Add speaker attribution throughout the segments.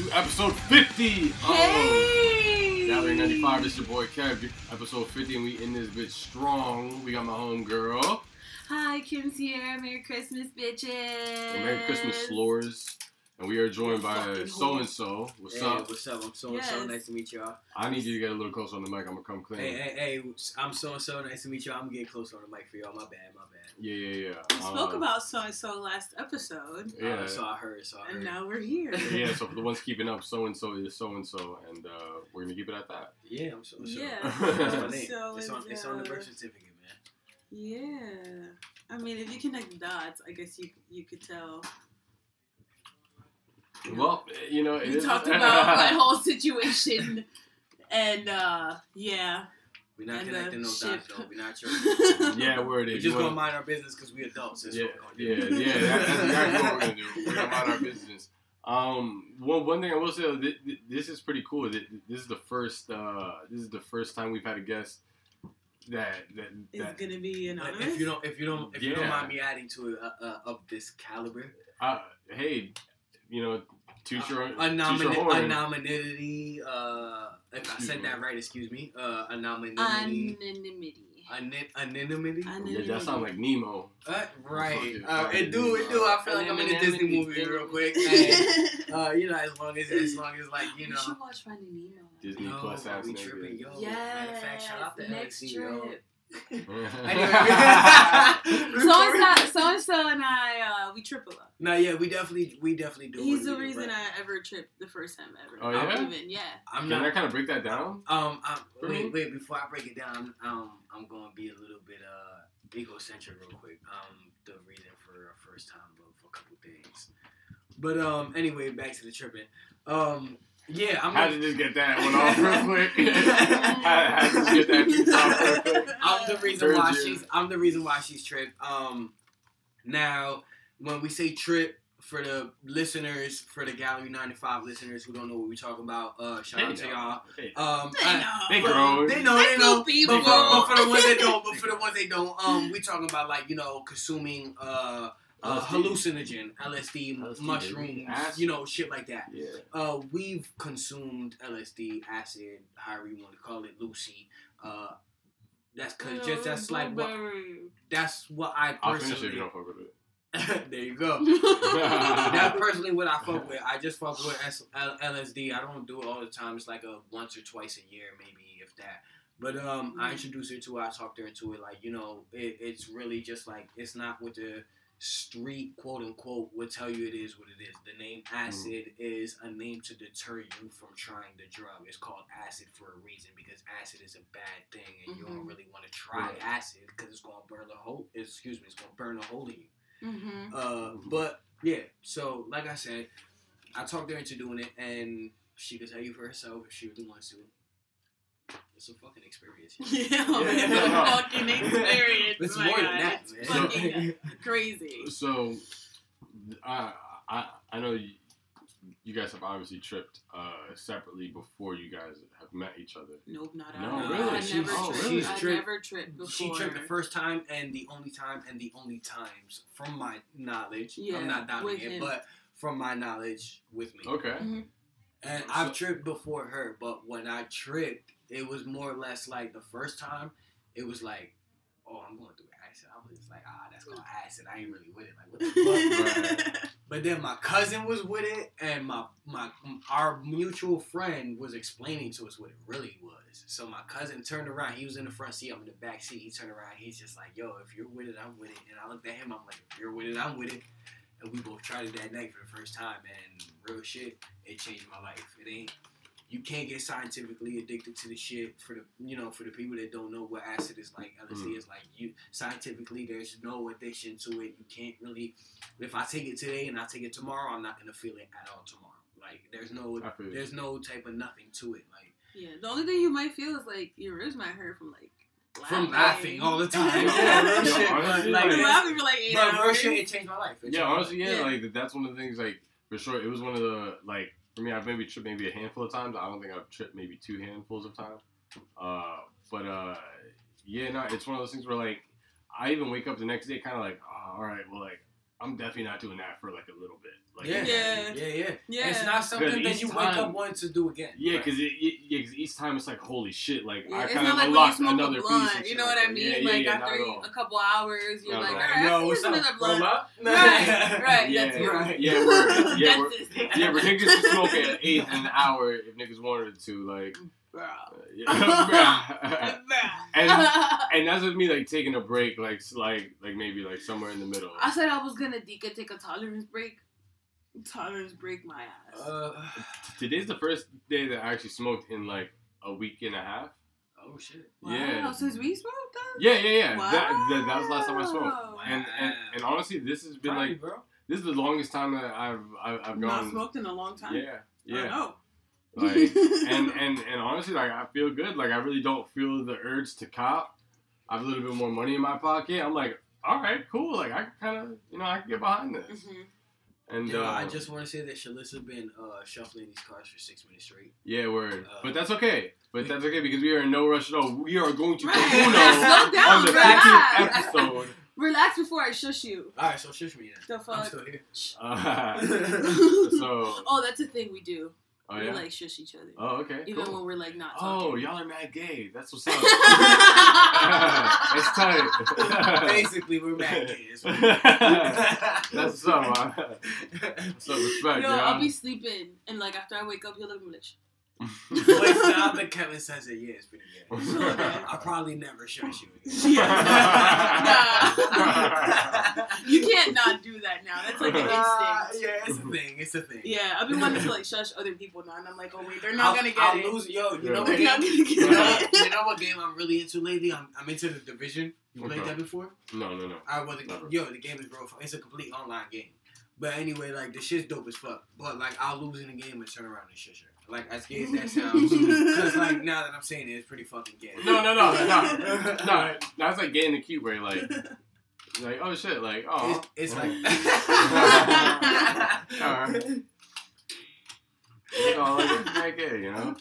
Speaker 1: To episode 50 of
Speaker 2: Hey!
Speaker 1: Gallery 95. It's your boy Kev. Episode 50 and we in this bitch strong. We got my home girl.
Speaker 2: Hi, Kim's here. Merry Christmas, bitches.
Speaker 1: Merry Christmas slores. And we are joined by so and so. What's
Speaker 3: Hey,
Speaker 1: up?
Speaker 3: What's up? I'm so and so. Nice to meet y'all.
Speaker 1: I need you to get a little closer on the mic. I'm gonna come clean.
Speaker 3: Hey, hey, hey. I'm so and so. Nice to meet y'all. I'm getting closer on the mic for y'all. My bad. My bad.
Speaker 1: Yeah, yeah, yeah.
Speaker 2: We spoke
Speaker 1: Uh,
Speaker 2: about so and so last episode,
Speaker 1: Yeah.
Speaker 3: Uh, so I heard. So I heard.
Speaker 2: and now we're here.
Speaker 1: yeah, so for the ones keeping up, so and so is so and so, and uh, we're gonna keep it at that.
Speaker 3: Yeah, I'm so and so.
Speaker 2: Yeah.
Speaker 3: That's my name.
Speaker 2: So
Speaker 3: it's, on,
Speaker 2: and
Speaker 3: it's on the birth certificate, man.
Speaker 2: Yeah. I mean, if you connect the dots, I guess you you could tell.
Speaker 1: Well, you know, it
Speaker 2: We
Speaker 1: is-
Speaker 2: talked about my whole situation, and uh yeah.
Speaker 3: We're not
Speaker 2: And
Speaker 3: connecting
Speaker 2: those
Speaker 3: dots, though. We're not sure.
Speaker 1: yeah, word
Speaker 3: We're just
Speaker 1: You
Speaker 3: gonna mind our business because we adults. That's
Speaker 1: yeah,
Speaker 3: what we're
Speaker 1: yeah,
Speaker 3: gonna do.
Speaker 1: yeah. That, that's exactly what we're gonna do. We're gonna mind our business. Um, one one thing I will say, though, thi- thi- this is pretty cool. This is the first. Uh, this is the first time we've had a guest that that
Speaker 2: It's
Speaker 1: that.
Speaker 2: gonna be
Speaker 3: Like,
Speaker 2: anonymous.
Speaker 3: if you don't, if you don't, if you don't mind me adding to it uh, uh, of this caliber,
Speaker 1: Uh, hey, you know, toot your
Speaker 3: a,
Speaker 1: toot
Speaker 3: a,
Speaker 1: horn.
Speaker 3: a nominality. Uh, if I said that right, excuse me. Uh, a nominality.
Speaker 2: anonymity.
Speaker 3: Anon- anonymity.
Speaker 1: yeah, that sounds like Nemo.
Speaker 3: Uh, right. Uh, it do. It do. I feel like I'm in a Disney movie real quick. And, uh, you know, as long as as long as like you
Speaker 2: You
Speaker 3: know.
Speaker 2: should watch Finding Nemo.
Speaker 1: Disney Plus ass
Speaker 3: we
Speaker 1: nigga.
Speaker 3: tripping, yo.
Speaker 2: Yes.
Speaker 3: Matter of fact, shout out to
Speaker 2: next
Speaker 3: LSD, yo.
Speaker 2: trip.
Speaker 3: Anyway.
Speaker 2: So and so, so and so, and I, uh, we triple up.
Speaker 3: No, yeah, we definitely, we definitely do.
Speaker 2: He's the
Speaker 3: we do,
Speaker 2: reason
Speaker 3: but
Speaker 2: I ever tripped the first time ever.
Speaker 1: Oh, yeah?
Speaker 2: Even, yeah.
Speaker 3: I'm
Speaker 1: Can I kind of break that down?
Speaker 3: Um, I'm, wait,
Speaker 1: me?
Speaker 3: wait. Before I break it down, um, I'm gonna be a little bit uh egocentric real quick. Um, the reason for a first time love for a couple things. But um, anyway, back to the tripping. Um, yeah, I'm.
Speaker 1: How
Speaker 3: not-
Speaker 1: to just get that one off real quick? How how to just get that tweet off real quick?
Speaker 3: I'm the reason why
Speaker 1: Virgin.
Speaker 3: she's I'm the reason why she's tripped. Um now when we say trip for the listeners, for the Gallery 95 listeners who don't know what we're talking about, uh shout out to y'all.
Speaker 1: hey.
Speaker 3: Um
Speaker 2: They
Speaker 3: I-
Speaker 2: know.
Speaker 1: They
Speaker 3: but- They know,
Speaker 2: They
Speaker 3: they know.
Speaker 2: goofy,
Speaker 3: But for,
Speaker 1: bro.
Speaker 3: but for the ones that don't, but for the ones that don't, um, we talking about like you know consuming uh, uh hallucinogen, LSD,
Speaker 1: LSD,
Speaker 3: mushrooms.
Speaker 1: Acid.
Speaker 3: you know, shit like that.
Speaker 1: Yeah.
Speaker 3: Uh, we've consumed LSD, acid, however you want to call it, Lucy. Uh, that's cause just that's like what that's what I
Speaker 1: I'll finish it if you
Speaker 3: personally.
Speaker 1: don't fuck with it.
Speaker 3: there you go. that's personally what I fuck with. I just fuck with S- L- LSD. I don't do it all the time. It's like a once or twice a year, maybe if that. But um, I
Speaker 2: Mhm.
Speaker 3: introduced her to it. I talked her into it. Like you know, it, it's really just like it's not what the street quote unquote will tell you it is what it is. The name acid is a name to deter you from trying the drug. It's called acid for a reason because acid is a bad thing, and you don't
Speaker 2: Mhm.
Speaker 3: really want to try
Speaker 1: Right.
Speaker 3: acid because it's gonna burn a hole. Excuse me, it's gonna burn a hole in you.
Speaker 2: Mm-hmm.
Speaker 3: Uh, but yeah, so like I said, I talked her into doing it, and she could tell you for herself if she really wants to. It's a fucking experience.
Speaker 2: Yeah,
Speaker 1: Yeah,
Speaker 2: it's a fucking experience.
Speaker 3: It's more than that,
Speaker 2: It's
Speaker 3: man.
Speaker 2: fucking crazy.
Speaker 1: So, I I I know you, you guys have obviously tripped uh, separately before you guys have met each other.
Speaker 2: Nope, not at
Speaker 1: No,
Speaker 2: all.
Speaker 1: really?
Speaker 2: I
Speaker 1: She's-
Speaker 2: never
Speaker 1: oh,
Speaker 2: tripped.
Speaker 1: really?
Speaker 2: I
Speaker 3: She's tripped-
Speaker 2: never tripped before.
Speaker 3: She tripped the first time and the only time and the only times from my knowledge.
Speaker 2: Yeah,
Speaker 3: I'm not doubting it, but from my knowledge with me.
Speaker 1: Okay.
Speaker 3: And I've tripped before her, but when I tripped, it was more or less like the first time, it was like, oh, I'm going through acid. I was just like, ah, that's called acid. I ain't really with it. Like, what the fuck? But then my cousin was with it, and my my our mutual friend was explaining to us what it really was. So my cousin turned around. He was in the front seat. I'm in the back seat. He turned around. He's just like, "Yo, if you're with it, I'm with it." And I looked at him. I'm like, "If you're with it, I'm with it." And we both tried it that night for the first time. And real shit, it changed my life. It ain't. You can't get scientifically addicted to the shit for the you know for the people that don't know what acid is like. LSD
Speaker 1: Mm.
Speaker 3: is like you scientifically. There's no addiction to it. You can't really if I take it today and I take it tomorrow, I'm not gonna feel it at all tomorrow. Like there's no
Speaker 1: I feel you.
Speaker 3: there's no type of nothing to it. Like
Speaker 2: Yeah, the only thing you might feel is like your ribs might hurt from like
Speaker 3: from laughing all the time.
Speaker 1: Yeah,
Speaker 3: yeah, real
Speaker 1: yeah,
Speaker 3: shit.
Speaker 1: Honestly,
Speaker 3: like,
Speaker 1: like-
Speaker 2: laughing for like eight
Speaker 3: but real
Speaker 2: hours.
Speaker 3: shit, it changed my life. It
Speaker 1: Yeah, honestly, yeah,
Speaker 2: Yeah.
Speaker 1: like that's one of the things. Like for sure, it was one of the like for me. I've maybe tripped maybe a handful of times. I don't think I've tripped maybe two handfuls of times. Uh, but uh, yeah, no, it's one of those things where like I even wake up the next day kind of like, oh, all right, well, like I'm definitely not doing that for like a little bit. Like,
Speaker 3: Yeah.
Speaker 2: Yeah.
Speaker 3: yeah, yeah.
Speaker 2: Yeah.
Speaker 3: It's not something that
Speaker 1: each
Speaker 3: you wake up wanting to do again.
Speaker 1: Yeah, because it, it, yeah, 'cause each time it's like, holy shit, like
Speaker 2: Yeah,
Speaker 1: I kind of
Speaker 2: like
Speaker 1: unlocked another
Speaker 2: a
Speaker 1: piece.
Speaker 2: blunt. You
Speaker 1: shit
Speaker 2: know
Speaker 1: like
Speaker 2: what I mean?
Speaker 1: Yeah, yeah,
Speaker 2: like
Speaker 1: yeah,
Speaker 2: after
Speaker 1: not at
Speaker 2: you-
Speaker 1: all.
Speaker 2: a couple hours, you're
Speaker 1: No,
Speaker 2: like, all right,
Speaker 3: Yo,
Speaker 2: here's
Speaker 3: what's up?
Speaker 2: another blunt. Right, right,
Speaker 1: Yeah,
Speaker 2: that's it.
Speaker 3: right.
Speaker 1: Yeah, we're, yeah, we're, yeah, we're niggas can smoke at eight in an hour if niggas wanted to, like,
Speaker 2: Bro.
Speaker 1: uh, yeah. and and that's with me like taking a break, like like like maybe like somewhere in the middle.
Speaker 2: I said I was gonna Dika take a tolerance break. Tolerance break my ass.
Speaker 3: Uh,
Speaker 1: Today's the first day that I actually smoked in like a week and a half.
Speaker 3: oh shit.
Speaker 2: wow,
Speaker 1: yeah.
Speaker 2: since we smoked then?
Speaker 1: Yeah, yeah, yeah.
Speaker 2: Wow.
Speaker 1: That, that, that was the last time I smoked.
Speaker 2: Wow.
Speaker 1: And, and and honestly, this has been
Speaker 3: Proud
Speaker 1: like
Speaker 3: you, bro.
Speaker 1: this is the longest time that I've I've, I've
Speaker 2: Not smoked in a long time.
Speaker 1: Yeah, yeah.
Speaker 2: Oh,
Speaker 1: Like and and and honestly, like I feel good. Like I really don't feel the urge to cop. I have a little bit more money in my pocket. I'm like, all right, cool. Like I kind of, you know, I can get behind this.
Speaker 2: Mhm.
Speaker 1: And
Speaker 3: Yo,
Speaker 1: uh,
Speaker 3: I just want to say that Shalissa been uh, shuffling these cards for six minutes straight.
Speaker 1: yeah, word.
Speaker 3: Uh,
Speaker 1: but that's okay. But that's okay because we are in no rush at all. We are going to
Speaker 2: Right.
Speaker 1: play Uno
Speaker 2: Slow down,
Speaker 1: on the
Speaker 2: relax.
Speaker 1: 15th episode.
Speaker 2: Relax before I shush you.
Speaker 3: All right, so shush me then.
Speaker 2: The
Speaker 3: I'm
Speaker 2: fuck.
Speaker 3: still here.
Speaker 1: Uh, so,
Speaker 2: oh, that's a thing we do.
Speaker 1: Oh
Speaker 2: We
Speaker 1: yeah.
Speaker 2: like shush each other,
Speaker 1: Oh okay.
Speaker 2: even
Speaker 1: cool.
Speaker 2: when we're like not
Speaker 1: Oh, y'all are mad gay. That's what's up. It's tight.
Speaker 3: Basically, we're mad kids.
Speaker 1: That's what's up, man. What's up, respect,
Speaker 2: Yo,
Speaker 1: yeah.
Speaker 2: I'll be sleeping, and like after I wake up, he'll look at me like, "Shh."
Speaker 3: Wait, now that Kevin says it, yeah, it's pretty good. I'll probably never shush you again.
Speaker 2: you can't not do that now. That's like an
Speaker 3: Uh,
Speaker 2: instinct.
Speaker 3: yeah, it's a thing. It's a thing.
Speaker 2: Yeah, I've been wanting to like shush other people now, and I'm like, oh wait, they're not
Speaker 3: I'll,
Speaker 2: gonna get it.
Speaker 3: I'll lose. Yo, you
Speaker 1: Yeah.
Speaker 3: know what
Speaker 2: They're
Speaker 3: game?
Speaker 2: not gonna get
Speaker 3: You know,
Speaker 2: it.
Speaker 3: you know what game I'm really into lately? I'm, I'm into the division. You played
Speaker 1: Okay.
Speaker 3: that before?
Speaker 1: no, no, no.
Speaker 3: I was
Speaker 1: Never.
Speaker 3: yo, the game is real. It's a complete online game. But anyway, like the shit's dope as fuck. But like I'll lose in the game and turn around and shush her. Like as gay as that sounds, because like now that I'm saying it, it's pretty fucking gay.
Speaker 1: No, no, no, no, no. That's like getting the cute where like, like oh shit, like oh.
Speaker 3: It's, it's like.
Speaker 1: Alright. You know, like, it's not gay, you know.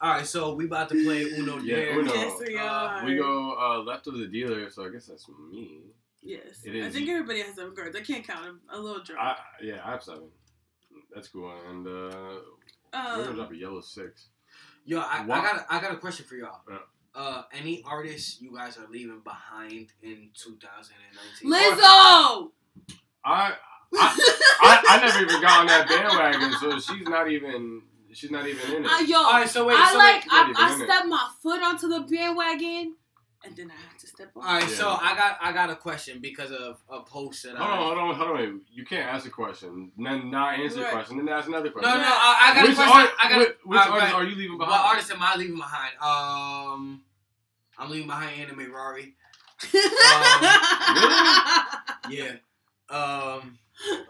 Speaker 3: All right, so we about to play Uno.
Speaker 1: Yeah,
Speaker 3: Dare.
Speaker 1: Uno.
Speaker 2: Yes, we
Speaker 3: Uh,
Speaker 2: are.
Speaker 1: we go uh, left of the dealer, so I guess that's me.
Speaker 2: Yes,
Speaker 1: It
Speaker 2: I think everybody has seven cards. I can't count them. A little drunk.
Speaker 1: I yeah, I have seven. That's cool. And uh, we're gonna
Speaker 2: um,
Speaker 1: drop a yellow six.
Speaker 3: Yo, I, I got a, I got a question for y'all.
Speaker 1: Yeah.
Speaker 3: Uh, any artists you guys are leaving behind in 2019?
Speaker 2: Lizzo.
Speaker 1: I I, I never even got on that bandwagon, so she's not even she's not even in it.
Speaker 2: Uh, yo,
Speaker 3: All right, so wait,
Speaker 2: I
Speaker 3: so
Speaker 2: like
Speaker 3: wait.
Speaker 1: not
Speaker 2: I,
Speaker 1: even
Speaker 2: I stepped my foot onto the bandwagon, and then I had to step off.
Speaker 3: All right,
Speaker 1: Yeah.
Speaker 3: so I got I got a question because of a post that I.
Speaker 1: Hold on, hold on, hold on. You can't ask a question, then not answer the
Speaker 2: Right.
Speaker 1: question, then ask another question.
Speaker 3: no, I, I got
Speaker 1: which
Speaker 3: a question.
Speaker 1: art-
Speaker 3: I got
Speaker 1: which,
Speaker 3: a,
Speaker 1: which
Speaker 3: all right,
Speaker 1: artist
Speaker 3: right.
Speaker 1: are you leaving behind?
Speaker 3: What artist am I leaving behind? Um, I'm leaving behind Anime Rari. Yeah. Um,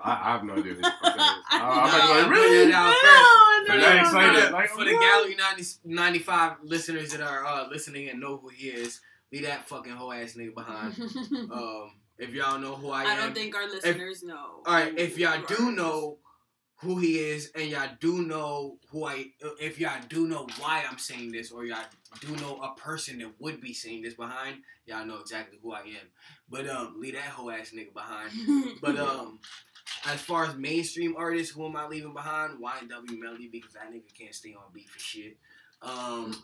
Speaker 1: I, I have no idea. Who the fuck that is. Uh,
Speaker 3: Nah,
Speaker 1: I'm like,
Speaker 3: I'm
Speaker 1: really?
Speaker 3: putting it out
Speaker 2: No,
Speaker 3: for
Speaker 2: no,
Speaker 3: the,
Speaker 1: Very
Speaker 2: no,
Speaker 1: excited.
Speaker 3: for the,
Speaker 1: Like,
Speaker 3: for the? Gallery 90, 95 listeners that are uh, listening and know who he is, leave that fucking whole ass nigga behind. Um, if y'all know who I am,
Speaker 2: I don't think our listeners know.
Speaker 3: All right, if y'all do know who he is, and y'all do know who I, if y'all do know why I'm saying this, or y'all do know a person that would be saying this behind, y'all know exactly who I am. But um, leave that whole ass nigga behind. But um, as far as mainstream artists, who am I leaving behind? YNW Melly because that nigga can't stay on beat for shit. Um,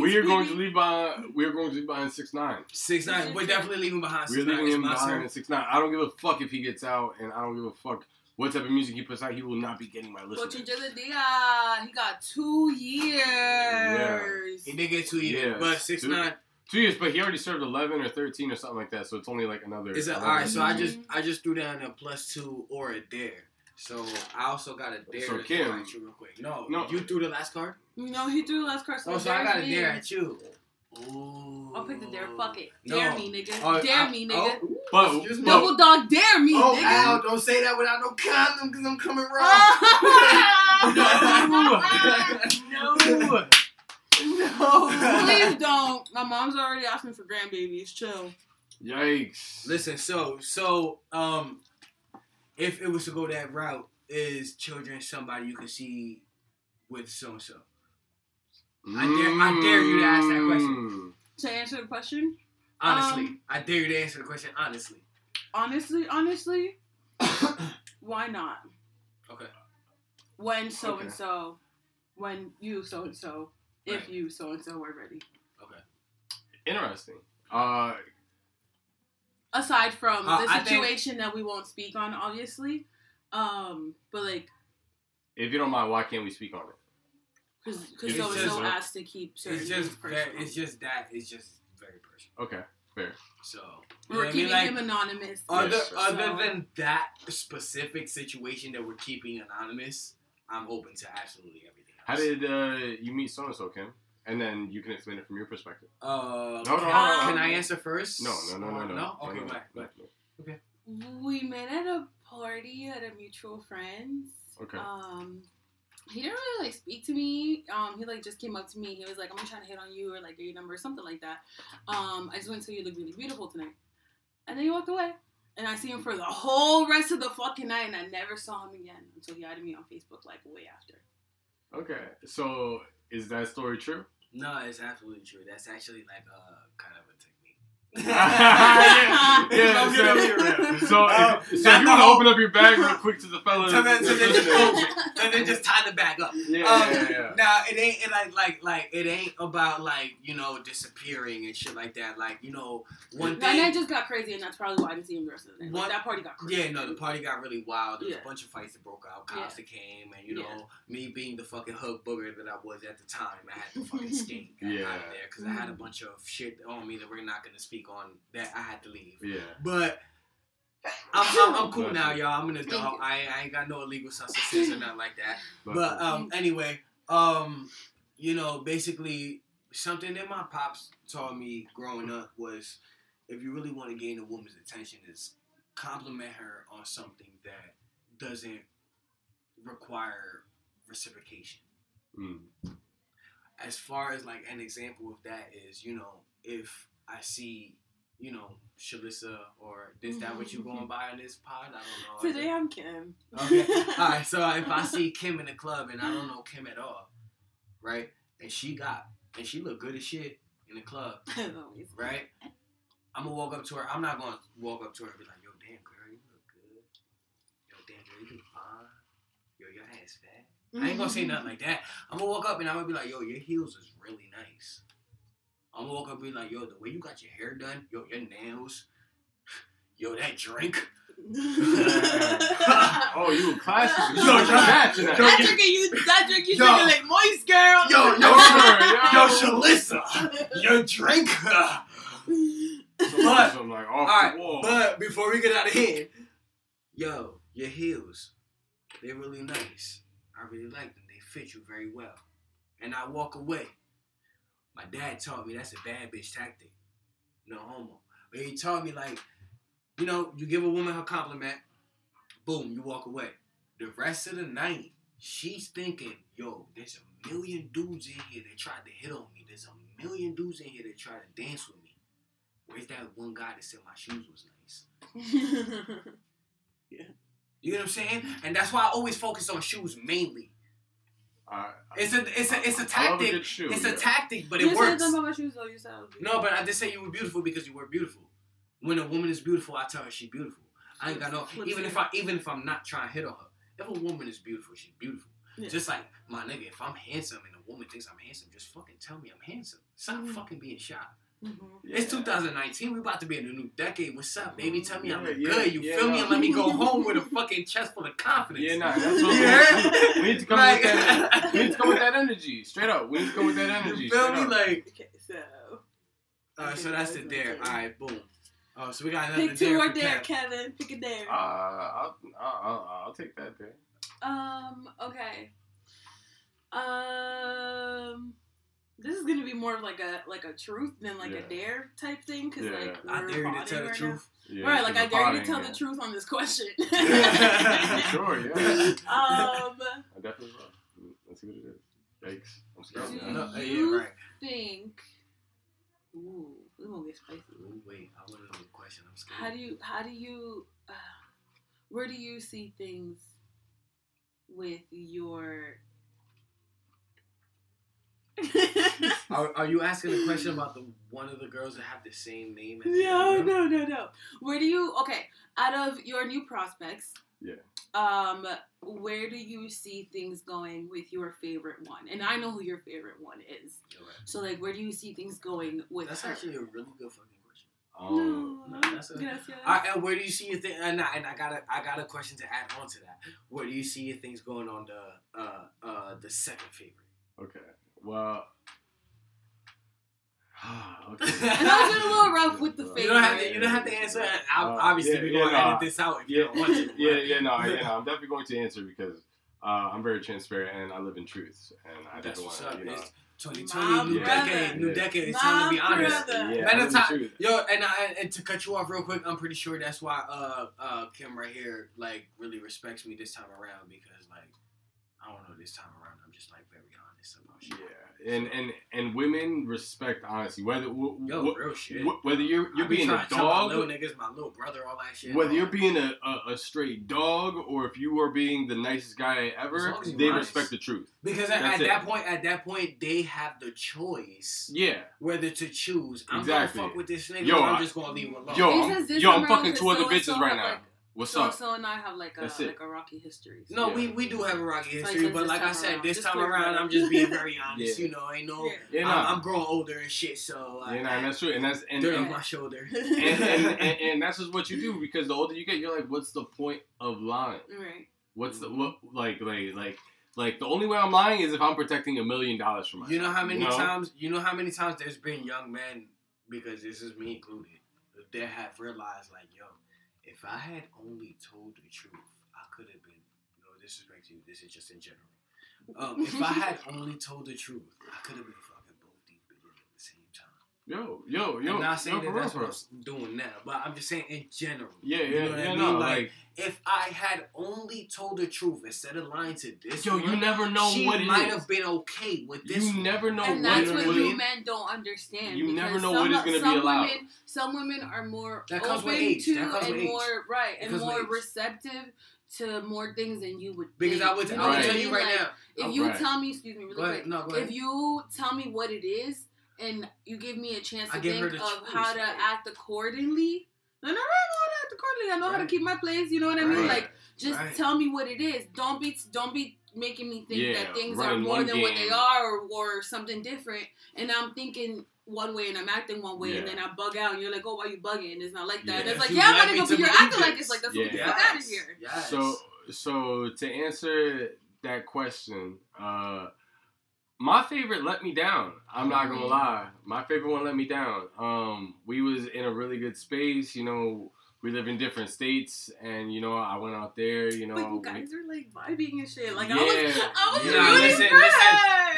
Speaker 1: We are going to leave behind. We are going to leave behind six nine.
Speaker 3: six nine, we're definitely leaving behind.
Speaker 1: We're
Speaker 3: 6ix9ine.
Speaker 1: leaving him behind six nine. I don't give a fuck if he gets out, and I don't give a fuck what type of music he puts out. He will not be getting my listeners.
Speaker 2: Coach Angela Dia, he got two years.
Speaker 3: He did get two years,
Speaker 1: Yeah,
Speaker 3: but six
Speaker 1: two-
Speaker 3: nine.
Speaker 1: Two years, but he already served eleven or thirteen or something like that. So it's only like another.
Speaker 3: Is it all
Speaker 1: 11
Speaker 3: right? So I just I just threw down a plus two or a dare. So I also got a dare.
Speaker 1: So
Speaker 3: to
Speaker 1: Kim-
Speaker 3: throw at you real quick. No,
Speaker 1: No.
Speaker 3: you threw the last card.
Speaker 2: No, he threw the last card.
Speaker 3: Oh, so I got a dare
Speaker 2: me.
Speaker 3: at you. Ooh.
Speaker 2: I'll pick the dare. Fuck it.
Speaker 3: No.
Speaker 2: Dare me, nigga.
Speaker 3: Oh,
Speaker 2: dare
Speaker 3: I-
Speaker 2: me, nigga.
Speaker 3: Oh,
Speaker 1: But, but
Speaker 2: Double dog dare me,
Speaker 3: oh
Speaker 2: nigga.
Speaker 3: Al, don't say that without no condom because I'm coming raw.
Speaker 1: no.
Speaker 3: no.
Speaker 2: Please don't. My mom's already asking for grandbabies. Chill.
Speaker 1: Yikes!
Speaker 3: Listen, so so um, if it was to go that route, is children somebody you can see with so and so? I dare- I dare you to ask that question.
Speaker 2: To answer the question,
Speaker 3: Honestly,
Speaker 2: Um,
Speaker 3: I dare you to answer the question honestly.
Speaker 2: honestly, honestly, why not?
Speaker 3: Okay.
Speaker 2: When so and so, when you so and so, if
Speaker 3: Right.
Speaker 2: you so and so are ready. Okay.
Speaker 1: Interesting. Uh,
Speaker 2: Aside from
Speaker 3: Uh,
Speaker 2: the
Speaker 3: I think-
Speaker 2: situation that we won't speak on, obviously, um, but like,
Speaker 1: if you don't mind, why can't we speak on it?
Speaker 2: because
Speaker 1: It's
Speaker 2: so and so asked to keep certain
Speaker 3: It's just very, it's just that it's just very personal.
Speaker 1: Okay, fair.
Speaker 3: So
Speaker 2: we're
Speaker 3: what I
Speaker 2: keeping
Speaker 3: mean? Like,
Speaker 2: him anonymous.
Speaker 3: Other
Speaker 1: Yes,
Speaker 3: other
Speaker 2: So-
Speaker 3: than that specific situation that we're keeping anonymous, I'm open to absolutely everything. Else.
Speaker 1: How did uh, you meet so and so, Kim? And then you can explain it from your perspective.
Speaker 3: Uh,
Speaker 1: No, no,
Speaker 3: can,
Speaker 1: no, no,
Speaker 3: can. I answer first?
Speaker 1: No, no, no, no, no.
Speaker 3: No. Okay,
Speaker 1: no,
Speaker 3: go ahead, go
Speaker 1: no,
Speaker 3: ahead.
Speaker 2: we met at a party at a mutual friend's.
Speaker 1: Okay.
Speaker 2: Um, he didn't really like speak to me. Um, he like just came up to me. He was like, "I'm trying to hit on you," or like, "Get your number," or something like that. Um, I just went to you look really beautiful tonight, and then he walked away. And I see him for the whole rest of the fucking night, and I never saw him again until he added me on Facebook like way after.
Speaker 1: Okay. So is that story true?
Speaker 3: No, it's absolutely true. That's actually like a technique.
Speaker 1: yeah, yeah,
Speaker 3: I'm gonna be real.
Speaker 1: So,
Speaker 3: Uh,
Speaker 1: if, so if you want to open up your bag real quick to the fellas.
Speaker 3: So then- so then just
Speaker 1: listening.
Speaker 3: close and then just tie the bag up.
Speaker 1: Yeah,
Speaker 3: Um,
Speaker 1: yeah, yeah.
Speaker 3: Now it ain't it like like like it ain't about like you know disappearing and shit like that. Like you know one
Speaker 2: That night
Speaker 3: thing.
Speaker 2: just got crazy, and that's probably why I didn't see him the rest of the night. Like,
Speaker 3: What-
Speaker 2: that party got crazy.
Speaker 3: Yeah, no, the party got really wild. There was
Speaker 2: Yeah.
Speaker 3: a bunch of fights that broke out, cops
Speaker 2: Yeah.
Speaker 3: that came, and you
Speaker 2: Yeah.
Speaker 3: know, me being the fucking hug booger that I was at the time, I had to fucking skate out
Speaker 1: Yeah.
Speaker 3: of there because I had a bunch of shit on me that we're not gonna speak on that I had to leave.
Speaker 1: Yeah.
Speaker 3: But I'm, I'm, I'm cool now,
Speaker 1: you.
Speaker 3: y'all. I'm an
Speaker 2: Thank
Speaker 3: adult. I, I ain't got no illegal substances or nothing like that.
Speaker 1: But,
Speaker 3: But um, anyway, um, you know, basically something that my pops taught me growing up was if you really want to gain a woman's attention, is compliment her on something that doesn't require reciprocation.
Speaker 1: mm,
Speaker 3: As far as like an example of that is, you know, if I see, you know, Shalissa or this that what you going mm-hmm. by in this pod? I don't know.
Speaker 2: Today I'm Kim.
Speaker 3: Okay. All right. So if I see Kim in the club and I don't know Kim at all, right? And she got and she look good as shit in the club, right? I'm gonna walk up to her. I'm not gonna walk up to her and be like, "Yo, damn girl, you look good. Yo, damn girl, you look fine. Yo, your ass fat." I ain't gonna say mm-hmm. nothing like that. I'm gonna walk up and I'm gonna be like, "Yo, your heels is really nice." I'm gonna walk up and be like, "Yo, the way you got your hair done, yo, your nails, yo, that drink."
Speaker 1: oh, you were classic.
Speaker 3: Yo,
Speaker 1: you
Speaker 3: yo,
Speaker 1: were that.
Speaker 3: yo,
Speaker 2: that drink you, that drink you
Speaker 3: Yo.
Speaker 2: drinking like moist girl.
Speaker 3: Yo, yo,
Speaker 1: Yo,
Speaker 3: Yo, Shalissa, your drink.
Speaker 1: But, I'm like off
Speaker 3: Alright,
Speaker 1: the wall.
Speaker 3: But before we get out of here, yo, your heels, they're really nice. I really like them. They fit you very well. And I walk away. My dad taught me that's a bad bitch tactic. No homo. But he taught me like, you know, you give a woman her compliment, boom, you walk away. The rest of the night, she's thinking, yo, there's a million dudes in here that tried to hit on me. There's a million dudes in here that tried to dance with me. Where's that one guy that said my shoes was nice? yeah. You know what I'm saying? And that's why I always focus on shoes mainly.
Speaker 1: I,
Speaker 3: It's a it's a it's a
Speaker 1: I love a
Speaker 3: tactic.
Speaker 1: good shoe,
Speaker 3: it's
Speaker 1: yeah.
Speaker 3: a tactic, but
Speaker 2: you
Speaker 3: it works.
Speaker 2: about my shoes though. You said I was
Speaker 3: No, but I just say you were beautiful because you were beautiful. When a woman is beautiful, I tell her she's beautiful. I ain't got no even if. I even if I'm not trying to hit on her. If a woman is beautiful, she's beautiful.
Speaker 2: Yeah.
Speaker 3: Just like my nigga, if I'm handsome and a woman thinks I'm handsome, just fucking tell me I'm handsome. Stop
Speaker 2: Mhm.
Speaker 3: fucking being shy.
Speaker 2: Mhm.
Speaker 3: It's 2019. We about to be in a new decade. What's up, baby? Tell me I'm
Speaker 1: Yeah,
Speaker 3: good. You
Speaker 1: yeah,
Speaker 3: feel me? And let me go home with a fucking chest full of confidence.
Speaker 1: Yeah, nah, that's what
Speaker 3: Yeah.
Speaker 1: We, we need to come
Speaker 3: Like-
Speaker 1: with that. We need to come with that energy. Straight up, we need to come with that energy.
Speaker 3: You feel
Speaker 1: straight
Speaker 3: me?
Speaker 1: up.
Speaker 3: Like,
Speaker 2: Okay, so
Speaker 3: alright, so that's the dare.
Speaker 2: okay.
Speaker 3: Alright, boom. Oh, so we got another
Speaker 2: pick two
Speaker 3: dare
Speaker 2: or
Speaker 3: for
Speaker 2: dare,
Speaker 3: Kev.
Speaker 2: Kevin. Pick a dare.
Speaker 1: Uh, I'll, I'll, I'll, I'll take that dare.
Speaker 2: Um. Okay. Um. This is gonna be more of like a like a truth than like
Speaker 1: Yeah.
Speaker 2: a dare type thing because
Speaker 1: Yeah.
Speaker 2: like
Speaker 3: I
Speaker 2: we're
Speaker 3: dare you to
Speaker 2: bonding
Speaker 3: tell the
Speaker 2: right
Speaker 3: truth.
Speaker 1: Yeah,
Speaker 2: Now. Right, like I
Speaker 1: the
Speaker 2: dare you to tell
Speaker 1: yeah.
Speaker 2: the truth on this question.
Speaker 1: sure, yeah.
Speaker 2: um.
Speaker 1: I definitely will. Let's see what it is. Yikes. I'm scared.
Speaker 2: Do
Speaker 1: now.
Speaker 3: No, yeah,
Speaker 2: you
Speaker 3: right.
Speaker 2: think? Ooh, we gonna get spicy.
Speaker 3: Ooh, wait, I want to know the question. I'm scared.
Speaker 2: How do you? How do you? Uh, where do you see things with your?
Speaker 3: Are, are you asking a question about the one of the girls that have the same name? As
Speaker 2: No,
Speaker 3: other
Speaker 2: no, no, no. Where do you? Okay, out of your new prospects,
Speaker 1: Yeah.
Speaker 2: Um, where do you see things going with your favorite one? And I know who your favorite one is.
Speaker 3: Right.
Speaker 2: So, like, where do you see things going with
Speaker 3: That's
Speaker 2: her?
Speaker 3: actually a really good fucking question.
Speaker 1: Um,
Speaker 2: no,
Speaker 3: no, that's a-
Speaker 2: gracias.
Speaker 3: I, and where do you see your thing? And I, and I got a I got a question to add on to that. Where do you see your things going on the uh uh the second favorite?
Speaker 1: okay. Well. okay.
Speaker 2: I know it's a little rough with the
Speaker 1: You
Speaker 3: You don't have to. You don't have to answer. that.
Speaker 1: Uh,
Speaker 3: obviously,
Speaker 1: yeah,
Speaker 3: we're
Speaker 1: yeah,
Speaker 3: gonna
Speaker 1: no,
Speaker 3: edit this out if you
Speaker 1: Yeah,
Speaker 3: don't want to.
Speaker 1: yeah, yeah, no, yeah, no. I'm definitely going to answer because uh, I'm very transparent and I live in truth, and I
Speaker 3: That's
Speaker 1: definitely want to, you know.
Speaker 3: 2020, new
Speaker 1: brother.
Speaker 3: decade, new decade. It's time to be honest.
Speaker 2: brother.
Speaker 1: Yeah,
Speaker 3: Matter
Speaker 1: I
Speaker 3: of
Speaker 1: live in
Speaker 3: time, yo, and I, and to cut you off real quick, I'm pretty sure that's why uh uh Kim right here like really respects me this time around because like I don't know this time around I'm just like very honest.
Speaker 1: Yeah, and and and women respect honesty. Whether w-
Speaker 3: Yo,
Speaker 1: w-
Speaker 3: real shit.
Speaker 1: w- whether you're you're
Speaker 3: I be
Speaker 1: being
Speaker 3: trying
Speaker 1: a
Speaker 3: to my little
Speaker 1: dog,
Speaker 3: niggas, my little brother, all that shit.
Speaker 1: whether you're being a, a, a straight dog, or if you are being the nicest guy ever,
Speaker 3: long as
Speaker 1: they
Speaker 3: honest.
Speaker 1: respect the truth.
Speaker 3: because at, at that point, at that point, they have the choice
Speaker 1: Yeah,
Speaker 3: whether to choose. I'm
Speaker 1: Exactly.
Speaker 3: gonna fuck with this nigga,
Speaker 1: Yo,
Speaker 3: or I'm
Speaker 1: I-
Speaker 3: just gonna leave him alone.
Speaker 1: yo, I'm,
Speaker 2: says
Speaker 1: yo, I'm
Speaker 2: around
Speaker 1: fucking
Speaker 2: 'cause
Speaker 1: two other bitches right now.
Speaker 2: like-
Speaker 1: What's
Speaker 2: So
Speaker 1: up?
Speaker 2: so and I have like a like a rocky history. so-
Speaker 3: No,
Speaker 1: Yeah.
Speaker 3: we, we do have a rocky history,
Speaker 2: he says
Speaker 3: but like I said,
Speaker 2: around.
Speaker 3: this
Speaker 2: Just
Speaker 3: time
Speaker 2: clear
Speaker 3: around. I'm just being very honest.
Speaker 1: Yeah.
Speaker 3: You know, ain't no,
Speaker 2: Yeah.
Speaker 1: Yeah,
Speaker 3: I'm. I'm growing older and shit, so
Speaker 1: yeah, nah, and that's true, and that's and,
Speaker 3: dirt
Speaker 1: and,
Speaker 3: on my shoulder.
Speaker 1: and, and, and, and that's just what you do because the older you get, you're like, what's the point of lying?
Speaker 2: right.
Speaker 1: What's the
Speaker 3: Mm-hmm.
Speaker 1: what like like like like the only way I'm lying is if I'm protecting a million dollars from myself.
Speaker 3: You know how many
Speaker 1: you know?
Speaker 3: times? You know how many times there's been young men, because this is me included, that have realized like, yo, if I had only told the truth, I could have been. No disrespect to you. This is just in general. Um, if I had only told the truth, I could have been fucking both these bitches at the same time.
Speaker 1: Yo, yo, yo.
Speaker 3: I'm not saying
Speaker 1: yo,
Speaker 3: that that's
Speaker 1: for
Speaker 3: what. I'm doing now, but I'm just saying in general.
Speaker 1: Yeah,
Speaker 3: You
Speaker 1: yeah,
Speaker 3: know what I
Speaker 1: yeah.
Speaker 3: mean?
Speaker 1: No,
Speaker 3: Like,
Speaker 1: like,
Speaker 3: If I had only told the truth instead of lying to this,
Speaker 1: yo, you never know
Speaker 3: she
Speaker 1: what it
Speaker 3: might have been okay with this.
Speaker 1: You
Speaker 3: one.
Speaker 1: never know
Speaker 2: and
Speaker 1: what
Speaker 2: that's
Speaker 1: it
Speaker 2: what
Speaker 3: what
Speaker 1: is.
Speaker 2: you
Speaker 3: is.
Speaker 2: men don't understand.
Speaker 1: You never know
Speaker 2: some,
Speaker 1: what is gonna be
Speaker 2: some
Speaker 1: allowed.
Speaker 2: Women, some women are more
Speaker 3: That comes
Speaker 2: open
Speaker 3: with age.
Speaker 2: to
Speaker 3: That comes
Speaker 2: and
Speaker 3: with age.
Speaker 2: more right and more receptive to more things than you would.
Speaker 3: Because
Speaker 2: think.
Speaker 3: I would,
Speaker 2: You know
Speaker 3: I would tell you right
Speaker 2: Like,
Speaker 3: now.
Speaker 2: If
Speaker 3: Oh,
Speaker 2: you
Speaker 1: right.
Speaker 2: tell me, excuse me, really
Speaker 3: Go
Speaker 2: quick.
Speaker 3: No.
Speaker 2: If you tell me what it is and you give me a chance to
Speaker 3: give
Speaker 2: think of
Speaker 3: choice,
Speaker 2: how to
Speaker 3: right?
Speaker 2: act accordingly, then I know how to act accordingly. I know how to keep my place. You know what I mean?
Speaker 3: Right.
Speaker 2: Like just
Speaker 3: Right.
Speaker 2: tell me what it is. Don't be don't be making me think
Speaker 1: Yeah,
Speaker 2: that things are more
Speaker 1: one
Speaker 2: than what they are or, or something different. And I'm thinking one way and I'm acting one way and then I bug out and you're like, oh, why you bugging? And it's not like that.
Speaker 1: Yeah.
Speaker 2: And it's like,
Speaker 3: You
Speaker 2: yeah, I'm
Speaker 3: me
Speaker 2: nigga,
Speaker 3: to
Speaker 2: but you're acting like it's like, let's
Speaker 1: Yeah.
Speaker 2: get the fuck out of here.
Speaker 3: Yes.
Speaker 1: So, so to answer that question, uh, my favorite let me down. I'm not gonna
Speaker 2: Mhm.
Speaker 1: lie. My favorite one let me down. Um, we was in a really good space. You know, we live in different states, and you know, I went out there. You know,
Speaker 2: But you
Speaker 1: we-
Speaker 2: guys are like vibing and shit. Like I
Speaker 1: Yeah.
Speaker 2: was, I was
Speaker 1: Yeah.
Speaker 2: rooting
Speaker 3: Listen,
Speaker 2: for
Speaker 3: listen.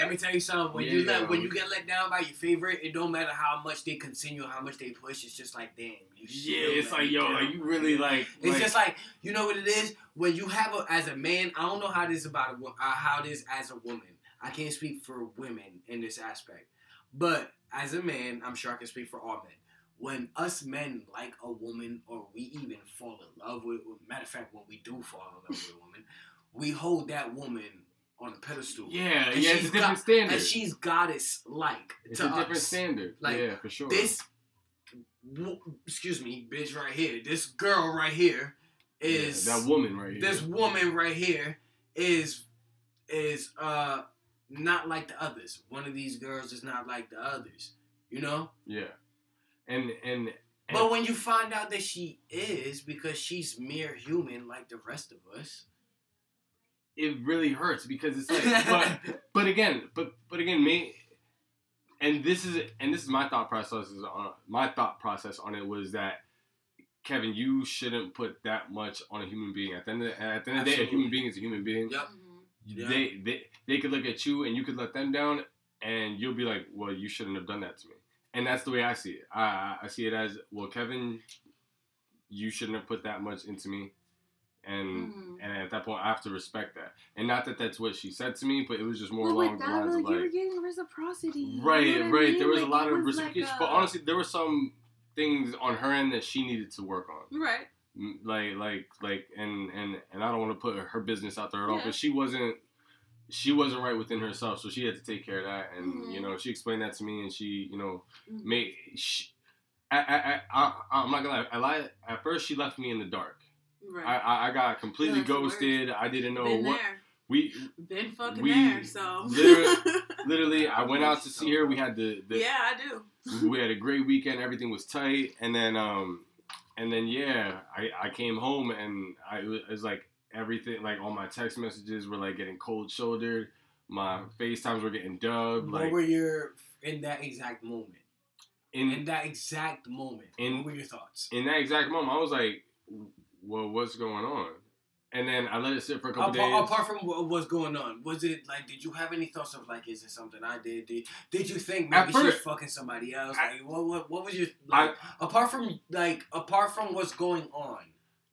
Speaker 3: Let me tell you something. When you let when you get let down by your favorite, it don't matter how much they continue, how much they push. It's just like, damn, you.
Speaker 1: yeah, it's like yo,
Speaker 3: down.
Speaker 1: like you really like.
Speaker 3: It's
Speaker 1: like-
Speaker 3: just like you know what it is when you have a as a man. I don't know how this about a wo- uh, how this as a woman. I can't speak for women in this aspect, but as a man, I'm sure I can speak for all men. When us men like a woman, or we even fall in love with, matter of fact, when we do fall in love with a woman, we hold that woman on a pedestal.
Speaker 1: yeah,
Speaker 3: And
Speaker 1: yeah, it's a different
Speaker 3: got-
Speaker 1: standard.
Speaker 3: and she's goddess like
Speaker 1: it's
Speaker 3: to
Speaker 1: a different standard.
Speaker 3: Like,
Speaker 1: yeah, for sure.
Speaker 3: This, w- excuse me, bitch right here. This girl right here is Yeah,
Speaker 1: that woman right here.
Speaker 3: this woman right here is is uh not like the others. One of these girls is not like the others. You know?
Speaker 1: yeah, and and. and
Speaker 3: But when you find out that she is, because she's mere human like the rest of us.
Speaker 1: it really hurts because it's like but, but again but but again me and this is and this is my thought process is on my thought process on it was that Kevin you shouldn't put that much on a human being at the end of the, at the end of the day a human being is a human being
Speaker 3: Yep. Yeah.
Speaker 1: they, they they could look at you and you could let them down and you'll be like well you shouldn't have done that to me and that's the way I see it I I, I see it as well Kevin you shouldn't have put that much into me and
Speaker 2: Mhm.
Speaker 1: and at that point, I have to respect that. And not that that's what she said to me, but it was just more
Speaker 2: But
Speaker 1: along
Speaker 2: with
Speaker 1: the lines
Speaker 2: like,
Speaker 1: of
Speaker 2: you were getting reciprocity. you
Speaker 1: right,
Speaker 2: know what I
Speaker 1: right.
Speaker 2: mean?
Speaker 1: There was
Speaker 2: Like,
Speaker 1: a lot of
Speaker 2: was like a-
Speaker 1: but honestly, there were some things on her end that she needed to work on.
Speaker 2: right?
Speaker 1: Like, like, like, and and and I don't want to put her business out there at all,
Speaker 2: Yeah.
Speaker 1: but she wasn't she wasn't right within herself, so she had to take care of that. And
Speaker 2: Mhm.
Speaker 1: you know, she explained that to me, and she, you know,
Speaker 2: Mhm.
Speaker 1: made. She, I, I, I, I, I'm not gonna lie. I lied. At first, she left me in the dark.
Speaker 2: Right.
Speaker 1: I, I, got completely ghosted. I didn't know
Speaker 2: Been
Speaker 1: what
Speaker 2: there.
Speaker 1: we.
Speaker 2: Been fucking
Speaker 1: we
Speaker 2: there. So.
Speaker 1: literally- Literally, I went out to see her. We had the, the
Speaker 2: yeah, I do.
Speaker 1: we had a great weekend. Everything was tight, and then um, and then yeah, I I came home and I it was like everything like all my text messages were like getting cold shouldered. My mm-hmm. FaceTimes were getting dubbed.
Speaker 3: what
Speaker 1: Like
Speaker 3: were your in that exact moment? In
Speaker 1: in
Speaker 3: that exact moment,
Speaker 1: In-
Speaker 3: what were your thoughts?
Speaker 1: in that exact moment, I was like, well, what's going on? And then I let it sit for a couple
Speaker 3: Apart,
Speaker 1: days.
Speaker 3: apart from what was going on, was it like? Did you have any thoughts of like, is it something I did? Did, did you think maybe she's fucking somebody else?
Speaker 1: I-
Speaker 3: like, what, what what was your
Speaker 1: I-
Speaker 3: like? apart from like, apart from what's going on,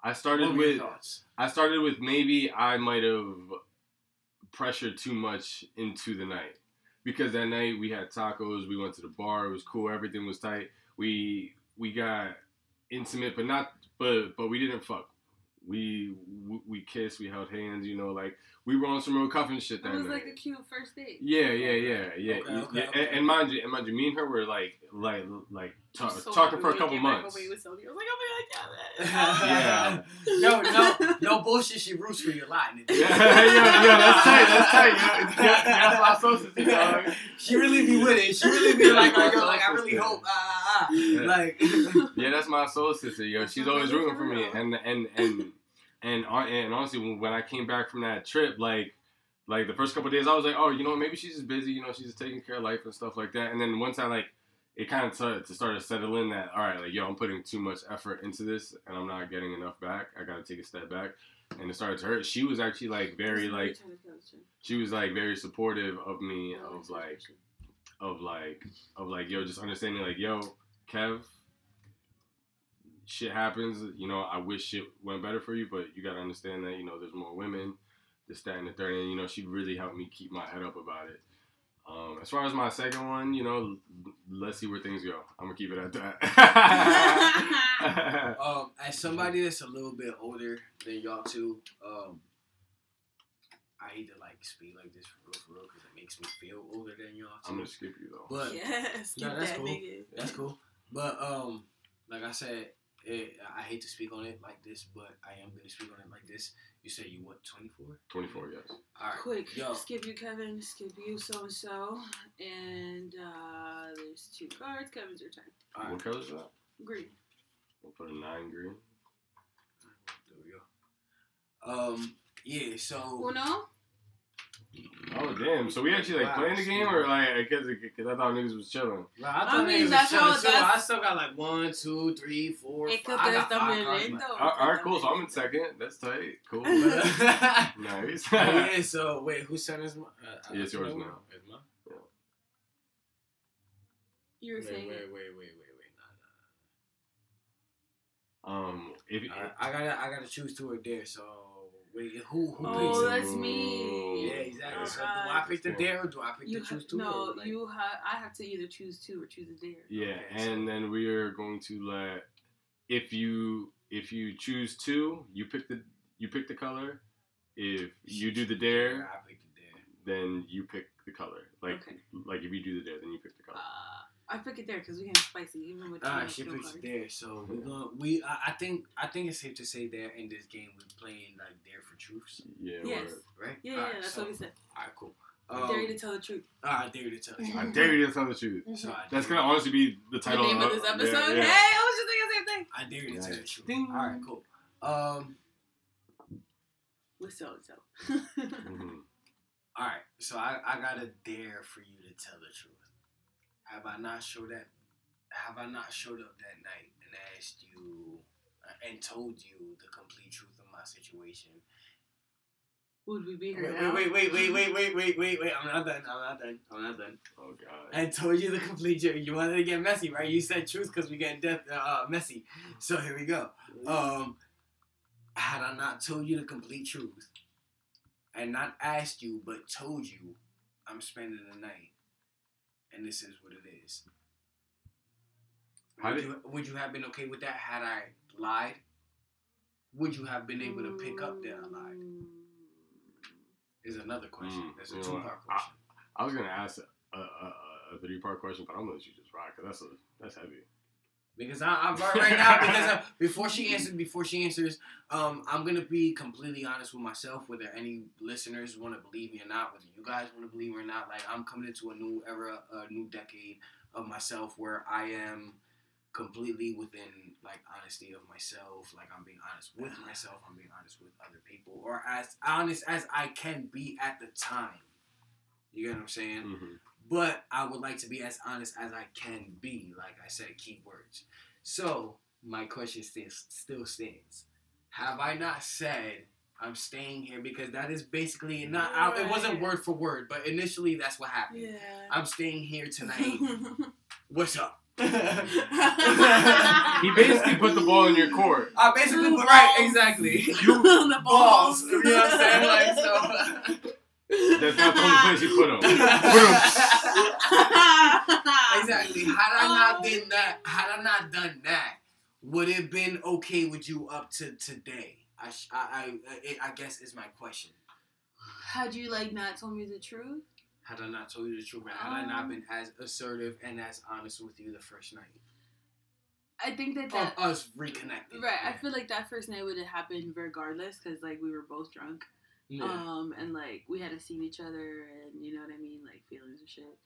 Speaker 1: I
Speaker 3: what
Speaker 1: started with
Speaker 3: thoughts?
Speaker 1: I started with maybe I might have pressured too much into the night because that night we had tacos, we went to the bar, it was cool, everything was tight. We we got intimate, but not but but we didn't fuck. We we, we kissed, we held hands, you know, like we were on some real cuffing shit that
Speaker 2: It was
Speaker 1: night.
Speaker 2: like a cute first date.
Speaker 1: yeah, yeah, yeah, yeah,
Speaker 3: Okay,
Speaker 1: yeah.
Speaker 3: okay,
Speaker 1: And,
Speaker 3: okay.
Speaker 1: and mind you, and mind you, me and her were like, like, like ta-
Speaker 2: I'm so
Speaker 1: talking for a
Speaker 2: we
Speaker 1: couple
Speaker 2: came back
Speaker 1: months.
Speaker 2: when we was so- I was like, oh my god,
Speaker 1: Yeah. yeah.
Speaker 3: no, no, no bullshit. She roots for you a lot. nigga.
Speaker 1: Yeah, yeah, yeah, that's tight, that's tight. Yeah, yeah, that's my society, dog.
Speaker 3: She really be with it. She really be like,
Speaker 1: Yeah,
Speaker 3: like, like I really hope, ah.
Speaker 1: Yeah.
Speaker 3: like.
Speaker 1: Yeah, that's my soul sister, yo. She's always rooting
Speaker 2: for
Speaker 1: for me, and and and and and honestly, when- when I came back from that trip, like like the first couple of days, I was like, oh, you know, maybe she's just busy, you know, she's just taking care of life and stuff like that. And then once I like, it kind of started to start to settle in that, all right, like yo, I'm putting too much effort into this, and I'm not getting enough back. I got to take a step back. And it started to hurt. She was actually like very like she was like very supportive of me of like of like of like yo just understanding like yo kev shit happens you know i wish shit went better for you but you gotta understand that you know there's more women this that and the third and you know she really helped me keep my head up about it um, as far as my second one you know l- let's see where things go i'm gonna keep it at that
Speaker 3: Um, as somebody that's a little bit older than y'all two, um, I hate to like speak like this for real, for real, because it makes me feel older than y'all
Speaker 1: i'm gonna skip you though
Speaker 3: But
Speaker 2: yeah, skip
Speaker 3: No, that's
Speaker 2: that
Speaker 3: cool.
Speaker 2: nigga.
Speaker 3: that's cool. But um, like I said, it, I hate to speak on it like this, but I am gonna speak on it like this. You said you what, twenty four?
Speaker 1: 24 yes
Speaker 3: All right,
Speaker 2: Quick,
Speaker 3: yo,
Speaker 2: skip you, Kevin. Skip you, so and so. And uh, there's two cards. Kevin's your turn.
Speaker 3: all right,
Speaker 1: what color is that
Speaker 2: Green.
Speaker 1: we'll put a nine green
Speaker 3: there we go. Um, yeah. So
Speaker 2: Uno.
Speaker 1: Oh damn! So we actually like
Speaker 3: Wow.
Speaker 1: playing the game or like because because I thought niggas was chilling.
Speaker 3: Well,
Speaker 2: I
Speaker 3: thought
Speaker 2: mean,
Speaker 3: niggas
Speaker 2: that's
Speaker 3: chilling,
Speaker 2: how-
Speaker 3: too.
Speaker 2: that's-
Speaker 3: I still got like one, two, three, four,
Speaker 2: Es que
Speaker 3: five. I got
Speaker 2: ustedes
Speaker 3: five
Speaker 2: están
Speaker 3: cards.
Speaker 2: violento.
Speaker 3: man.
Speaker 1: All right, all right, cool. So I'm in second. That's tight. Cool. nice.
Speaker 3: yeah,
Speaker 1: nice.
Speaker 3: so wait, whose turn is mine? Uh,
Speaker 1: Yeah, it's yours now.
Speaker 3: It's mine?
Speaker 2: You were
Speaker 3: Wait,
Speaker 2: saying
Speaker 3: wait,
Speaker 2: it.
Speaker 3: wait, wait, wait, wait. Nah, nah.
Speaker 1: um, if
Speaker 3: Alright, I gotta, I gotta choose two or dare. So wait, who, who
Speaker 2: Oh,
Speaker 3: picks? it?
Speaker 2: that's me.
Speaker 3: Yeah, exactly.
Speaker 2: Oh,
Speaker 3: so do I pick the dare or do I pick
Speaker 2: You
Speaker 3: the
Speaker 2: ha-
Speaker 3: choose two?
Speaker 2: no,
Speaker 3: or, like-
Speaker 2: you have. I have to either choose two or choose a dare.
Speaker 1: yeah,
Speaker 3: Okay, so-
Speaker 1: and then we are going to let if you if you choose two, you pick the you pick the color. If you do the dare,
Speaker 3: I pick the dare.
Speaker 1: then you pick the color. Like
Speaker 2: Okay.
Speaker 1: like if you do the dare, then you pick the color.
Speaker 2: Uh, I pick it there because we have spicy, even with
Speaker 3: Alright,
Speaker 2: the
Speaker 3: she
Speaker 2: no
Speaker 3: picks
Speaker 2: cards.
Speaker 3: dare. So we going we I, I think I think it's safe to say there in this game we're playing like dare for truths,
Speaker 1: Yeah.
Speaker 2: Yes.
Speaker 1: word.
Speaker 3: right?
Speaker 2: Yeah,
Speaker 3: Alright,
Speaker 2: yeah, that's
Speaker 3: so,
Speaker 2: what we said.
Speaker 3: Alright, cool.
Speaker 2: I dare you
Speaker 3: Um,
Speaker 2: to tell the truth.
Speaker 3: alright, dare you to tell you.
Speaker 1: I dare you to tell the truth.
Speaker 3: So
Speaker 1: That's gonna honestly be the
Speaker 2: The
Speaker 1: title
Speaker 2: name of this episode.
Speaker 1: yeah.
Speaker 2: Hey, I was just thinking the same thing.
Speaker 3: I dare you to tell the truth.
Speaker 1: Ding.
Speaker 3: All right, cool. Um,
Speaker 2: With so and so.
Speaker 3: All right. So I, I got a dare for you to tell the truth. Have I not showed that? Have I not showed up that night and asked you uh, and told you the complete truth of my situation?
Speaker 2: Would we be
Speaker 3: Wait,
Speaker 2: here
Speaker 3: wait,
Speaker 2: now?
Speaker 3: wait, wait, wait, wait, wait, wait, wait, wait. I'm not done. I'm not done. I'm not done.
Speaker 1: Oh god.
Speaker 3: I told you the complete truth. You wanted to get messy, right? You said truth because we get death, uh, messy. So here we go. Um, had I not told you the complete truth, and not asked you, but told you, I'm spending the night, and this is what it is. Would you, would you have been okay with that had I lied? Would you have been able to pick up that I lied? Is another question.
Speaker 1: Mm,
Speaker 3: There's a two part
Speaker 1: I-
Speaker 3: question.
Speaker 1: I was gonna ask a, a, a, a three part question, but I'm gonna let you just rock because that's a that's heavy.
Speaker 3: Because I, I'm right right now. Because uh, before she answers, before she answers, um, I'm gonna be completely honest with myself. Whether any listeners want to believe me or not, whether you guys want to believe me or not, like I'm coming into a new era, a new decade of myself where I am completely within like honesty of myself. Like I'm being honest with myself. I'm being honest with other people, or as honest as I can be at the time. You get what I'm saying?
Speaker 1: Mhm.
Speaker 3: But I would like to be as honest as I can be. Like I said, keywords. So my question still still stands. Have I not said I'm staying here because that is basically not. I, it wasn't word for word, but initially that's what happened.
Speaker 2: Yeah.
Speaker 3: I'm staying here tonight. What's up?
Speaker 1: He basically put the ball in your court.
Speaker 3: I basically put right
Speaker 2: balls.
Speaker 3: exactly.
Speaker 2: the
Speaker 3: Balls.
Speaker 2: balls.
Speaker 3: You know what I'm saying? Like so.
Speaker 1: That's not the only place you put them.
Speaker 3: exactly. Had I not done that, had I not done that, would it been okay with you up to today? I, sh- I, I, I guess is my question.
Speaker 2: Had you like not told me the truth?
Speaker 3: Had I not told you the truth, had I not
Speaker 2: Um,
Speaker 3: been as assertive and as honest with you the first night
Speaker 2: I think that
Speaker 3: of
Speaker 2: that
Speaker 3: us reconnecting?
Speaker 2: right. I feel like that first night would have happened regardless because like we were both drunk.
Speaker 3: Yeah.
Speaker 2: Um, and like we hadn't seen each other, and you know what I mean, like feelings and shit.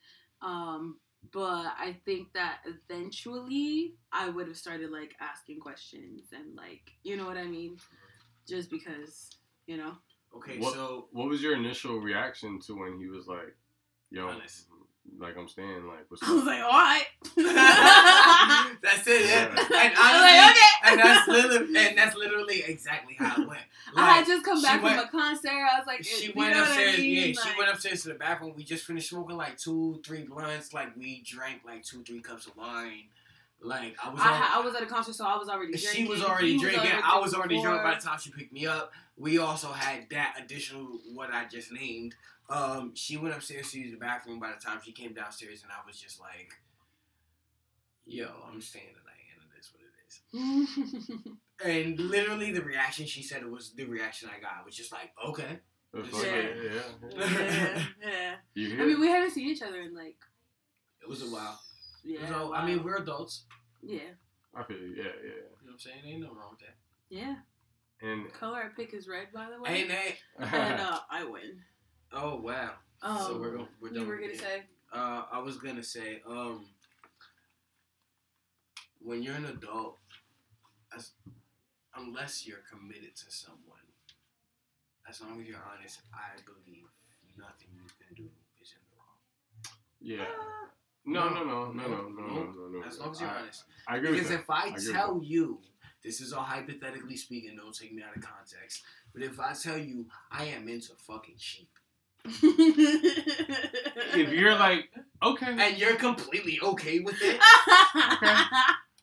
Speaker 2: Um, but I think that eventually I would have started like asking questions and like you know what I mean, just because you know.
Speaker 3: okay,
Speaker 1: What-
Speaker 3: so
Speaker 1: What was your initial reaction to when he was like, "Yo,
Speaker 3: Honest.
Speaker 1: Like I'm staying, like what's
Speaker 2: I was like, all right.
Speaker 3: that's it. Yeah.
Speaker 1: Yeah.
Speaker 3: And
Speaker 2: I was
Speaker 3: honestly,
Speaker 2: like, okay.
Speaker 3: and that's literally, and that's literally exactly how it went.
Speaker 2: I had just come back
Speaker 3: went-
Speaker 2: from a concert. I was like,
Speaker 3: she
Speaker 2: you
Speaker 3: went
Speaker 2: know what I
Speaker 3: upstairs.
Speaker 2: mean?
Speaker 3: Yeah,
Speaker 2: Like-
Speaker 3: she went upstairs to the bathroom. We just finished smoking like two, three blunts. Like we drank like two, three cups of wine. Like I was.
Speaker 2: I,
Speaker 3: al-
Speaker 2: I was at a concert, so I was already Drinking.
Speaker 3: she was already
Speaker 2: He
Speaker 3: drinking. I was already drunk by the time she picked me up. We also had that additional what I just named. Um, she went upstairs to use the bathroom. By the time she came downstairs, and I was just like, "Yo, I'm staying tonight, and it is what it is." And literally, the reaction she said it was the reaction I got. Was just like, "Okay."
Speaker 1: It's
Speaker 2: Yeah.
Speaker 1: yeah, yeah, yeah.
Speaker 2: yeah, yeah. I mean, we haven't seen each other in like
Speaker 3: It was a while.
Speaker 2: Yeah.
Speaker 3: so,
Speaker 2: wow.
Speaker 3: I mean, we're adults.
Speaker 2: yeah,
Speaker 1: I feel you. Yeah, yeah.
Speaker 3: You know what I'm saying? Ain't no wrong with that.
Speaker 2: yeah.
Speaker 1: And
Speaker 2: Color I pick is red, by the way.
Speaker 3: Ain't that?
Speaker 2: and uh, I win.
Speaker 3: Oh wow.
Speaker 2: Um,
Speaker 3: so we're going. We're done.
Speaker 2: you were
Speaker 3: with
Speaker 2: gonna
Speaker 3: it.
Speaker 2: say
Speaker 3: Uh, I was gonna say, um, when you're an adult, as unless you're committed to someone, as long as you're honest, I believe nothing you can do is in the wrong.
Speaker 1: yeah.
Speaker 2: uh,
Speaker 1: no, no, no, no, no, no, no, no. no, no.
Speaker 3: As long as you're
Speaker 1: I,
Speaker 3: honest.
Speaker 1: I agree
Speaker 3: because if I,
Speaker 1: I
Speaker 3: tell you, this is all hypothetically speaking, don't take me out of context. But if I tell you I am into fucking sheep.
Speaker 1: if you're like, okay.
Speaker 3: And you're completely okay with it. okay.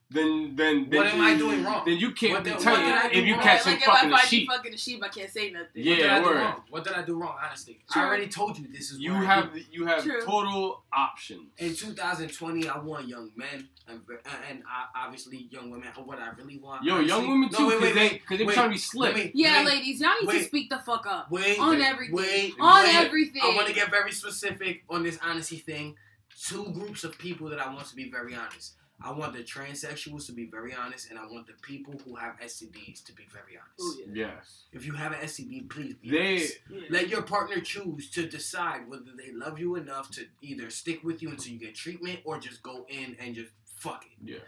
Speaker 1: then then then
Speaker 3: what am I doing wrong?
Speaker 1: Then you can't
Speaker 3: What
Speaker 1: be
Speaker 3: did- what did
Speaker 1: if you
Speaker 3: wrong?
Speaker 1: catch him
Speaker 2: like
Speaker 1: fucking
Speaker 2: if
Speaker 1: a
Speaker 2: I find
Speaker 1: sheep.
Speaker 2: you fucking a sheep, I can't say nothing.
Speaker 1: Yeah,
Speaker 3: what did I do wrong? What did I do wrong? Honestly,
Speaker 2: True.
Speaker 3: I already told you this is
Speaker 1: You
Speaker 3: what I
Speaker 1: have
Speaker 3: do.
Speaker 1: you have
Speaker 2: True.
Speaker 1: total options.
Speaker 3: In 2020, I want young men and, and uh, obviously young women. What I really want.
Speaker 1: Yo,
Speaker 3: honestly-
Speaker 1: young women too,
Speaker 3: wait,
Speaker 1: because
Speaker 3: wait,
Speaker 1: they because they be
Speaker 3: wait,
Speaker 1: trying to be slick.
Speaker 3: Wait,
Speaker 2: Yeah,
Speaker 3: wait,
Speaker 2: ladies, y'all need to speak the fuck up
Speaker 3: Wait,
Speaker 2: on everything.
Speaker 3: Wait,
Speaker 2: on
Speaker 3: wait.
Speaker 2: everything.
Speaker 3: I want to get very specific on this honesty thing. Two groups of people that I want to be very honest. I want the transsexuals to be very honest, and I want the people who have STDs to be very honest.
Speaker 2: Oh, yeah.
Speaker 1: Yes,
Speaker 3: If you have an STD, please be
Speaker 1: they.
Speaker 3: honest.
Speaker 2: Yeah.
Speaker 3: Let your partner choose to decide whether they love you enough to either stick with you until you get treatment or just go in and just fuck it.
Speaker 1: Yeah.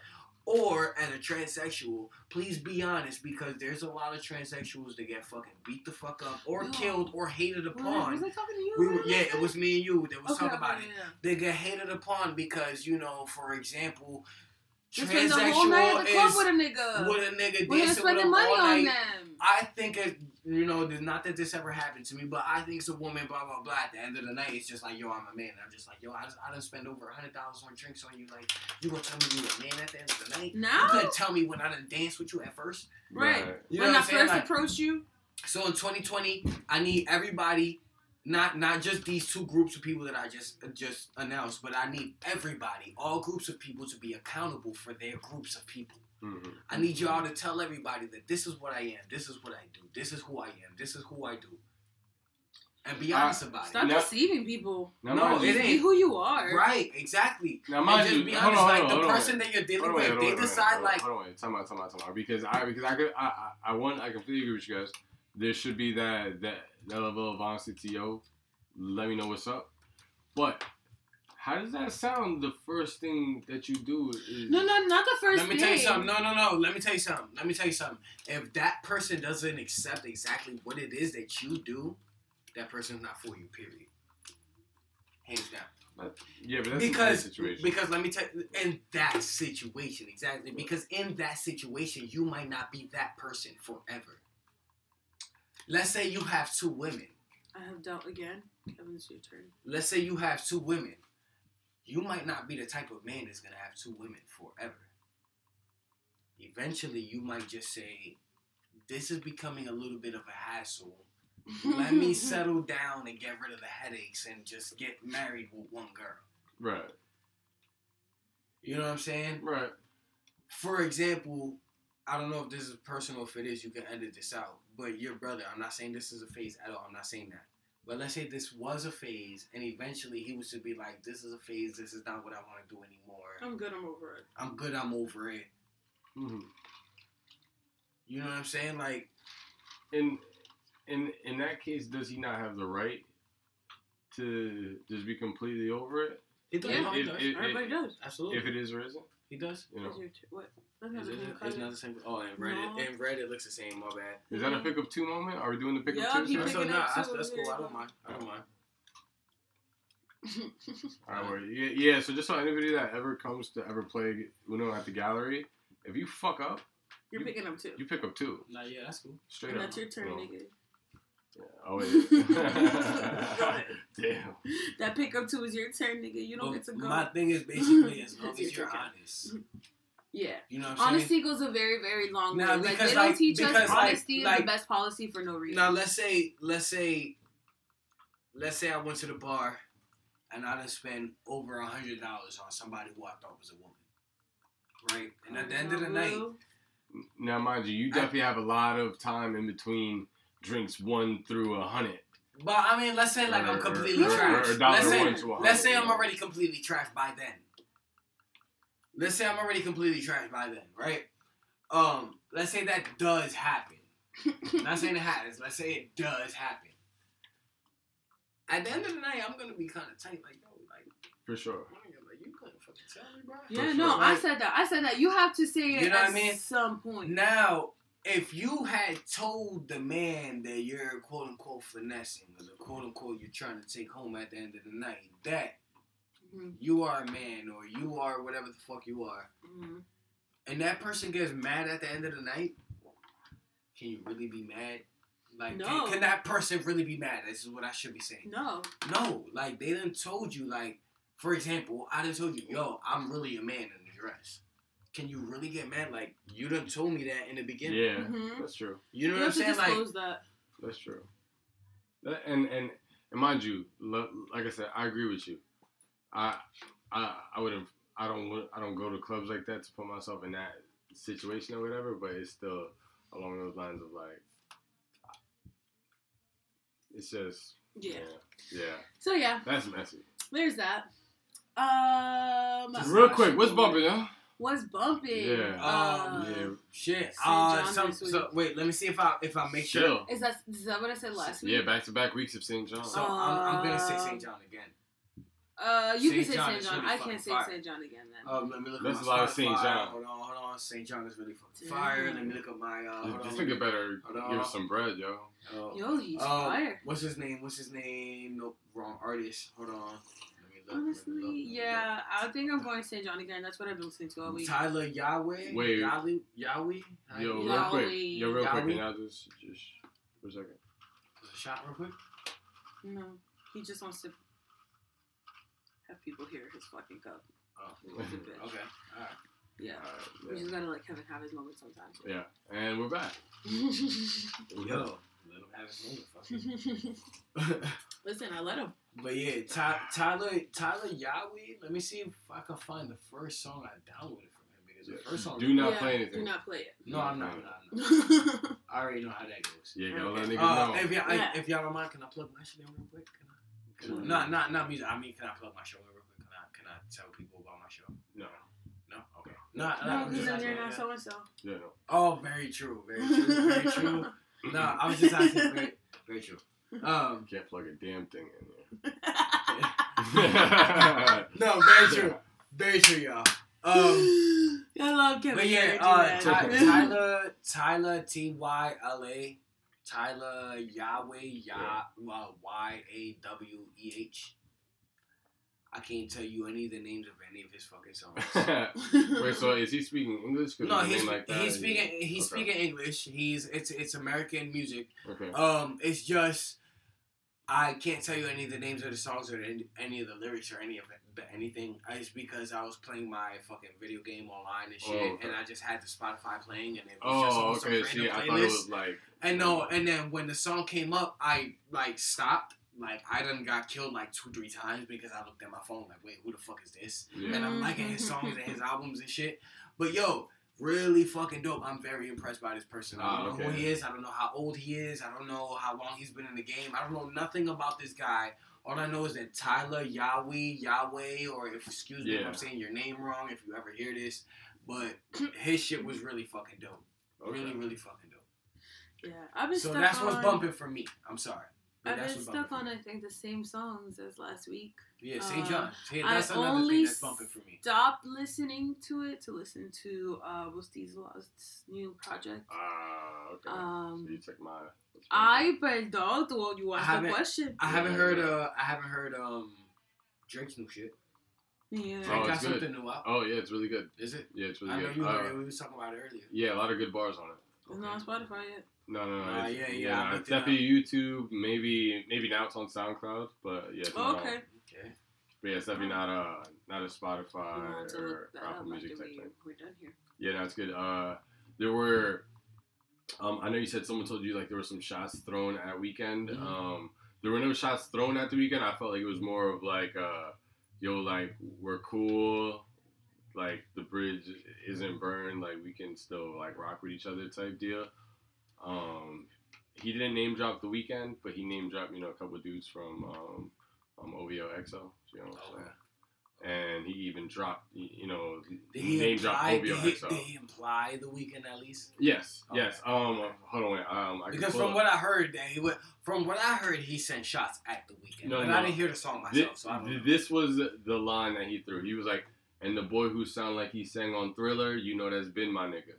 Speaker 3: Or as a transsexual, please be honest because there's a lot of transsexuals that get fucking beat the fuck up or
Speaker 2: No.
Speaker 3: killed or hated upon.
Speaker 2: was I talking to you?
Speaker 3: We were, yeah, it was me and you that was
Speaker 2: Okay,
Speaker 3: talking about
Speaker 2: okay,
Speaker 3: it.
Speaker 2: yeah.
Speaker 3: They get hated upon because, you know, for example,
Speaker 2: Just spend the whole night
Speaker 3: transsexual
Speaker 2: at the club
Speaker 3: is
Speaker 2: with a nigga.
Speaker 3: with a nigga
Speaker 2: We're
Speaker 3: dancing with
Speaker 2: spend the money on them.
Speaker 3: I think it, you know, not that this ever happened to me, but I think it's a woman, blah blah blah. At the end of the night, it's just like, yo, I'm a man. I'm just like, yo, I just, I done spend over a hundred dollars on drinks on you. Like, you gonna tell me you a man at the end of the night?
Speaker 2: No.
Speaker 3: You couldn't tell me when I done danced with you at first.
Speaker 2: Right.
Speaker 3: You
Speaker 2: when
Speaker 3: know
Speaker 2: I
Speaker 3: I'm
Speaker 2: first
Speaker 3: Like,
Speaker 2: approached you,
Speaker 3: so in 2020, I need everybody, not not just these two groups of people that I just just announced, but I need everybody, all groups of people, to be accountable for their groups of people.
Speaker 1: Mhm.
Speaker 3: I need y'all to tell everybody that this is what I am, this is what I do, this is who I am, this is who I do. and be honest about
Speaker 2: Stop
Speaker 3: it.
Speaker 1: Stop
Speaker 2: deceiving people.
Speaker 1: Now,
Speaker 3: No,
Speaker 1: mind
Speaker 3: it
Speaker 1: you-
Speaker 2: Be
Speaker 3: ain't.
Speaker 2: who you are.
Speaker 3: Right, exactly.
Speaker 1: Now,
Speaker 3: And
Speaker 1: mind
Speaker 3: just
Speaker 1: you,
Speaker 3: be honest,
Speaker 1: on,
Speaker 3: like
Speaker 1: hold
Speaker 3: the
Speaker 1: on,
Speaker 3: person that you're dealing
Speaker 1: hold on,
Speaker 3: with,
Speaker 1: wait.
Speaker 3: the
Speaker 1: Hold on, wait,
Speaker 3: with,
Speaker 1: hold on,
Speaker 3: they
Speaker 1: wait, wait,
Speaker 3: decide
Speaker 1: hold on,
Speaker 3: like,
Speaker 1: hold on, wait, time out, time out, time out. Because I, because I could, I, I, I want, I completely agree with you guys. There should be that, that, that level of honesty to yo. Let me know what's up. But how does that sound? The first thing that you do is
Speaker 2: No, no, not the first
Speaker 3: let me
Speaker 2: thing.
Speaker 3: tell you something. No, no, no. Let me tell you something. Let me tell you something. If that person doesn't accept exactly what it is that you do, that person's not for you. Period. Hands down.
Speaker 1: Yeah, but that's
Speaker 3: because
Speaker 1: a situation.
Speaker 3: because let me tell you, in that situation exactly because in that situation you might not be that person forever. Let's say you have two women.
Speaker 2: I have dealt again. Kevin, it's your turn.
Speaker 3: Let's say you have two women. You might not be the type of man that's gonna have two women forever. Eventually, you might just say, "This is becoming a little bit of a hassle. Let me settle down and get rid of the headaches and just get married with one girl."
Speaker 1: right,
Speaker 3: You know what I'm saying?
Speaker 1: right.
Speaker 3: For example, I don't know if this is personal. If it is, you can edit this out. But your brother, I'm not saying this is a phase at all. I'm not saying that. But let's say this was a phase, and eventually he was to be like, "This is a phase. This is not what I want to do anymore.
Speaker 2: I'm good. I'm over it.
Speaker 3: I'm good. I'm over it."
Speaker 1: hmm
Speaker 3: You know what I'm saying? Like,
Speaker 1: In, in, in that case, does he not have the right to just be completely over it?
Speaker 3: it does.
Speaker 2: Yeah,
Speaker 3: no, he
Speaker 1: it-
Speaker 3: does.
Speaker 1: it-
Speaker 2: Everybody does.
Speaker 3: Absolutely,
Speaker 1: If it is or isn't,
Speaker 3: he does.
Speaker 1: you know.
Speaker 2: It's your tur- what? That's not
Speaker 3: Is
Speaker 2: the
Speaker 3: it,
Speaker 2: same
Speaker 3: it's not the same. Oh, in red,
Speaker 2: No.
Speaker 3: it, in red it looks the same. My bad.
Speaker 1: Is that a mm. pickup two moment? Are we doing the pickup
Speaker 2: Yeah,
Speaker 1: two?
Speaker 2: he
Speaker 1: side?
Speaker 2: picked
Speaker 3: So
Speaker 2: it
Speaker 3: nah,
Speaker 2: up
Speaker 3: that's, that's cool. I don't mind. I don't mind.
Speaker 1: All right, word. yeah, yeah. So just so anybody that ever comes to ever play Uno at the gallery, if you fuck up,
Speaker 2: You're picking up two.
Speaker 1: you pick up two.
Speaker 3: Nah, yeah, that's cool.
Speaker 1: Straight
Speaker 2: And
Speaker 1: up.
Speaker 2: that's your turn,
Speaker 1: No.
Speaker 2: nigga.
Speaker 1: Yeah. Oh wait.
Speaker 2: Go ahead.
Speaker 1: Damn.
Speaker 2: That pickup two is your turn, nigga. You don't
Speaker 3: Well,
Speaker 2: get to go.
Speaker 3: My thing is basically as long as you're
Speaker 2: turn.
Speaker 3: honest.
Speaker 2: Yeah.
Speaker 3: You know what I'm saying?
Speaker 2: Honesty goes a very, very long
Speaker 3: Now,
Speaker 2: way. Like they don't
Speaker 3: like-
Speaker 2: teach us
Speaker 3: because, like-
Speaker 2: honesty is
Speaker 3: like-
Speaker 2: the best policy for no reason.
Speaker 3: Now let's say let's say let's say I went to the bar and I didn't spend over a hundred dollars on somebody who I thought was a woman. Right? And at the end of the night,
Speaker 1: Now, mind you, you definitely have a lot of time in between drinks one through a hundred.
Speaker 3: but I mean let's say like
Speaker 1: Or-
Speaker 3: I'm completely
Speaker 2: or- or
Speaker 3: trashed.
Speaker 1: dollar
Speaker 3: Let's say,
Speaker 1: one to a
Speaker 3: let's say I'm already completely trashed by then. Let's say I'm already completely trashed by then, right? Um, let's say that does happen. Not saying it has. Let's say it does happen. At the end of the night, I'm gonna be kind of tight, like yo, like,
Speaker 1: For sure.
Speaker 3: like you couldn't fucking tell me, bro.
Speaker 2: Yeah,
Speaker 1: For
Speaker 2: no,
Speaker 1: sure.
Speaker 2: I said that. I said that. You have to say it
Speaker 3: You know
Speaker 2: at
Speaker 3: what I mean?
Speaker 2: some point.
Speaker 3: Now, if you had told the man that you're quote unquote finessing, or the quote unquote you're trying to take home at the end of the night, that
Speaker 2: Mhm,
Speaker 3: you are a man or you are whatever the fuck you are,
Speaker 2: mhm.
Speaker 3: and that person gets mad at the end of the night, can you really be mad? Like,
Speaker 2: No.
Speaker 3: can, can that person really be mad? This is what I should be saying.
Speaker 2: No.
Speaker 3: No, like they done told you, like, for example, I done told you, yo, I'm really a man in a dress. Can you really get mad? Like, you done told me that in the beginning.
Speaker 1: Yeah,
Speaker 2: Mhm.
Speaker 1: that's true.
Speaker 3: You know
Speaker 2: You
Speaker 3: what I'm
Speaker 2: to
Speaker 3: saying? Like,
Speaker 2: disclose that.
Speaker 1: That's true. And and and mind you, like I said, I agree with you. I I I would have. I don't. I don't go to clubs like that to put myself in that situation or whatever. But it's still along those lines of like. It's just.
Speaker 2: Yeah.
Speaker 1: Yeah. yeah
Speaker 2: So yeah,
Speaker 1: that's messy.
Speaker 2: there's that. Um,
Speaker 3: Just-
Speaker 1: Real quick, what's bumping, yo?
Speaker 2: what's bumping?
Speaker 1: Yeah.
Speaker 2: Uh,
Speaker 3: Um,
Speaker 1: yeah.
Speaker 3: Shit.
Speaker 2: St.
Speaker 3: Uh, some, so wait, let me see if I if I make sure.
Speaker 1: Chill.
Speaker 2: Is that is that what I said last week?
Speaker 1: Yeah, back to back weeks of SAINt JHN.
Speaker 3: So I'm, I'm gonna say
Speaker 2: Um,
Speaker 3: SAINt JHN again.
Speaker 2: Uh, you can say
Speaker 3: John
Speaker 2: St. John.
Speaker 3: really
Speaker 2: I can't say
Speaker 3: fire.
Speaker 2: SAINt JHN again then.
Speaker 3: Um, let me look
Speaker 1: That's
Speaker 3: at
Speaker 1: a
Speaker 3: my
Speaker 1: lot of St.
Speaker 3: Spotify.
Speaker 1: John.
Speaker 3: Hold on, hold on. SAINt JHN is really fucking fire. Let me look at my. Uh, hold
Speaker 1: this
Speaker 3: on.
Speaker 1: nigga better
Speaker 3: Hold on.
Speaker 1: give us some bread, yo.
Speaker 3: Oh,
Speaker 2: Yo, he's
Speaker 3: um,
Speaker 2: fire.
Speaker 3: What's his name? What's his name? Nope, wrong artist. Hold on. Let me look, let me look, let
Speaker 2: Honestly,
Speaker 3: me
Speaker 2: yeah, I think I'm going to SAINt JHN again. That's what I've been listening to all week.
Speaker 3: Tyla Yaweh.
Speaker 1: Wait.
Speaker 3: Yaweh. Yaweh.
Speaker 1: Yo, real quick. Yo, real quick.
Speaker 3: Yaweh.
Speaker 1: Can y'all just, just for a second?
Speaker 3: A Shot real quick.
Speaker 2: No, he just wants to have people hear his fucking cup.
Speaker 3: Oh,
Speaker 2: He's a bitch.
Speaker 3: okay. All right.
Speaker 2: Yeah,
Speaker 1: Alright,
Speaker 2: we
Speaker 1: yeah.
Speaker 2: just gotta let Kevin have his moment sometimes.
Speaker 1: yeah. And we're back.
Speaker 3: Yo, let him have his moment.
Speaker 2: Listen, I let him.
Speaker 3: But yeah, Ty, Tyla Tyla Yaweh. Let me see if I can find the first song I downloaded from him because The
Speaker 1: Yeah.
Speaker 3: first song.
Speaker 1: Do not
Speaker 2: Yeah,
Speaker 1: play anything.
Speaker 2: Do not play it.
Speaker 3: No, I'm not. I'm not, I'm not. I already know how that goes.
Speaker 1: Yeah, gotta let
Speaker 2: Okay.
Speaker 1: niggas
Speaker 3: Uh,
Speaker 1: know.
Speaker 3: if, y'all,
Speaker 2: Yeah.
Speaker 3: if y'all don't mind, can I plug my shit in real quick? Can I? Can I not, not, not music. I mean, can I plug my show real quick? Can I, can I tell people about my show?
Speaker 1: No.
Speaker 3: No? Okay. Not,
Speaker 2: No, because then you're not so and so.
Speaker 1: Yeah, no.
Speaker 3: Oh, very true. Very true. Very true. no, I was just asking. Very, very true. Um,
Speaker 1: You can't plug a damn thing in there.
Speaker 3: no, very true. Very true, y'all. Um,
Speaker 2: I love Kevin.
Speaker 3: but yeah,
Speaker 2: Garrett,
Speaker 3: uh. Ty- Tyla, Tyla, T Y L A, Tyla Yaweh, Yah, uh, Y A W E H. I can't tell you any of the names of any of his fucking songs.
Speaker 1: Wait, so is he speaking English?
Speaker 3: No, he's
Speaker 1: like that,
Speaker 3: he's
Speaker 1: you-
Speaker 3: speaking he's
Speaker 1: okay.
Speaker 3: speaking English. He's it's it's American music.
Speaker 1: Okay.
Speaker 3: Um, it's just I can't tell you any of the names of the songs or any, any of the lyrics or any of it, anything. It's because I was playing my fucking video game online and shit,
Speaker 1: Oh, okay.
Speaker 3: and I just had the Spotify playing, and it was just
Speaker 1: Oh,
Speaker 3: some
Speaker 1: okay.
Speaker 3: random
Speaker 1: See, I thought it
Speaker 3: playlist.
Speaker 1: was like.
Speaker 3: And no, and then when the song came up, I like stopped. Like I done got killed like two, three times because I looked at my phone like, wait, who the fuck is this?
Speaker 1: Yeah.
Speaker 3: And I'm liking his songs and his albums and shit. But yo, really fucking dope. I'm very impressed by this person. I
Speaker 1: Ah,
Speaker 3: don't know who he is. I don't know how old he is. I don't know how long he's been in the game. I don't know nothing about this guy. All I know is that Tyla Yaweh, Yaweh, or if excuse me if I'm saying your name wrong, if you ever hear this, but his shit was really fucking dope.
Speaker 1: Okay.
Speaker 3: Really, really fucking dope.
Speaker 2: Yeah, I've been
Speaker 3: So
Speaker 2: stuck
Speaker 3: that's
Speaker 2: on.
Speaker 3: what's bumping for me. I'm sorry. But
Speaker 2: I've been
Speaker 3: what's
Speaker 2: stuck on
Speaker 3: me.
Speaker 2: I think the same songs as last week.
Speaker 3: Yeah, St.
Speaker 2: uh,
Speaker 3: John. See,
Speaker 2: I
Speaker 3: another
Speaker 2: only
Speaker 3: thing that's bumping for me.
Speaker 2: Stopped listening to it to listen to uh, Busti's Lost's new project.
Speaker 1: Ah, okay.
Speaker 2: Um,
Speaker 1: so you took my.
Speaker 2: I perdón, well, you
Speaker 3: I
Speaker 2: asked the
Speaker 3: haven't-
Speaker 2: question.
Speaker 3: I haven't heard. Uh, I haven't heard. Um, Drake's new shit.
Speaker 2: Yeah.
Speaker 3: Drake
Speaker 1: Oh,
Speaker 3: got
Speaker 1: it's good.
Speaker 3: something new out.
Speaker 1: Oh yeah, it's really good.
Speaker 3: Is it?
Speaker 1: Yeah, it's really
Speaker 3: I
Speaker 1: really
Speaker 3: know
Speaker 1: good.
Speaker 3: you
Speaker 1: Uh,
Speaker 3: heard it. We was talking about it earlier.
Speaker 1: yeah, a lot of good bars on it.
Speaker 2: It's not on Spotify yet.
Speaker 1: No, no, no. It's-
Speaker 3: yeah, yeah, I
Speaker 1: It's
Speaker 3: looked it up.
Speaker 1: definitely YouTube. Maybe, maybe now it's on SoundCloud, but yeah. It's
Speaker 2: Oh, okay.
Speaker 3: Okay.
Speaker 1: But yeah, it's definitely not a not a Spotify
Speaker 2: You want to
Speaker 1: or
Speaker 2: look
Speaker 1: Apple Music
Speaker 2: after
Speaker 1: type thing.
Speaker 2: we're done here.
Speaker 1: Yeah, that's good. Uh, there were, um, I know you said someone told you like there were some shots thrown at Weeknd.
Speaker 3: Mhm.
Speaker 1: Um, there were no shots thrown at the Weeknd. I felt like it was more of like, uh, yo, like we're cool, like the bridge isn't burned, like we can still like rock with each other type deal. Um, he didn't name drop the Weeknd, but he name dropped you know a couple dudes from um, um OVO XO. You know what I'm
Speaker 3: Okay.
Speaker 1: saying? And he even dropped, you know,
Speaker 3: Did he
Speaker 1: name drop
Speaker 3: imply?
Speaker 1: OVO
Speaker 3: Did he,
Speaker 1: XO.
Speaker 3: did he imply the Weeknd at least?
Speaker 1: Yes,
Speaker 3: Okay.
Speaker 1: yes. Um, hold on. Um, I
Speaker 3: Because from
Speaker 1: up-
Speaker 3: what I heard, that he would, from what I heard, he sent shots at the Weeknd.
Speaker 1: No,
Speaker 3: but
Speaker 1: no.
Speaker 3: I didn't hear the song myself,
Speaker 1: Thi-
Speaker 3: so I don't know.
Speaker 1: this was the line that he threw. He was like, "And the boy who sound like he sang on Thriller, you know that's been my nigga."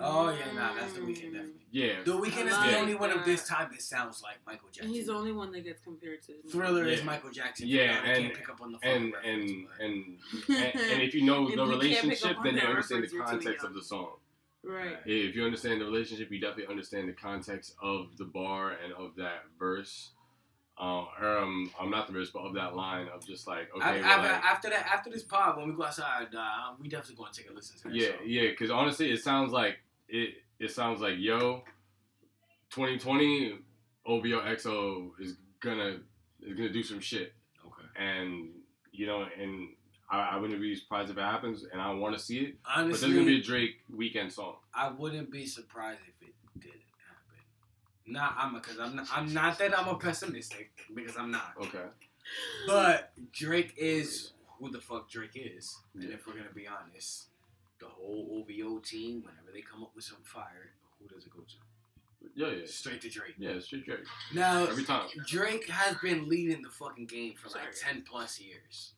Speaker 3: Oh yeah, nah, that's the
Speaker 2: Weeknd
Speaker 3: definitely.
Speaker 1: Yeah,
Speaker 3: The Weeknd is the
Speaker 2: like
Speaker 3: only one of this time that sounds like Michael
Speaker 2: And
Speaker 3: Jackson.
Speaker 2: he's the only one that gets compared to
Speaker 3: Thriller is Michael Jackson.
Speaker 1: Yeah,
Speaker 3: for
Speaker 1: and-
Speaker 3: can't pick up on the
Speaker 1: and and, and and and if you know
Speaker 2: If
Speaker 1: the
Speaker 2: you can't pick up
Speaker 1: relationship, then you understand the context of the song.
Speaker 2: right.
Speaker 1: If you understand the relationship, you definitely understand the context of the bar and of that verse. Um, or, um, I'm not the verse, but of that line of just like okay, well,
Speaker 3: after,
Speaker 1: like-
Speaker 3: after that, after this pod, when we go outside, uh, we definitely gonna take a listen to that.
Speaker 1: Yeah,
Speaker 3: song.
Speaker 1: yeah. Because honestly, it sounds like it. It sounds like yo, 2020 OVO XO is gonna is gonna do some shit,
Speaker 3: Okay.
Speaker 1: and you know, and I, I wouldn't be surprised if it happens, and I want to see it. But
Speaker 3: Honestly,
Speaker 1: there's gonna be a Drake Weeknd song.
Speaker 3: I wouldn't be surprised if it didn't happen. Not I'm because I'm not, I'm not that I'm a pessimistic because I'm not.
Speaker 1: Okay.
Speaker 3: But Drake is who the fuck Drake is, and if we're gonna be honest, the whole OVO team, whenever they come up with some fire, who does it go to?
Speaker 1: Yeah, yeah,
Speaker 3: Straight to Drake.
Speaker 1: yeah. It's Drake. Drake.
Speaker 3: Now
Speaker 1: Every time.
Speaker 3: Drake has been leading the fucking game for like 10 plus years.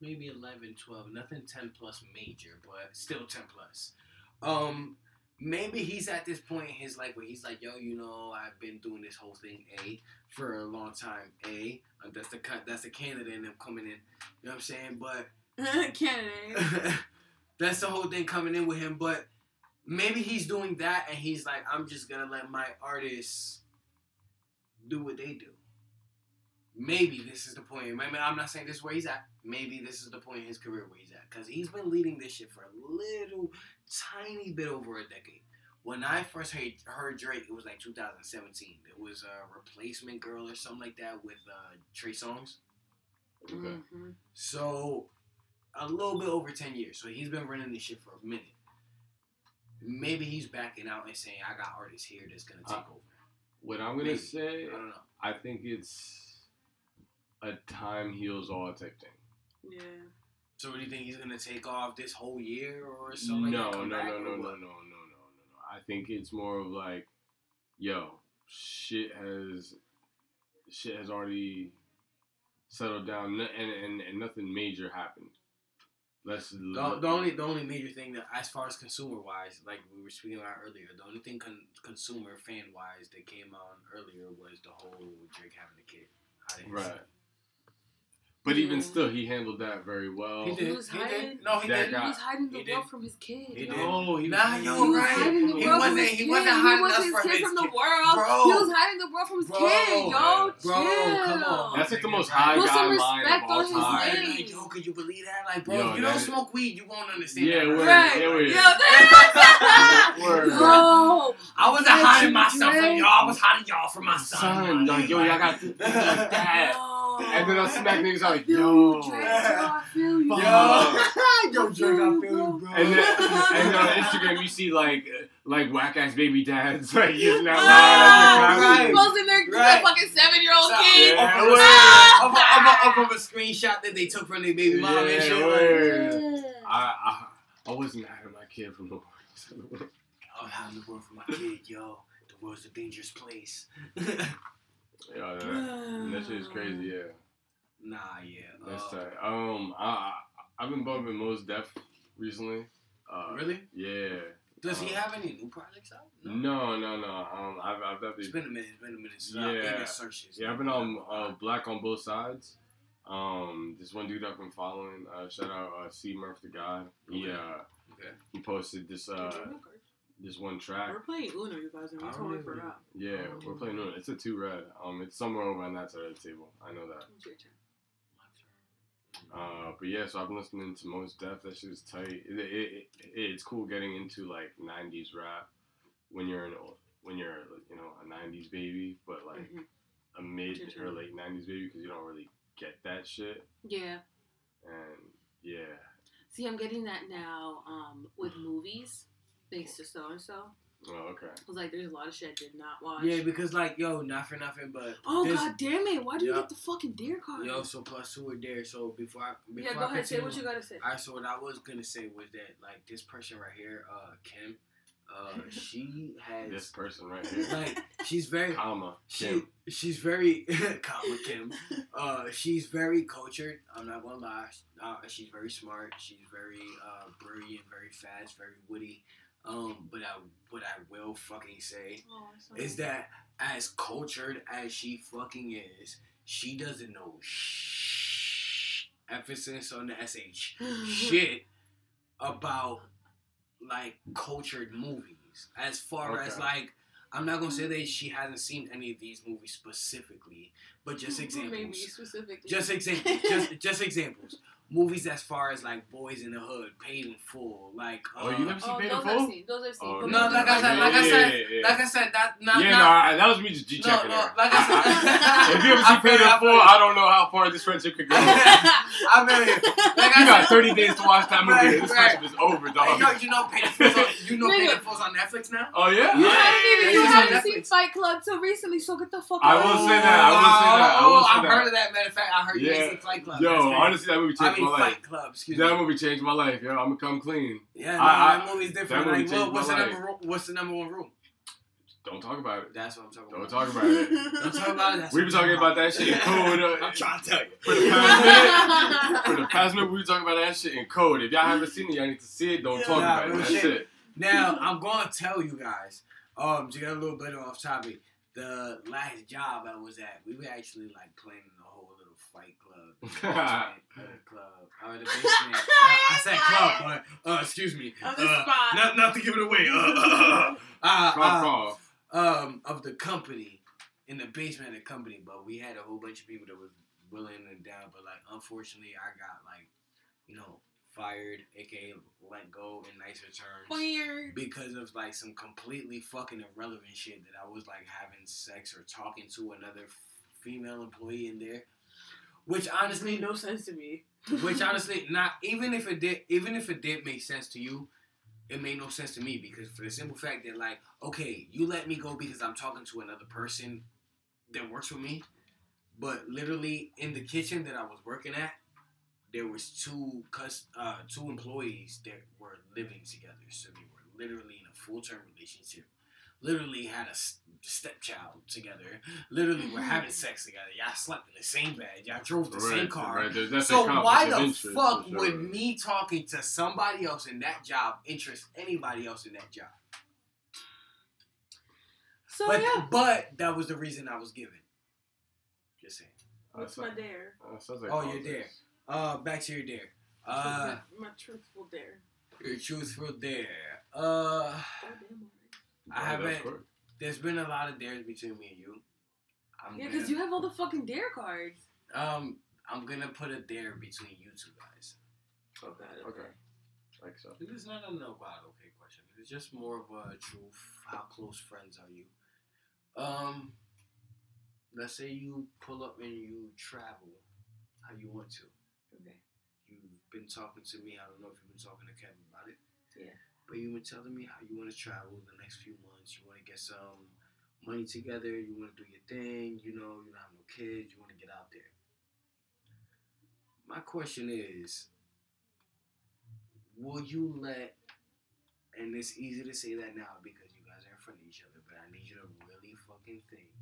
Speaker 3: Maybe 11, 12. Nothing 10 plus major, but still 10 plus. Um, maybe he's at this point in his life where he's like, yo, you know, I've been doing this whole thing, A, for a long time, A. That's the cut. That's the candidate and them coming in. You know what I'm saying? But
Speaker 2: Candidate.
Speaker 3: that's the whole thing coming in with him. But maybe he's doing that and he's like, I'm just gonna let my artists do what they do. Maybe this is the point. Maybe I'm not saying this is where he's at. Maybe this is the point in his career where he's at. Because he's been leading this shit for a little tiny bit over a decade. When I first heard, heard Drake, it was like 2017. It was a replacement girl or something like that with uh, Trey Songz.
Speaker 1: Okay.
Speaker 2: Mhm.
Speaker 3: So a little bit over ten years, so he's been running this shit for a minute. Maybe he's backing out and saying, "I got artists here that's gonna take
Speaker 1: Uh,
Speaker 3: over."
Speaker 1: What I'm gonna say,
Speaker 3: I don't know.
Speaker 1: I think it's a time heals all type thing.
Speaker 2: Yeah.
Speaker 3: So, do you think he's gonna take off this whole year or something?
Speaker 1: no,
Speaker 3: like that,
Speaker 1: no, no, no, no, no, no, no, no, no. I think it's more of like, yo, shit has, shit has already settled down, and and, and nothing major happened. Let's
Speaker 3: The, the only the only major thing that, as far as consumer wise, like we were speaking about earlier, the only thing con- consumer fan wise that came on earlier was the whole Drake having a kid. I didn't
Speaker 1: right.
Speaker 3: It.
Speaker 1: But even
Speaker 2: Yeah.
Speaker 1: still, he handled that very well.
Speaker 3: He
Speaker 2: He
Speaker 3: did.
Speaker 2: was
Speaker 3: He
Speaker 2: hiding-
Speaker 3: did. No, he
Speaker 1: That
Speaker 3: did.
Speaker 2: He was hiding the
Speaker 3: He
Speaker 2: world from his kid.
Speaker 3: He did.
Speaker 1: No, he
Speaker 3: Nah,
Speaker 1: was,
Speaker 3: yo,
Speaker 2: He was
Speaker 3: right.
Speaker 2: hiding the
Speaker 3: He
Speaker 2: world from
Speaker 3: wasn't- he wasn't
Speaker 2: He
Speaker 3: hiding
Speaker 2: was
Speaker 3: us
Speaker 2: his
Speaker 3: from
Speaker 2: kid
Speaker 3: his
Speaker 2: from the
Speaker 3: kid.
Speaker 2: world.
Speaker 3: Bro.
Speaker 2: He was hiding the world from his
Speaker 3: Bro.
Speaker 2: kid, yo.
Speaker 3: Bro,
Speaker 2: chill.
Speaker 3: come on.
Speaker 1: That's like the most
Speaker 3: Put
Speaker 1: high
Speaker 2: some
Speaker 1: guy line
Speaker 2: respect
Speaker 1: of all
Speaker 2: on his
Speaker 1: time.
Speaker 2: name.
Speaker 3: Like, yo, could you believe that? Like, bro,
Speaker 1: Yo,
Speaker 3: if you don't
Speaker 1: that-
Speaker 3: smoke weed, you won't understand.
Speaker 1: Yeah,
Speaker 3: that.
Speaker 1: word,
Speaker 2: Right.
Speaker 1: yeah, word.
Speaker 2: Yo, that-
Speaker 1: Word.
Speaker 2: Yo.
Speaker 3: I wasn't hiding myself from y'all. I was hiding y'all from my son.
Speaker 1: Son, like yo, y'all got to think that.
Speaker 2: Yo.
Speaker 1: And then I'll smack niggas out like,
Speaker 2: Yo,
Speaker 1: yo.
Speaker 2: Yo, I feel you.
Speaker 1: Fuck.
Speaker 3: Drake, I feel you, bro.
Speaker 1: And then, and then on Instagram, you see like like whack ass baby dads like using that line as their
Speaker 3: right.
Speaker 1: content.
Speaker 2: Posting their
Speaker 3: Right.
Speaker 2: fucking seven year old
Speaker 3: So-
Speaker 2: kid.
Speaker 1: Yeah,
Speaker 3: Of a- of, a, of, of a screenshot that they took from their baby mom
Speaker 1: Yeah,
Speaker 3: and shit. Like,
Speaker 1: word. I, I I wasn't having my kid from the world.
Speaker 3: I'm having the world for my kid, yo. The world's a dangerous place.
Speaker 1: Yeah, that, that shit is crazy. Yeah,
Speaker 3: nah, yeah.
Speaker 1: that's
Speaker 3: uh,
Speaker 1: tight. Um, I, I I've been bumping Mos Def recently. Uh,
Speaker 3: really?
Speaker 1: Yeah.
Speaker 3: Does he
Speaker 1: uh,
Speaker 3: have any new projects out?
Speaker 1: No, no, no. Um, I've I've
Speaker 3: It's
Speaker 1: definitely
Speaker 3: been a minute. It's been a minute. So
Speaker 1: Yeah.
Speaker 3: Searches.
Speaker 1: yeah I've been on uh, Black on both sides. Um, this one dude I've been following. Uh, shout out uh, C Murph the guy. He
Speaker 3: Okay.
Speaker 1: uh
Speaker 3: Okay.
Speaker 1: he posted this uh this one track.
Speaker 2: We're playing Uno, you guys, and we totally forgot.
Speaker 1: Yeah, we're playing Uno. It's a two red. Um, it's somewhere over on that side of the table. I know that.
Speaker 2: It's your turn.
Speaker 1: Uh, but yeah, so I've been listening to Mos Def. That shit is tight. It, it, it, it's cool getting into like '90s rap when you're an old, when you're you know a '90s baby, but like
Speaker 2: Mhm.
Speaker 1: a mid or late '90s baby because you don't really get that shit.
Speaker 2: Yeah.
Speaker 1: And yeah,
Speaker 2: See, I'm getting that now um, with movies, thanks to so and so.
Speaker 1: oh okay.
Speaker 2: I was like, there's a lot of shit I did not watch.
Speaker 3: Yeah, because like, yo, not for nothing, but
Speaker 2: Oh
Speaker 3: this-
Speaker 2: god damn it! Why do you get the fucking deer card?
Speaker 3: Yo, so plus two were there. So before I before
Speaker 2: yeah, go
Speaker 3: I
Speaker 2: ahead. Say what you gotta say.
Speaker 3: Alright, so what I was gonna say was that like this person right here, uh, Kim, uh, she has
Speaker 1: This person right here,
Speaker 3: like she's very
Speaker 1: comma
Speaker 3: she she's very comma Kim. Uh, she's very cultured. I'm not gonna lie. Uh, she's very smart. She's very uh brilliant, very fast, very witty. Um, but I what I will fucking say
Speaker 2: Oh,
Speaker 3: is that as cultured as she fucking is, she doesn't know shh, emphasis on the sh shit about like cultured movies. As far as like, I'm not gonna say that she hasn't seen any of these movies specifically, but just examples.
Speaker 2: Maybe
Speaker 3: examples.
Speaker 2: specifically.
Speaker 3: Just examples. just just examples. Movies as far as like Boys in the Hood, Paid in Full, like
Speaker 1: Oh,
Speaker 3: uh,
Speaker 1: you never seen
Speaker 2: Oh,
Speaker 1: Paid
Speaker 2: those
Speaker 1: in
Speaker 2: I've
Speaker 1: Full?
Speaker 2: seen. Those I've seen.
Speaker 1: Oh,
Speaker 2: but
Speaker 3: No, like I said,
Speaker 2: are-
Speaker 3: like I said,
Speaker 1: yeah, yeah.
Speaker 3: like I said, that not
Speaker 1: yeah,
Speaker 3: not,
Speaker 1: no, I, that was me just G checking
Speaker 3: no,
Speaker 1: her.
Speaker 3: like I said-
Speaker 1: if you ever
Speaker 3: I
Speaker 1: see Paid in Full, I don't know how far this friendship could go. You
Speaker 3: I mean, like I
Speaker 1: got
Speaker 3: said,
Speaker 1: 30 days to watch that movie.
Speaker 3: Right,
Speaker 1: this
Speaker 3: right.
Speaker 1: friendship is over,
Speaker 3: Hey,
Speaker 1: dog.
Speaker 3: yo, you know Paid in on, you know Paid
Speaker 2: Nigga.
Speaker 3: in on Netflix now.
Speaker 1: Oh yeah.
Speaker 2: You
Speaker 3: Yeah.
Speaker 2: hadn't even you
Speaker 3: it's on
Speaker 2: hadn't seen
Speaker 3: Netflix.
Speaker 2: Fight Club till recently, so get the fuck
Speaker 1: I
Speaker 2: out.
Speaker 1: will say that, I will say that, I
Speaker 3: Oh,
Speaker 1: will say
Speaker 3: I've heard of that. Matter of fact, I heard you
Speaker 1: Yeah.
Speaker 3: ain't seen Fight Club.
Speaker 1: Yo,
Speaker 3: That's crazy.
Speaker 1: honestly, that movie
Speaker 3: I
Speaker 1: changed
Speaker 3: mean
Speaker 1: my
Speaker 3: Fight
Speaker 1: life.
Speaker 3: Club. Excuse
Speaker 1: That
Speaker 3: me.
Speaker 1: movie changed my life. Yo, I'm gonna come clean.
Speaker 3: Yeah, no,
Speaker 1: I- I-
Speaker 3: that movie's
Speaker 1: that
Speaker 3: different.
Speaker 1: movie
Speaker 3: like, what,
Speaker 1: changed
Speaker 3: what's the
Speaker 1: my
Speaker 3: number? What's the number one rule?
Speaker 1: Don't talk about it.
Speaker 3: That's what I'm talking about.
Speaker 1: Don't
Speaker 3: about.
Speaker 1: talk about it.
Speaker 3: Don't talk about it. That's
Speaker 1: We
Speaker 3: what
Speaker 1: been talking about that shit in code. Uh,
Speaker 3: I'm trying to tell you.
Speaker 1: for the past minute. For the past minute, we were talking about that shit in code. If y'all haven't seen it, y'all need to see it. Don't talk
Speaker 3: Nah,
Speaker 1: about it.
Speaker 3: real
Speaker 1: That's
Speaker 3: shit.
Speaker 1: it.
Speaker 3: Now I'm going to tell you guys. Um, to get a little bit off topic, the last job I was at, we were actually like planning a whole little fight club, basement, uh, club, uh, the basement. Uh, I said club, but uh, excuse me.
Speaker 2: On the
Speaker 3: uh,
Speaker 2: spot.
Speaker 3: Not, not to give it away. Uh, uh, uh,
Speaker 1: Cough,
Speaker 3: uh,
Speaker 1: cough.
Speaker 3: Um, of the company, in the basement of the company, but we had a whole bunch of people that was willing and down. But like, unfortunately, I got like, you know, fired, aka let go in nicer terms
Speaker 2: fired
Speaker 3: because of like some completely fucking irrelevant shit that I was like having sex or talking to another f- female employee in there. Which honestly,
Speaker 2: made no sense to me.
Speaker 3: Which honestly, not even if it did, even if it did make sense to you, it made no sense to me because for the simple fact that like, okay, you let me go because I'm talking to another person that works with me, but literally in the kitchen that I was working at, there was two cus- uh, two employees that were living together, so they were literally in a full term relationship. Literally had a stepchild together. Literally were having sex together. Y'all slept in the same bed. Y'all drove the same car.
Speaker 1: right,
Speaker 3: So
Speaker 1: conflict
Speaker 3: why the fuck
Speaker 1: sure.
Speaker 3: would me talking to somebody else in that job interest anybody else in that job?
Speaker 2: So
Speaker 3: but
Speaker 2: yeah,
Speaker 3: but that was the reason I was given. Just saying.
Speaker 2: what's
Speaker 1: Uh,
Speaker 2: my dare?
Speaker 1: uh, like
Speaker 3: Oh, you're
Speaker 1: politics.
Speaker 3: there. Uh, back to your dare. Uh,
Speaker 2: my, my truthful dare.
Speaker 3: your truthful dare. Uh,
Speaker 2: Goddamn already.
Speaker 3: I haven't. There's been a lot of dares between me and you. I'm
Speaker 2: Yeah, because you have all the fucking dare cards.
Speaker 3: um, I'm gonna put a dare between you two guys.
Speaker 2: Okay.
Speaker 1: Okay. Like so.
Speaker 3: It is not a no god okay question. It's just more of a truth. How close friends are you? Um, let's say you pull up and you travel how you want to.
Speaker 2: Okay.
Speaker 3: You've been talking to me. I don't know if you've been talking to Kevin about it.
Speaker 2: Yeah.
Speaker 3: But you've been telling me how you want to travel the next few months. You want to get some money together. You want to do your thing. You know, you don't have no kids. You want to get out there. My question is, will you let? And it's easy to say that now because you guys are in front of each other. But I need you to really fucking think.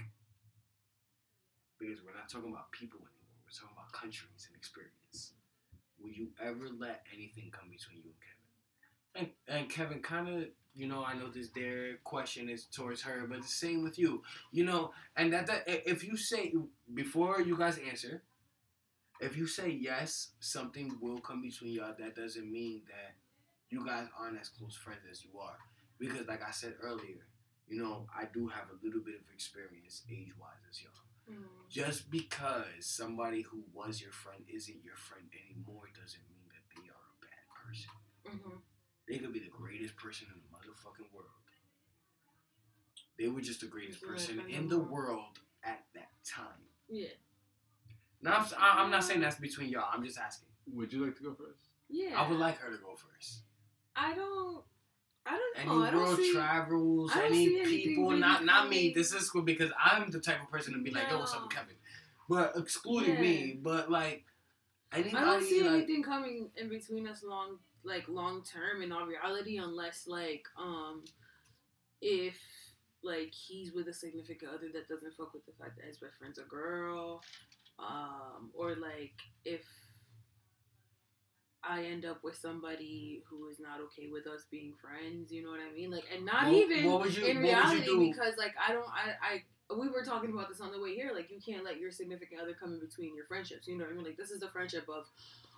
Speaker 3: Because we're not talking about people anymore. We're talking about countries and experience. Will you ever let anything come between you and Kevin? And, and Kevin, kind of, you know, I know this their question is towards her, but the same with you, you know. And that, that if you say before you guys answer, if you say yes, something will come between y'all. That doesn't mean that you guys aren't as close friends as you are, because like I said earlier, you know, I do have a little bit of experience age wise as y'all.
Speaker 2: Mm.
Speaker 3: Just because somebody who was your friend isn't your friend anymore doesn't mean that they are a bad person.
Speaker 2: Mm-hmm.
Speaker 3: They could be the greatest person in the motherfucking world. They were just the greatest person in the world at that time.
Speaker 2: Yeah.
Speaker 3: Now, I'm, s- I- I'm not saying that's between y'all. I'm just asking.
Speaker 1: Would you like to go first?
Speaker 2: Yeah.
Speaker 3: I would like her to go first.
Speaker 2: I don't. I don't
Speaker 3: Any
Speaker 2: know. I don't
Speaker 3: world
Speaker 2: see.
Speaker 3: travels,
Speaker 2: I don't
Speaker 3: any
Speaker 2: see
Speaker 3: people,
Speaker 2: really
Speaker 3: not not me. This is cool because I'm the type of person to be like, "Yo, what's up with Kevin?" But excluding me, but like anybody,
Speaker 2: I don't see
Speaker 3: like,
Speaker 2: anything coming in between us long, like long term in all reality, unless like um, if like he's with a significant other that doesn't fuck with the fact that his best friend's a girl, um, or like if I end up with somebody who is not okay with us being friends, you know what I mean? Like, and not
Speaker 3: What-
Speaker 2: even
Speaker 3: what you-
Speaker 2: in
Speaker 3: what would you
Speaker 2: reality because like I don't, I, I. We were talking about this on the way here. Like, you can't let your significant other come in between your friendships. You know what I mean? Like, this is a friendship of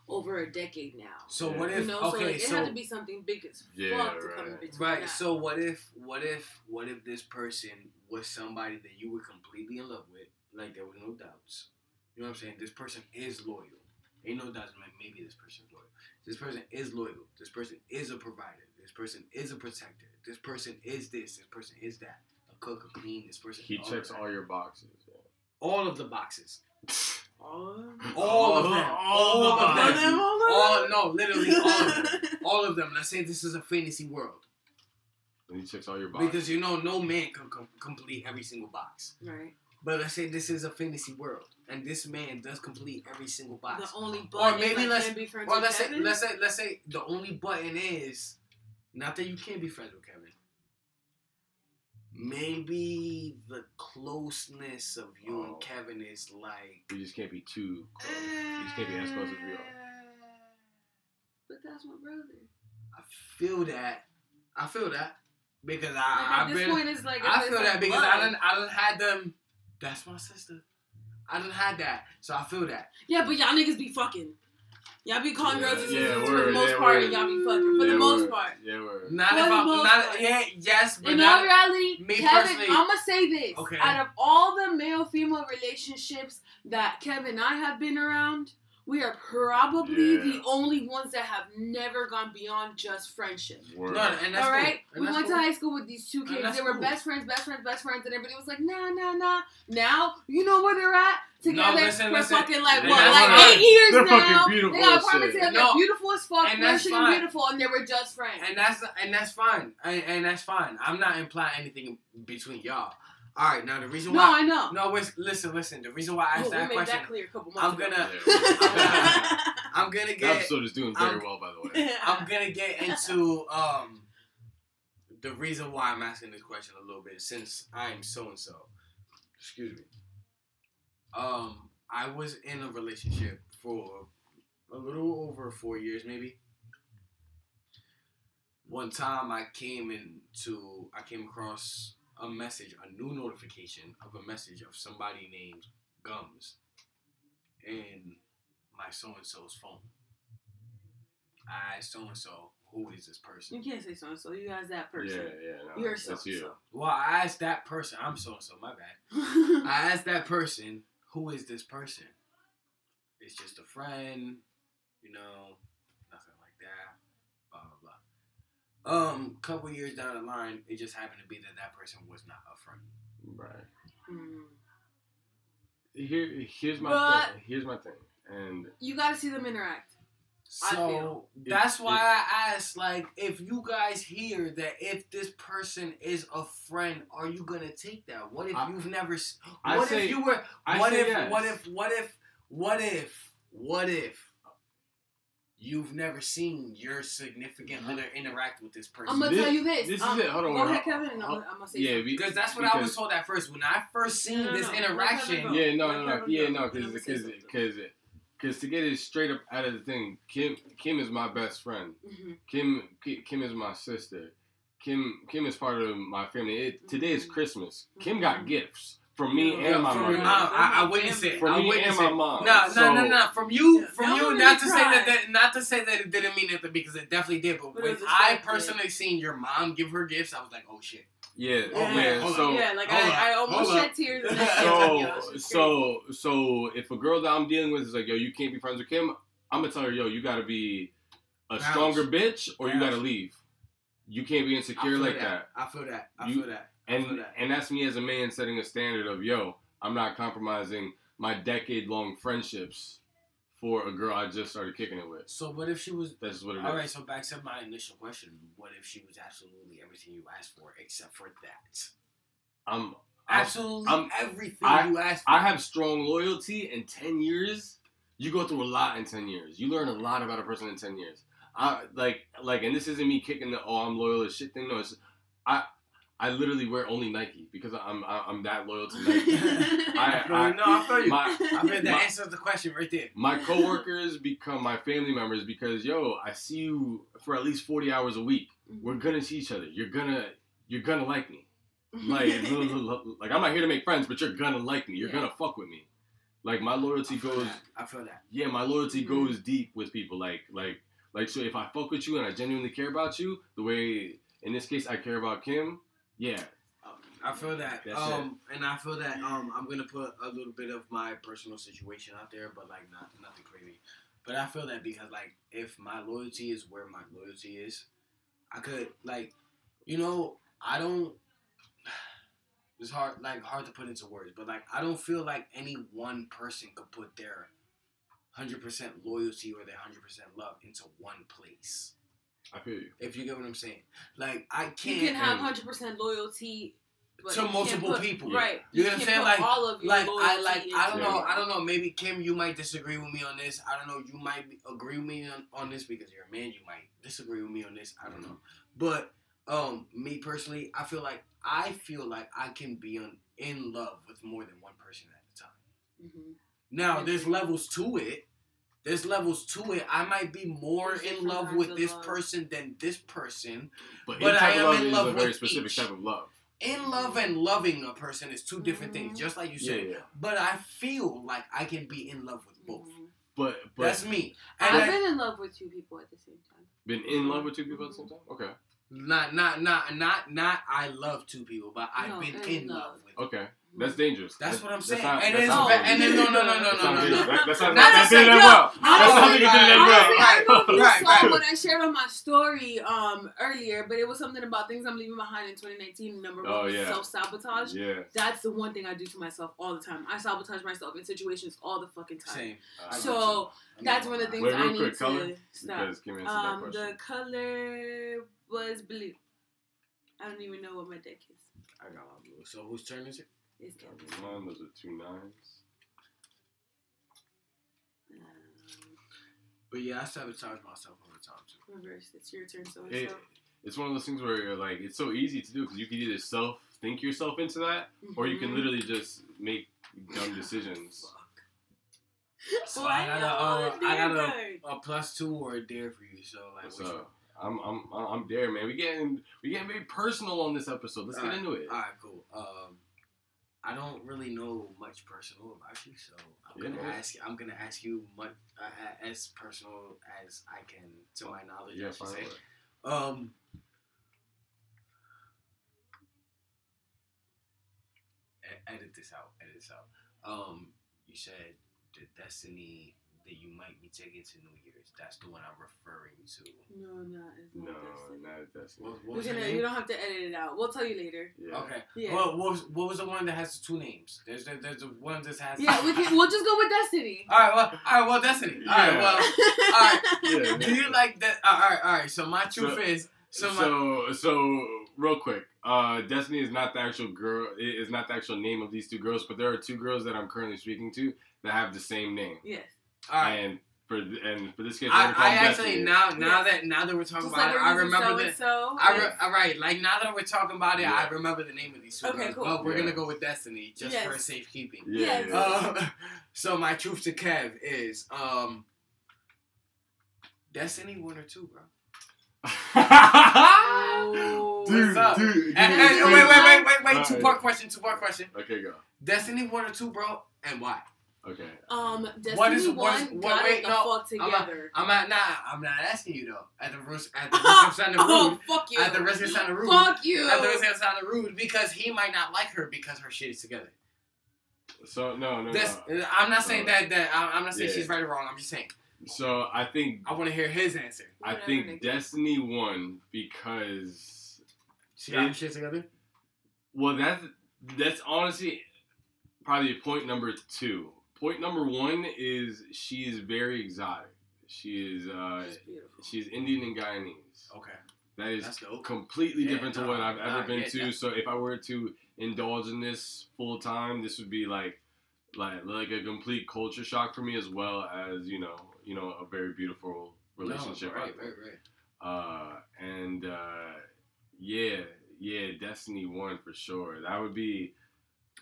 Speaker 2: over a decade now.
Speaker 3: So
Speaker 1: Yeah.
Speaker 3: what if?
Speaker 2: You know, so like, it
Speaker 3: so
Speaker 2: had to be something big as
Speaker 1: Yeah,
Speaker 2: fuck to come in
Speaker 1: right.
Speaker 2: between.
Speaker 3: Right.
Speaker 2: that.
Speaker 3: So what if what if what if this person was somebody that you were completely in love with, like there was no doubts. You know what I'm saying? This person is loyal. Ain't no doubts. man, Maybe this person's loyal. This person is loyal. This person is a provider. This person is a protector. This person is this. This person is that. A cook, a clean. This person.
Speaker 1: He
Speaker 3: all
Speaker 1: checks all your boxes. Yeah.
Speaker 3: all of the boxes.
Speaker 2: All of them.
Speaker 3: All of them. All of them.
Speaker 2: All of
Speaker 3: All
Speaker 2: them.
Speaker 3: no, literally all of them. All of them. Let's say this is a fantasy world.
Speaker 1: And he checks all your boxes.
Speaker 3: Because you know, no man can com- complete every single box.
Speaker 2: right.
Speaker 3: But let's say this is a fantasy world, and this man does complete every single box.
Speaker 2: The only
Speaker 3: Or maybe
Speaker 2: is
Speaker 3: let's-
Speaker 2: be
Speaker 3: or let's say, let's say, let's say the only button is not that you can't be friends with Kevin. Maybe the closeness of you
Speaker 1: Oh.
Speaker 3: and Kevin is like.
Speaker 1: you just can't be too close. You just can't be as close as we are.
Speaker 2: Eh, but that's my brother.
Speaker 3: I feel that. I feel that because
Speaker 2: Like,
Speaker 3: I,
Speaker 2: at
Speaker 3: I've
Speaker 2: this
Speaker 3: been.
Speaker 2: point, it's like
Speaker 3: I feel
Speaker 2: like
Speaker 3: that because
Speaker 2: blood.
Speaker 3: I done, I done had them. That's my sister. I don't had that, so I feel that.
Speaker 2: Yeah, but y'all niggas be fucking. Y'all be calling girls and
Speaker 1: Yeah,
Speaker 2: for the most
Speaker 1: yeah,
Speaker 2: part, and y'all be fucking for
Speaker 1: Yeah,
Speaker 2: the most part.
Speaker 1: Yeah, word.
Speaker 3: Not
Speaker 2: For
Speaker 3: if
Speaker 2: the
Speaker 3: I'm
Speaker 2: most
Speaker 3: not.
Speaker 2: part.
Speaker 3: Yeah, yes, but
Speaker 2: In
Speaker 3: not.
Speaker 2: all reality,
Speaker 3: me
Speaker 2: Kevin,
Speaker 3: personally-
Speaker 2: I'm gonna say this.
Speaker 3: Okay.
Speaker 2: Out of all the male female relationships that Kevin and I have been around, we are probably
Speaker 1: Yeah.
Speaker 2: the only ones that have never gone beyond just friendship.
Speaker 1: Word.
Speaker 3: No, and that's
Speaker 2: All right,
Speaker 3: cool. And
Speaker 2: we
Speaker 3: that's
Speaker 2: went
Speaker 3: cool.
Speaker 2: to high school with these two kids. They were
Speaker 3: cool.
Speaker 2: best friends, best friends, best friends, and everybody was like, nah, nah, nah. Now you know where they're at. Together
Speaker 3: listen,
Speaker 2: for
Speaker 3: listen.
Speaker 2: fucking like what,
Speaker 3: that's
Speaker 2: like
Speaker 3: fine.
Speaker 2: eight years
Speaker 1: They're
Speaker 2: now.
Speaker 1: fucking beautiful
Speaker 2: They got
Speaker 1: as
Speaker 2: apartments together.
Speaker 3: No.
Speaker 2: Beautiful as fuck,
Speaker 3: And that's fine.
Speaker 2: beautiful, and they were just friends.
Speaker 3: and that's and that's fine, and, and that's fine. I'm not implying anything between y'all. All right, now the reason why. no.
Speaker 2: I know.
Speaker 3: No, wait, listen, listen. The reason why I asked
Speaker 2: we
Speaker 3: that
Speaker 2: made
Speaker 3: question,
Speaker 2: that clear a couple
Speaker 3: I'm gonna,
Speaker 1: Yeah.
Speaker 3: I'm gonna
Speaker 1: That
Speaker 3: get,
Speaker 1: episode is doing very
Speaker 3: I'm-
Speaker 1: well, by the way.
Speaker 3: I'm gonna get into um the reason why I'm asking this question a little bit since I'm so and so. Excuse me. Um, I was in a relationship for a little over four years, maybe. One time, I came into, I came across a message, a new notification of a message of somebody named Gums in my so and so's phone. I so and so, who is this person?
Speaker 2: You can't say so and so. You guys that person.
Speaker 1: yeah, yeah. no,
Speaker 2: You're so and so.
Speaker 3: Well, I asked that person, I'm so and so, my bad. I asked that person, who is this person? It's just a friend, you know, nothing like that, blah, blah, blah. Um, couple years down the line, it just happened to be that that person was not a friend.
Speaker 1: Right.
Speaker 2: Hmm.
Speaker 1: Here, here's my
Speaker 2: But-
Speaker 1: thing. Here's my thing. And
Speaker 2: You got to see them interact. I
Speaker 3: So
Speaker 2: feel.
Speaker 3: that's
Speaker 1: It-
Speaker 3: why I asked, like, if you guys hear that if this person is a friend, are you gonna take that? What if
Speaker 1: I-
Speaker 3: you've never? What
Speaker 1: say-
Speaker 3: if you were? What if?
Speaker 1: yes.
Speaker 3: What if? What if? What if? What if? You've never seen your significant other interact with this person.
Speaker 2: I'm gonna
Speaker 1: This-
Speaker 2: tell you this.
Speaker 1: this is
Speaker 2: um,
Speaker 1: it. Hold on,
Speaker 2: Go ahead. Kevin, and I'm, gonna- I'm gonna say
Speaker 1: yeah,
Speaker 3: because that's what I was told at first. When I first seen
Speaker 2: No, no,
Speaker 3: this
Speaker 2: no.
Speaker 3: Interaction,
Speaker 2: Kevin go.
Speaker 1: yeah, no,
Speaker 2: Let
Speaker 1: no, no,
Speaker 2: Kevin
Speaker 1: yeah,
Speaker 2: go.
Speaker 1: no,
Speaker 2: Let him
Speaker 1: because
Speaker 2: say
Speaker 1: because
Speaker 2: something.
Speaker 1: because because to get it straight up out of the thing, Kim Kim is my best friend.
Speaker 2: Mhm.
Speaker 1: Kim Kim is my sister. Kim Kim is part of my family. It, today is
Speaker 2: Mhm.
Speaker 1: Christmas. Kim got gifts from me
Speaker 2: Yeah,
Speaker 1: and my mom.
Speaker 3: your I, I witnessed it.
Speaker 1: From
Speaker 3: I
Speaker 1: me
Speaker 3: witnessed
Speaker 1: and my mom.
Speaker 3: No,
Speaker 1: So-
Speaker 3: no, no, no. From you, from
Speaker 2: Don't
Speaker 3: you. Not
Speaker 2: me
Speaker 3: to say that, that, not to say that it didn't mean anything because it definitely did. But,
Speaker 2: But
Speaker 3: when I personally seen your mom give her gifts, I was like, oh shit.
Speaker 1: Yeah,
Speaker 3: Oh,
Speaker 1: yeah.
Speaker 3: man,
Speaker 1: so
Speaker 2: yeah, like I, I almost shed tears. in that
Speaker 1: so so so if a girl that I'm dealing with is like, yo, you can't be friends with Kim, I'm gonna tell her, yo, you gotta be a
Speaker 3: Bounce.
Speaker 1: stronger bitch or you gotta leave. You can't be insecure like that.
Speaker 3: I feel that. I
Speaker 1: You-
Speaker 3: feel that. I feel
Speaker 1: And
Speaker 3: that.
Speaker 1: and that's me as a man setting a standard of, yo, I'm not compromising my decade long friendships for a girl I just started kicking it with.
Speaker 3: So, what if she was?
Speaker 1: That's what it is.
Speaker 3: All right. So back to my initial question: What if she was absolutely everything you asked for, except for that?
Speaker 1: I'm
Speaker 3: Absolutely
Speaker 1: I'm-
Speaker 3: everything
Speaker 1: I-
Speaker 3: you asked for.
Speaker 1: I have strong loyalty in 10 years. You go through a lot in 10 years. You learn a lot about a person in 10 years. I like like and this isn't me kicking the oh I'm loyal as shit thing. No, it's I I literally wear only Nike because I'm I'm that loyal to Nike. I- know,
Speaker 3: I feel you. no, I feel you.
Speaker 1: My
Speaker 3: I feel that
Speaker 1: my-
Speaker 3: answers the question right there.
Speaker 1: my coworkers become my family members because yo, I see you for at least 40 hours a week. We're gonna see each other. You're gonna you're gonna like me. Like like I'm not here to make friends, but you're gonna like me. You're
Speaker 2: Yeah.
Speaker 1: gonna fuck with me. Like my loyalty
Speaker 3: I
Speaker 1: goes
Speaker 3: that. I feel that.
Speaker 1: yeah, my loyalty
Speaker 2: Mhm.
Speaker 1: goes deep with people. Like, like, like. So if I fuck with you and I genuinely care about you, the way in this case I care about Kim, yeah,
Speaker 3: I feel that.
Speaker 1: That's
Speaker 3: um, and I feel that. Um, I'm gonna put a little bit of my personal situation out there, but like not nothing crazy. But I feel that because like if my loyalty is where my loyalty is, I could like, you know, I don't. It's hard, like hard to put into words, but like I don't feel like any one person could put their hundred percent loyalty or their hundred percent love into one place.
Speaker 1: I feel you.
Speaker 3: If you get what I'm saying, like I can't.
Speaker 2: can have hundred percent loyalty
Speaker 3: To multiple
Speaker 2: put-
Speaker 3: people.
Speaker 2: right?
Speaker 3: You know what I'm saying? Like-
Speaker 2: all of your
Speaker 3: like I like I don't know. I don't know maybe Kim you might disagree with me on this I don't know you might agree with me on, on this because you're a man you might disagree with me on this I don't know but um me personally I feel like I feel like I can be on, in love with more than one person at a time
Speaker 2: Mhm.
Speaker 3: now there's levels to it there's levels to it I might be more
Speaker 2: There's
Speaker 3: in love with this
Speaker 2: love.
Speaker 3: person than this person
Speaker 1: But,
Speaker 3: But I am
Speaker 1: of love
Speaker 3: in
Speaker 1: is
Speaker 3: love
Speaker 1: a very specific
Speaker 3: each.
Speaker 1: type of love.
Speaker 3: in love and loving a person is two different things
Speaker 2: Mhm.
Speaker 3: just like you said
Speaker 1: yeah.
Speaker 3: but I feel like I can be in love with both
Speaker 2: Mhm.
Speaker 1: But but
Speaker 3: That's me. And
Speaker 2: I've
Speaker 3: I-
Speaker 2: been in love with two people at the same time.
Speaker 1: been in love with two people at the same time. Okay,
Speaker 3: not not not not not I love two people, but I've
Speaker 2: No,
Speaker 3: been
Speaker 2: in
Speaker 3: in
Speaker 2: love.
Speaker 3: love with.
Speaker 1: okay. That's dangerous.
Speaker 3: That's what I'm
Speaker 1: That's
Speaker 3: saying.
Speaker 1: not-
Speaker 3: and,
Speaker 1: that's
Speaker 3: then,
Speaker 1: not
Speaker 3: and then no no no no no no no.
Speaker 1: That's not
Speaker 3: Not
Speaker 1: that's
Speaker 3: to
Speaker 1: not that
Speaker 3: no,
Speaker 1: well. That's not
Speaker 2: Honestly,
Speaker 1: something you did that well.
Speaker 2: honestly, I don't know if you
Speaker 3: Right,
Speaker 2: saw
Speaker 3: right.
Speaker 2: what I shared on my story um earlier, but it was something about things I'm leaving behind in 2019. Number one,
Speaker 1: Oh, yeah.
Speaker 2: self sabotage.
Speaker 1: Yeah.
Speaker 2: That's the one thing I do to myself all the time. I sabotage myself in situations all the fucking time.
Speaker 3: Same.
Speaker 1: Uh,
Speaker 2: So
Speaker 3: I'm
Speaker 2: that's
Speaker 3: not
Speaker 2: one of the
Speaker 3: gonna
Speaker 2: things
Speaker 1: Wait, real
Speaker 2: I need
Speaker 1: quick,
Speaker 2: to
Speaker 1: color?
Speaker 2: stop.
Speaker 1: because Kim answered that
Speaker 2: Um,
Speaker 1: question.
Speaker 2: the color was blue. I don't even know what my deck is.
Speaker 3: lie. I got my blue. So whose turn is it?
Speaker 2: It's Kevin's.
Speaker 1: One, those are two nines.
Speaker 2: Um,
Speaker 3: But yeah, I sabotage myself all the time too.
Speaker 2: reverse. It's your turn. So
Speaker 1: It,
Speaker 2: so.
Speaker 1: it's one of those things where you're like, it's so easy to do because you can either self think yourself into that, or you can
Speaker 2: Mhm.
Speaker 1: literally just make dumb decisions.
Speaker 3: So
Speaker 2: Why
Speaker 3: I got
Speaker 2: y'all
Speaker 3: a, uh,
Speaker 2: always
Speaker 3: I got
Speaker 2: dare
Speaker 3: a, a plus two or a dare for you. So like,
Speaker 1: What's
Speaker 3: which
Speaker 1: up? I'm I'm I'm there, man. We getting we getting very personal on this episode. Let's get
Speaker 3: Alright.
Speaker 1: into it.
Speaker 3: All right, cool. Um, I don't really know much personal about you, so I'm
Speaker 1: Yeah,
Speaker 3: gonna ask. I'm gonna ask you much uh, as personal as I can, to my knowledge.
Speaker 1: Yeah,
Speaker 3: I should
Speaker 1: fine.
Speaker 3: say. Um. Edit this out. Edit this out. Um, you said the destiny that you might be taking to New Year's. That's the one I'm referring to.
Speaker 2: No, not. It's not
Speaker 1: No,
Speaker 2: Destiny.
Speaker 1: not Destiny.
Speaker 3: What, what
Speaker 2: We're
Speaker 3: was
Speaker 2: gonna,
Speaker 3: name?
Speaker 2: you don't have to edit it out. We'll tell you later.
Speaker 1: Yeah.
Speaker 3: Okay.
Speaker 2: Yeah.
Speaker 3: Well, what was, what was the one that has the two names? There's the, there's the one that has.
Speaker 2: Yeah, we can. We'll just go with Destiny.
Speaker 3: All right. Well. All right. Well, Destiny. All right.
Speaker 1: Yeah.
Speaker 3: Well. All right.
Speaker 1: Yeah.
Speaker 3: Do you like that? All right. All right. So my truth
Speaker 1: So-
Speaker 3: is. So,
Speaker 1: So, so, real quick, uh, Destiny is not the actual girl. It is not the actual name of these two girls, but there are two girls that I'm currently speaking to that have the same name.
Speaker 2: yes.
Speaker 3: All right.
Speaker 1: And for and for this case,
Speaker 3: I, I actually
Speaker 1: Destiny.
Speaker 3: now now
Speaker 2: Yes.
Speaker 3: that now that we're talking
Speaker 2: Just
Speaker 3: about
Speaker 2: like
Speaker 3: it, I
Speaker 2: we're
Speaker 3: remember the.
Speaker 2: so-and-so.
Speaker 3: I re-
Speaker 2: Yes.
Speaker 3: all right, like now that we're talking about it,
Speaker 1: Yeah.
Speaker 3: I remember the name of these two
Speaker 2: Okay,
Speaker 3: girls.
Speaker 2: cool.
Speaker 3: But we're
Speaker 1: Yeah.
Speaker 3: gonna go with Destiny just for safekeeping.
Speaker 1: Yeah.
Speaker 2: Yes.
Speaker 1: yeah.
Speaker 3: Uh, so my truth to Kev is um. Destiny one or two, bro.
Speaker 2: Oh.
Speaker 1: dude,
Speaker 3: What's up?
Speaker 1: dude,
Speaker 3: And, and-
Speaker 1: dude.
Speaker 3: wait, wait, wait, wait, wait.
Speaker 1: Alright.
Speaker 3: Two part question. Two part question.
Speaker 1: Okay, go.
Speaker 3: Destiny one or two, bro, and why?
Speaker 1: Okay.
Speaker 2: Um, Destiny
Speaker 3: What is-
Speaker 2: one
Speaker 3: what is-
Speaker 2: got
Speaker 3: what- wait,
Speaker 2: it the
Speaker 3: no,
Speaker 2: fuck
Speaker 3: I'm not- I'm not. Nah, I'm not asking you though. At the risk, at the risk of sounding
Speaker 2: oh, fuck you.
Speaker 3: At the risk of sounding rude.
Speaker 2: Fuck you.
Speaker 3: At the risk of sounding rude, because he might not like her because her shit is together.
Speaker 1: So no, no,
Speaker 3: This,
Speaker 1: no.
Speaker 3: I'm not saying
Speaker 1: No.
Speaker 3: that. That I'm I'm not saying
Speaker 1: Yeah.
Speaker 3: she's right or wrong. I'm just saying.
Speaker 1: So I think
Speaker 3: I want to hear his answer.
Speaker 1: I think
Speaker 2: nigga.
Speaker 1: Destiny won because
Speaker 3: She got
Speaker 1: It-
Speaker 3: shit together.
Speaker 1: well that's that's honestly probably point number two. Point number one is she is very exotic. She is uh
Speaker 2: She's beautiful.
Speaker 1: she's Indian and Guyanese.
Speaker 3: Okay,
Speaker 1: That is completely
Speaker 3: Yeah,
Speaker 1: different to what I've
Speaker 3: no,
Speaker 1: ever been
Speaker 3: yeah,
Speaker 1: to.
Speaker 3: that-
Speaker 1: So if I were to indulge in this full time, this would be like like like a complete culture shock for me as well as you know you know a very beautiful relationship.
Speaker 3: No, right, right, right.
Speaker 1: Uh, and uh, yeah, yeah, Destiny one for sure. That would be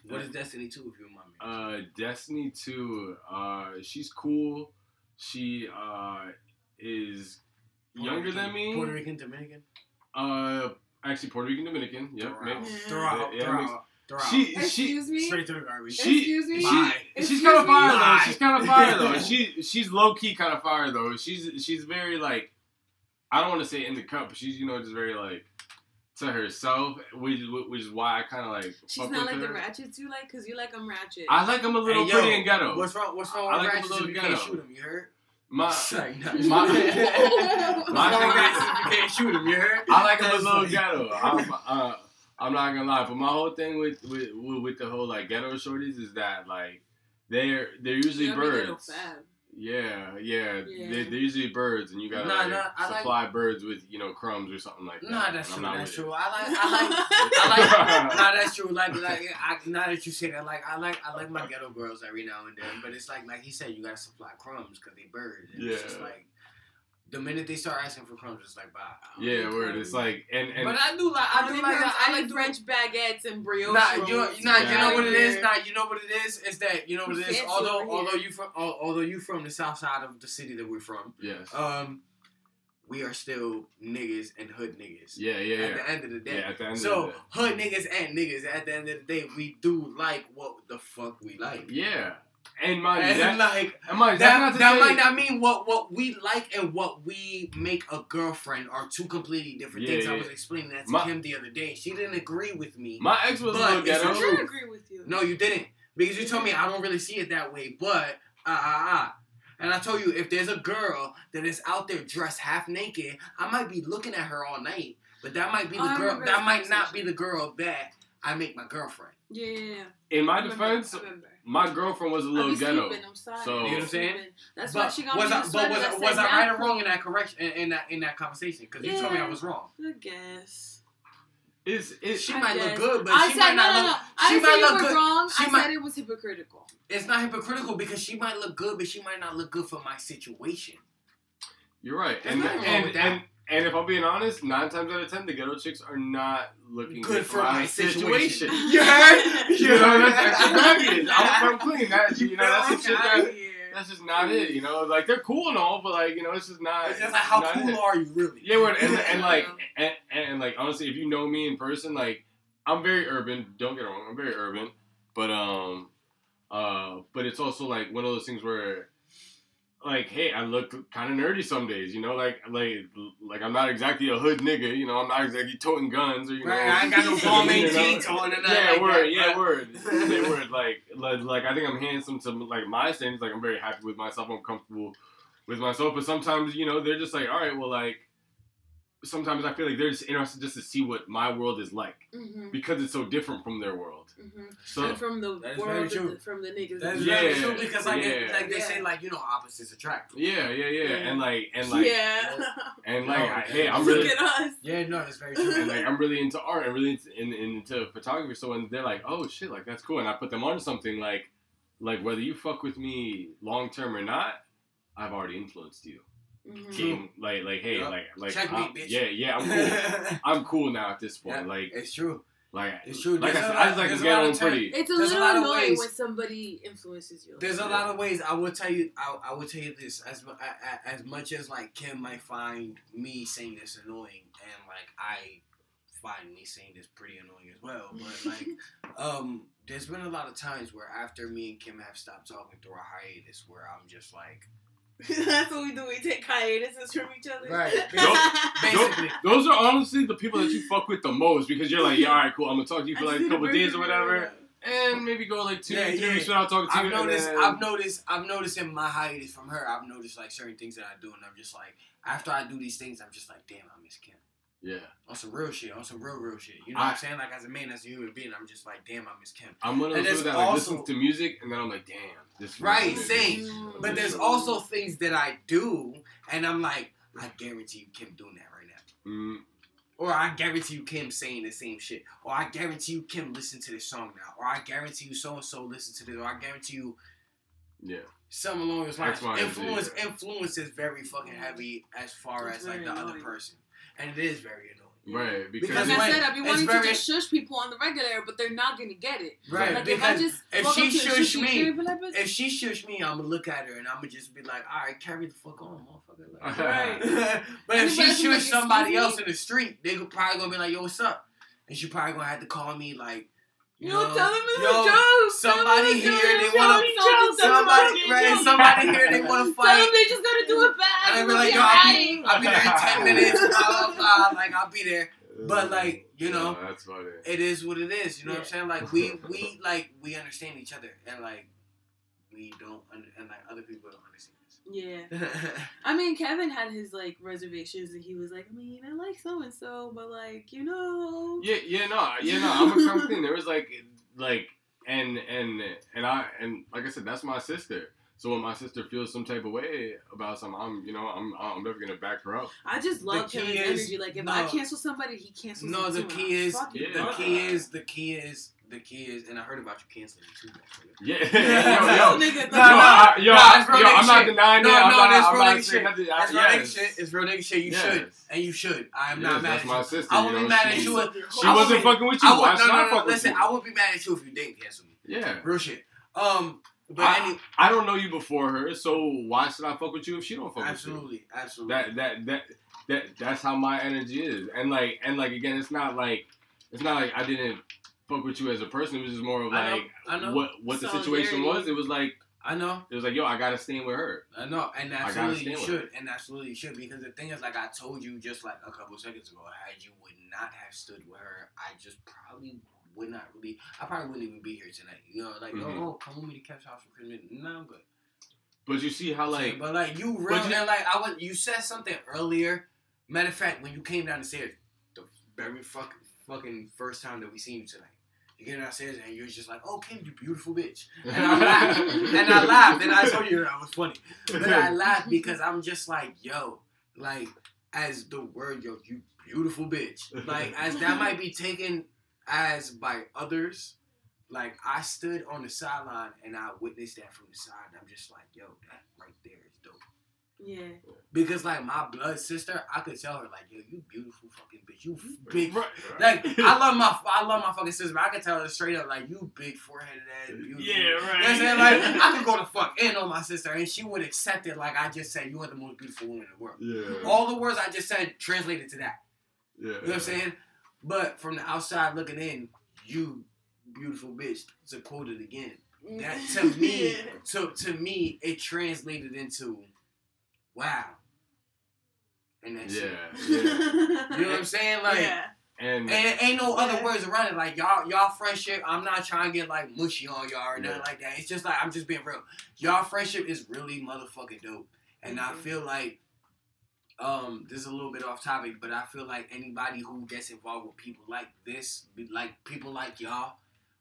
Speaker 3: What is Destiny two, if you don't me?
Speaker 1: uh, Destiny two. Uh, she's cool. She uh is
Speaker 3: Puerto
Speaker 1: younger
Speaker 3: Rican-
Speaker 1: than me.
Speaker 3: Puerto Rican, Dominican.
Speaker 1: Uh, actually Puerto Rican Dominican. Yep.
Speaker 3: Throw out,
Speaker 1: mixed.
Speaker 3: throw out,
Speaker 1: Yeah,
Speaker 3: throw
Speaker 1: mixed.
Speaker 3: out, throw out.
Speaker 1: She she
Speaker 2: Excuse me.
Speaker 3: straight to the garbage.
Speaker 1: she
Speaker 2: Excuse me?
Speaker 1: she
Speaker 3: Bye.
Speaker 1: she's kind of
Speaker 2: me?
Speaker 1: fire though.
Speaker 3: Bye.
Speaker 1: She's kind of fire though. She she's low key kind of fire though. She's she's very like I don't want to say in the cup, but she's you know just very like to herself, which which is why I kind of like.
Speaker 2: She's
Speaker 1: fuck
Speaker 2: not
Speaker 1: with
Speaker 2: like the
Speaker 1: her.
Speaker 2: ratchets you like, cause you like them ratchet.
Speaker 1: I like them a little
Speaker 3: Hey, yo,
Speaker 1: pretty and ghetto.
Speaker 3: What's wrong? What's wrong
Speaker 1: I
Speaker 3: with
Speaker 1: like him a little
Speaker 3: if you can't
Speaker 1: ghetto.
Speaker 3: shoot him? You heard?
Speaker 1: My
Speaker 3: Sorry, no.
Speaker 1: my- My thing is-
Speaker 3: you can't shoot him? You heard?
Speaker 1: I like him a little
Speaker 3: funny.
Speaker 1: ghetto. I'm, uh, I'm not gonna lie, but my whole thing with with with, with the whole like ghetto shorties is that like they're they're usually
Speaker 2: You gotta
Speaker 1: birds. Yeah, yeah,
Speaker 2: Yeah.
Speaker 1: They're, they're usually birds, and you gotta
Speaker 3: Nah,
Speaker 1: like,
Speaker 3: nah, I like-
Speaker 1: supply birds with you know crumbs or something like that.
Speaker 3: Nah, that's true.
Speaker 1: not
Speaker 3: That's
Speaker 1: with it.
Speaker 3: true. I like. I like. I like. nah, that's true. Like, like, I, now that you say that, like, I like, I like my ghetto girls every now and then. But it's like, like he said, you gotta supply crumbs because they birds. And It's just
Speaker 1: Yeah.
Speaker 3: like the minute they start asking for crumbs, it's like, bye.
Speaker 1: Yeah, word. It's like and and
Speaker 3: but I do like, I do like, that. I like
Speaker 2: French baguettes and brioche.
Speaker 3: Nah, you,
Speaker 2: rolls.
Speaker 3: nah, you know what it is.
Speaker 2: Yeah.
Speaker 3: Nah, you know what it is. Is that you know what it is. Although, although you from, although you from the south side of the city that we're from,
Speaker 1: yes,
Speaker 3: um, we are still niggas and hood niggas.
Speaker 1: yeah, yeah,
Speaker 3: At the end of the day.
Speaker 1: Yeah, at the end
Speaker 3: So
Speaker 1: of the day.
Speaker 3: hood niggas and niggas. At the end of the day, we do like what the fuck we like.
Speaker 1: Yeah, and mind you,
Speaker 3: And
Speaker 1: that,
Speaker 3: like
Speaker 1: and mind you, that's
Speaker 3: that, that might not mean what what we like and what we make a girlfriend are two completely different
Speaker 1: Yeah,
Speaker 3: things. I was explaining that to
Speaker 1: My-
Speaker 3: Kim the other day. She didn't agree with me.
Speaker 1: My ex was
Speaker 3: But
Speaker 1: a little
Speaker 3: it's
Speaker 1: ghetto.
Speaker 2: I
Speaker 3: true.
Speaker 2: did agree with you.
Speaker 3: No, you didn't. Because you told me I don't really see it that way, but ah ah ah. And I told you if there's a girl that is out there dressed half naked, I might be looking at her all night. But that might be the
Speaker 2: I
Speaker 3: girl that might not be the girl that I make my girlfriend.
Speaker 2: Yeah, yeah, yeah.
Speaker 1: In my
Speaker 2: I
Speaker 1: defense, my girlfriend was a little ghetto.
Speaker 2: sleeping, I'm sorry.
Speaker 1: So-
Speaker 3: You know what I'm saying?
Speaker 2: Sleeping. That's why she got
Speaker 3: was
Speaker 2: me
Speaker 3: I, but
Speaker 2: sweater
Speaker 3: was,
Speaker 2: that
Speaker 3: was I right or wrong in that correction in, in that in that conversation? Because you told me I was wrong.
Speaker 2: I guess.
Speaker 1: It's it's
Speaker 3: She
Speaker 2: I
Speaker 3: might
Speaker 2: guess.
Speaker 3: look good, but
Speaker 2: I
Speaker 3: she
Speaker 2: said
Speaker 3: might not
Speaker 2: no,
Speaker 3: look.
Speaker 2: no. I
Speaker 3: she
Speaker 2: didn't
Speaker 3: might
Speaker 2: say you
Speaker 3: look
Speaker 2: were
Speaker 3: good.
Speaker 2: wrong.
Speaker 3: She
Speaker 2: I
Speaker 3: might-
Speaker 2: said it was hypocritical.
Speaker 3: It's not hypocritical because she might look good, but she might not look good for my situation.
Speaker 1: You're right,
Speaker 3: There's
Speaker 1: and
Speaker 3: nothing wrong
Speaker 1: and,
Speaker 3: with that.
Speaker 1: and and if I'm being honest, nine times out of ten, the ghetto chicks are not looking
Speaker 3: Good for my situation.
Speaker 1: You
Speaker 3: You heard? You
Speaker 1: know, that's extra baggage. I'm, I'm clean. That you know, that's the shit that that's just not it. You know, like they're cool and all, but like you know, it's just not.
Speaker 3: It's just like how cool
Speaker 1: it.
Speaker 3: are you really?
Speaker 1: Yeah, and, and like and, and like honestly, if you know me in person, like I'm very urban. Don't get it wrong, I'm very urban, but um, uh, but it's also like one of those things where, like, hey, I look kind of nerdy some days. You know, like like like I'm not exactly a hood nigga. You know, I'm not exactly toting guns or you know.
Speaker 3: Right, I ain't got no
Speaker 1: know?
Speaker 3: jeans on and
Speaker 1: Yeah,
Speaker 3: like
Speaker 1: word,
Speaker 3: that,
Speaker 1: yeah,
Speaker 3: but-
Speaker 1: word, yeah, word. Like, like, like, I think I'm handsome to like my standards. Like, I'm very happy with myself. I'm comfortable with myself. But sometimes, you know, they're just like, all right, well, like, sometimes I feel like they're just interested just to see what my world is like
Speaker 2: Mhm,
Speaker 1: because it's so different from their world.
Speaker 2: mhm.
Speaker 1: So
Speaker 2: And from the
Speaker 3: That is very
Speaker 2: world,
Speaker 3: true.
Speaker 2: the, from the niggas.
Speaker 3: That's
Speaker 1: Yeah,
Speaker 3: very true because like
Speaker 1: yeah.
Speaker 3: like they
Speaker 2: Yeah.
Speaker 3: say like you know opposites attract.
Speaker 1: yeah, yeah, yeah,
Speaker 2: Yeah.
Speaker 1: and like, and like,
Speaker 2: yeah.
Speaker 1: and like,
Speaker 3: No,
Speaker 1: I, hey, I'm
Speaker 2: Look
Speaker 1: really.
Speaker 2: at us.
Speaker 3: Yeah, no, that's very true.
Speaker 1: and like I'm really into art and really into, in, into photography. So when they're like, "Oh shit, like that's cool," and I put them on something like, like whether you fuck with me long term or not, I've already influenced you.
Speaker 2: Mhm.
Speaker 1: So, like, like, hey,
Speaker 3: Yup.
Speaker 1: like, like,
Speaker 3: Checkmate,
Speaker 1: I'm-
Speaker 3: bitch.
Speaker 1: yeah, yeah, I'm cool. I'm cool now at this point.
Speaker 3: Yeah.
Speaker 1: Like,
Speaker 3: it's true.
Speaker 1: like,
Speaker 3: It's true.
Speaker 1: Like I
Speaker 3: There's a
Speaker 1: said,
Speaker 3: lot-
Speaker 1: I just like
Speaker 3: there's
Speaker 1: to
Speaker 3: a
Speaker 1: get on pretty.
Speaker 2: It's a
Speaker 3: There's a
Speaker 2: little
Speaker 3: lot of
Speaker 2: annoying
Speaker 3: ways-
Speaker 2: when somebody influences you.
Speaker 3: There's a
Speaker 1: Yeah.
Speaker 3: lot of ways. I will tell you. I, I will tell you this. As mu- a- a- as much as like Kim might find me saying this annoying, and like I find me saying this pretty annoying as well. But like, um, there's been a lot of times where after me and Kim have stopped talking through a hiatus, where I'm just like,
Speaker 2: That's what we do. We take hiatuses from each other.
Speaker 3: Right.
Speaker 1: Those,
Speaker 3: basically.
Speaker 1: those are honestly the people that you fuck with the most because you're like, yeah, all right, cool. I'm gonna talk to you for like a couple days or whatever, and maybe go like two,
Speaker 3: Yeah,
Speaker 1: three
Speaker 3: yeah.
Speaker 1: weeks without talking to
Speaker 3: I've
Speaker 1: you. and
Speaker 3: noticed.
Speaker 1: then-
Speaker 3: I've noticed. I've noticed in my hiatus from her. I've noticed like certain things that I do, and I'm just like, after I do these things, I'm just like, damn, I miss Kim.
Speaker 1: Yeah.
Speaker 3: On some real shit. On some real, real shit. You know what
Speaker 1: I-
Speaker 3: I'm saying? Like as a man, as a human being, I'm just like, damn, I miss Kim.
Speaker 1: I'm one of
Speaker 3: And
Speaker 1: those people
Speaker 3: there's
Speaker 1: that like
Speaker 3: also-
Speaker 1: listens to music and then I'm like, damn, this
Speaker 3: Right,
Speaker 1: feels
Speaker 3: same.
Speaker 1: good.
Speaker 2: Mm.
Speaker 3: But there's also things that I do, and I'm like, I guarantee you Kim doing that right now.
Speaker 1: Mm,
Speaker 3: Or I guarantee you Kim saying the same shit. Or I guarantee you Kim listen to this song now. Or I guarantee you so and so listen to this. Or I guarantee you
Speaker 1: yeah.
Speaker 3: something along those lines.
Speaker 1: And Z.
Speaker 3: Influence influence is very fucking heavy as far
Speaker 2: It's
Speaker 3: as like the other person. And it is very annoying.
Speaker 1: Right, because,
Speaker 3: Because
Speaker 2: Like I said, I've been wanting
Speaker 3: very-
Speaker 2: to just shush people on the regular, but they're not gonna get it.
Speaker 3: Right.
Speaker 2: Like if I just
Speaker 3: if she
Speaker 2: up
Speaker 3: shush me-
Speaker 2: girl like,
Speaker 3: if she shush me, I'm gonna look at her and I'm gonna just be like, all right, carry the fuck on, motherfucker. Like,
Speaker 2: Right.
Speaker 3: but if she
Speaker 2: Everybody like,
Speaker 3: shush somebody else
Speaker 2: me?"
Speaker 3: in the street, they could probably gonna be like, yo, what's up? And she probably gonna have to call me like, you
Speaker 2: Yo,
Speaker 3: know,
Speaker 2: tell them it's
Speaker 3: yo,
Speaker 2: a joke.
Speaker 3: Somebody
Speaker 2: them it's a
Speaker 3: here,
Speaker 2: joke.
Speaker 3: they wanna-
Speaker 2: them it's a joke. Tell them
Speaker 3: somebody, right? Somebody here, they wanna fight.
Speaker 2: Tell them
Speaker 3: fight.
Speaker 2: they just gotta do it back.
Speaker 3: And I be
Speaker 2: We'll
Speaker 3: like,
Speaker 2: be
Speaker 3: yo, I'll be. I'll be there in 10 minutes, blah, blah, blah. Like, I'll be there. But, like, you know,
Speaker 1: Yeah, that's funny.
Speaker 3: It is what it is. You know what I'm saying? Like, we, we, like, we understand each other. And, like, we don't, under, and, like, other people don't understand
Speaker 2: Yeah. I mean, Kevin had his like reservations, and he was like, I mean, I like so and so, but like, you know.
Speaker 1: Yeah, yeah, no, yeah, no. I'm a come clean. There was like, like, and and and I and like I said, that's my sister. So when my sister feels some type of way about something, I'm, you know, I'm, I'm never gonna back her up.
Speaker 2: I just love Kevin's energy. Like if
Speaker 3: no.
Speaker 2: I cancel somebody, he cancels.
Speaker 3: no, the key is,
Speaker 2: fucking
Speaker 1: Yeah.
Speaker 3: the key is the key is, the kids, and I heard about you canceling too. motherfucker.
Speaker 1: Yeah,
Speaker 2: Yo,
Speaker 1: yo, yo,
Speaker 2: nigga,
Speaker 1: yo,
Speaker 3: No,
Speaker 1: I, yo,
Speaker 3: nah, real
Speaker 1: yo
Speaker 3: nigga
Speaker 1: I'm not
Speaker 3: shit.
Speaker 1: denying
Speaker 3: No,
Speaker 1: it. I'm
Speaker 3: no,
Speaker 1: not,
Speaker 3: that's
Speaker 1: I'm
Speaker 3: real nigga shit.
Speaker 1: nothing.
Speaker 3: That's real
Speaker 1: yes.
Speaker 3: nigga shit. It's real nigga shit. You
Speaker 1: Yes.
Speaker 3: should, and you should. I am
Speaker 1: Yes,
Speaker 3: not mad
Speaker 1: that's
Speaker 3: at
Speaker 1: my
Speaker 3: you.
Speaker 1: sister.
Speaker 3: I
Speaker 1: you
Speaker 3: would be mad at
Speaker 1: she-
Speaker 3: you. if-
Speaker 1: She
Speaker 3: I
Speaker 1: wasn't fucking with you.
Speaker 3: I would,
Speaker 1: Why
Speaker 3: no, no, no, listen. I would be mad at you if you didn't cancel me.
Speaker 1: Yeah.
Speaker 3: Real shit. Um, but
Speaker 1: I,
Speaker 3: any,
Speaker 1: I don't know you before her, so why should I fuck with you if she don't fuck with you?
Speaker 3: absolutely, absolutely.
Speaker 1: That that that that that's how my energy is. And like and like again, it's not like it's not like I didn't fuck with you as a person. It was just more of
Speaker 3: I know,
Speaker 1: like
Speaker 3: I know.
Speaker 1: what what the situation was. It was like
Speaker 3: I know.
Speaker 1: It was like, yo, I gotta stand with her.
Speaker 3: I know, and absolutely you should, and absolutely you should, because the thing is, like I told you just like a couple seconds ago, had you would not have stood with her, I just probably would not really, I probably wouldn't even be here tonight. You know, like,
Speaker 1: Mhm.
Speaker 3: oh, come with me to Kev's house for Christmas. No, I'm good.
Speaker 1: But you see how like
Speaker 3: but like you real,
Speaker 1: you-
Speaker 3: and like I was, you said something earlier. Matter of fact, when you came down the stairs, the very fucking fucking first time that we seen you tonight. You came downstairs and you're just like, "Oh, Kim, you beautiful bitch," and I laughed, and I laughed, and I told you that was funny. But I laughed because I'm just like, yo, like as the word, yo, you beautiful bitch. Like as that might be taken as by others. Like I stood on the sideline and I witnessed that from the side. I'm just like, yo, that right there.
Speaker 2: Yeah.
Speaker 3: Because like my blood sister, I could tell her like, yo, you beautiful fucking bitch, you big.
Speaker 1: Right.
Speaker 3: Like I love my I love my fucking sister, but I could tell her straight up like, you big foreheaded ass, beautiful.
Speaker 1: Yeah,
Speaker 3: You know what I'm saying? Like I could go to fuck in on my sister and she would accept it like I just said, you are the most beautiful woman in the world.
Speaker 1: yeah.
Speaker 3: All the words I just said translated to that.
Speaker 1: yeah.
Speaker 3: You know what I'm saying? But from the outside looking in, you beautiful bitch. To quote it again, that to me,
Speaker 2: Yeah.
Speaker 3: to to me, it translated into, wow. And that's
Speaker 1: Yeah.
Speaker 3: it.
Speaker 1: Yeah.
Speaker 3: You know what I'm saying? Like,
Speaker 2: yeah.
Speaker 1: And
Speaker 3: and ain't no other words around it. Like y'all, y'all friendship. I'm not trying to get like mushy on y'all or nothing
Speaker 1: Yeah.
Speaker 3: like that. It's just like I'm just being real. Y'all friendship is really motherfucking dope, and I
Speaker 2: Mhm.
Speaker 3: feel like, um, this is a little bit off topic, but I feel like anybody who gets involved with people like this, like people like y'all,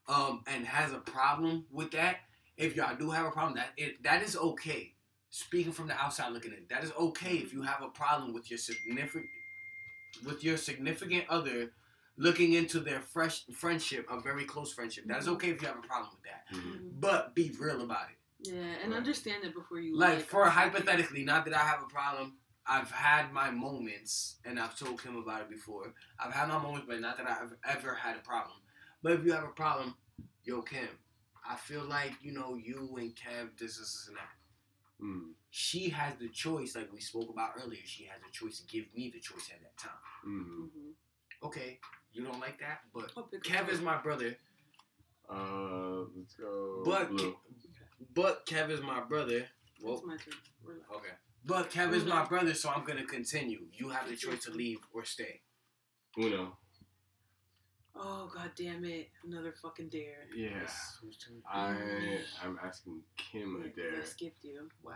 Speaker 3: um, and has a problem with that. If y'all do have a problem, that it that is okay. Speaking from the outside looking in, that is okay if you have a problem with your significant with your significant other looking into their fresh friendship, a very close friendship. That is okay if you have a problem with that.
Speaker 1: Mhm.
Speaker 3: But be real about it.
Speaker 2: Yeah, and understand it before you
Speaker 3: Like for hypothetically, not that I have a problem. I've had my moments, and I've told him about it before. I've had my moments, but not that I've ever had a problem. But if you have a problem, yo, Kim, I feel like you know you and Kev, this, this, and that.
Speaker 1: Mm.
Speaker 3: She has the choice, like we spoke about earlier. She has the choice to give me the choice at that time.
Speaker 1: Mm.
Speaker 2: Mhm.
Speaker 3: Okay, you don't like that, but
Speaker 2: Oh, pick
Speaker 3: Kev is my brother.
Speaker 1: Uh, let's go.
Speaker 3: But
Speaker 1: blue.
Speaker 3: but Kev is my brother.
Speaker 2: It's
Speaker 3: Well,
Speaker 2: my turn. Relax.
Speaker 3: okay. But Kev is my brother, so I'm gonna continue. You have the choice to leave or stay.
Speaker 1: Uno.
Speaker 2: Oh god damn it! Another fucking dare.
Speaker 1: Yes.
Speaker 3: Who's?
Speaker 1: I I'm asking Kim
Speaker 2: Yeah,
Speaker 1: a
Speaker 2: 'cause
Speaker 1: dare.
Speaker 2: I skipped you.
Speaker 3: Wow.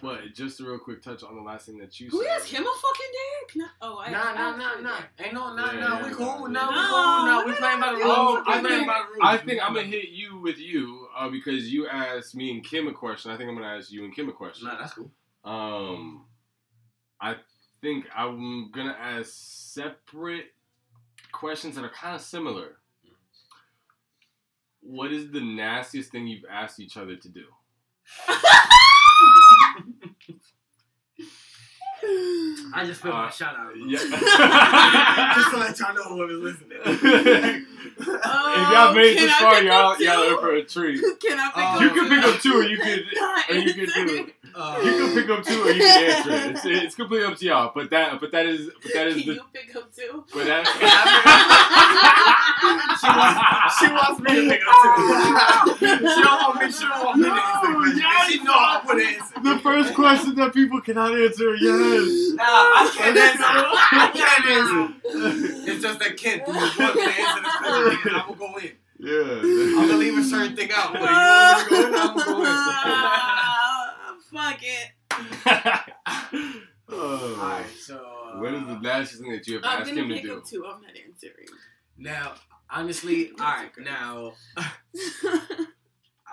Speaker 1: But just a real quick touch on the last thing that you
Speaker 2: Who
Speaker 1: said.
Speaker 2: Who asked him a fucking dare? Can I, oh, I
Speaker 3: Nah, nah, nah, nah. Ain't no, nah,
Speaker 1: Yeah,
Speaker 3: nah.
Speaker 1: yeah,
Speaker 3: We cool.
Speaker 1: yeah.
Speaker 3: Nah, we cool. Nah, we playing by the rules.
Speaker 1: Oh, I think
Speaker 3: by the rules.
Speaker 1: I think I'm gonna hit you with you uh, because you asked me and Kim a question. I think I'm gonna ask you and Kim a question.
Speaker 3: Nah, that's cool.
Speaker 1: Um, I think I'm gonna ask separate questions that are kind of similar. What is the nastiest thing you've asked each other to do?
Speaker 3: I just feel
Speaker 1: Uh,
Speaker 3: my shot out.
Speaker 1: Yeah.
Speaker 3: just to let y'all know who was listening.
Speaker 1: if y'all made this far, y'all y'all
Speaker 2: two?
Speaker 1: in for a treat.
Speaker 2: Can I pick
Speaker 3: Uh,
Speaker 2: up
Speaker 1: You can pick up two, or you could, or you could do.
Speaker 2: Answering.
Speaker 3: Uh,
Speaker 1: You can pick up two, or you can answer it. It's, it's completely up to y'all. But that, but that is, but that is
Speaker 2: Can
Speaker 1: the,
Speaker 2: you pick up two?
Speaker 1: but that.
Speaker 3: she wants, she wants me to pick up too. she don't want me. She don't want me to answer the question. 'cause She know I would answer.
Speaker 1: the first question that people cannot answer. Yes.
Speaker 3: Nah, I can't answer. I can't answer. It's just that Kent who was wanting to answer this question. Because I'm gonna go in.
Speaker 1: Yeah.
Speaker 3: I'm gonna leave a certain thing out. But you want me to go in? I'm gonna go in.
Speaker 2: Fuck it.
Speaker 1: oh.
Speaker 3: Alright, so uh,
Speaker 1: What is the nastiest thing that you have
Speaker 2: I'm
Speaker 1: asked
Speaker 2: gonna
Speaker 1: him to
Speaker 2: pick
Speaker 1: do?
Speaker 2: up two. I'm not answering.
Speaker 3: now? Honestly, alright. Now,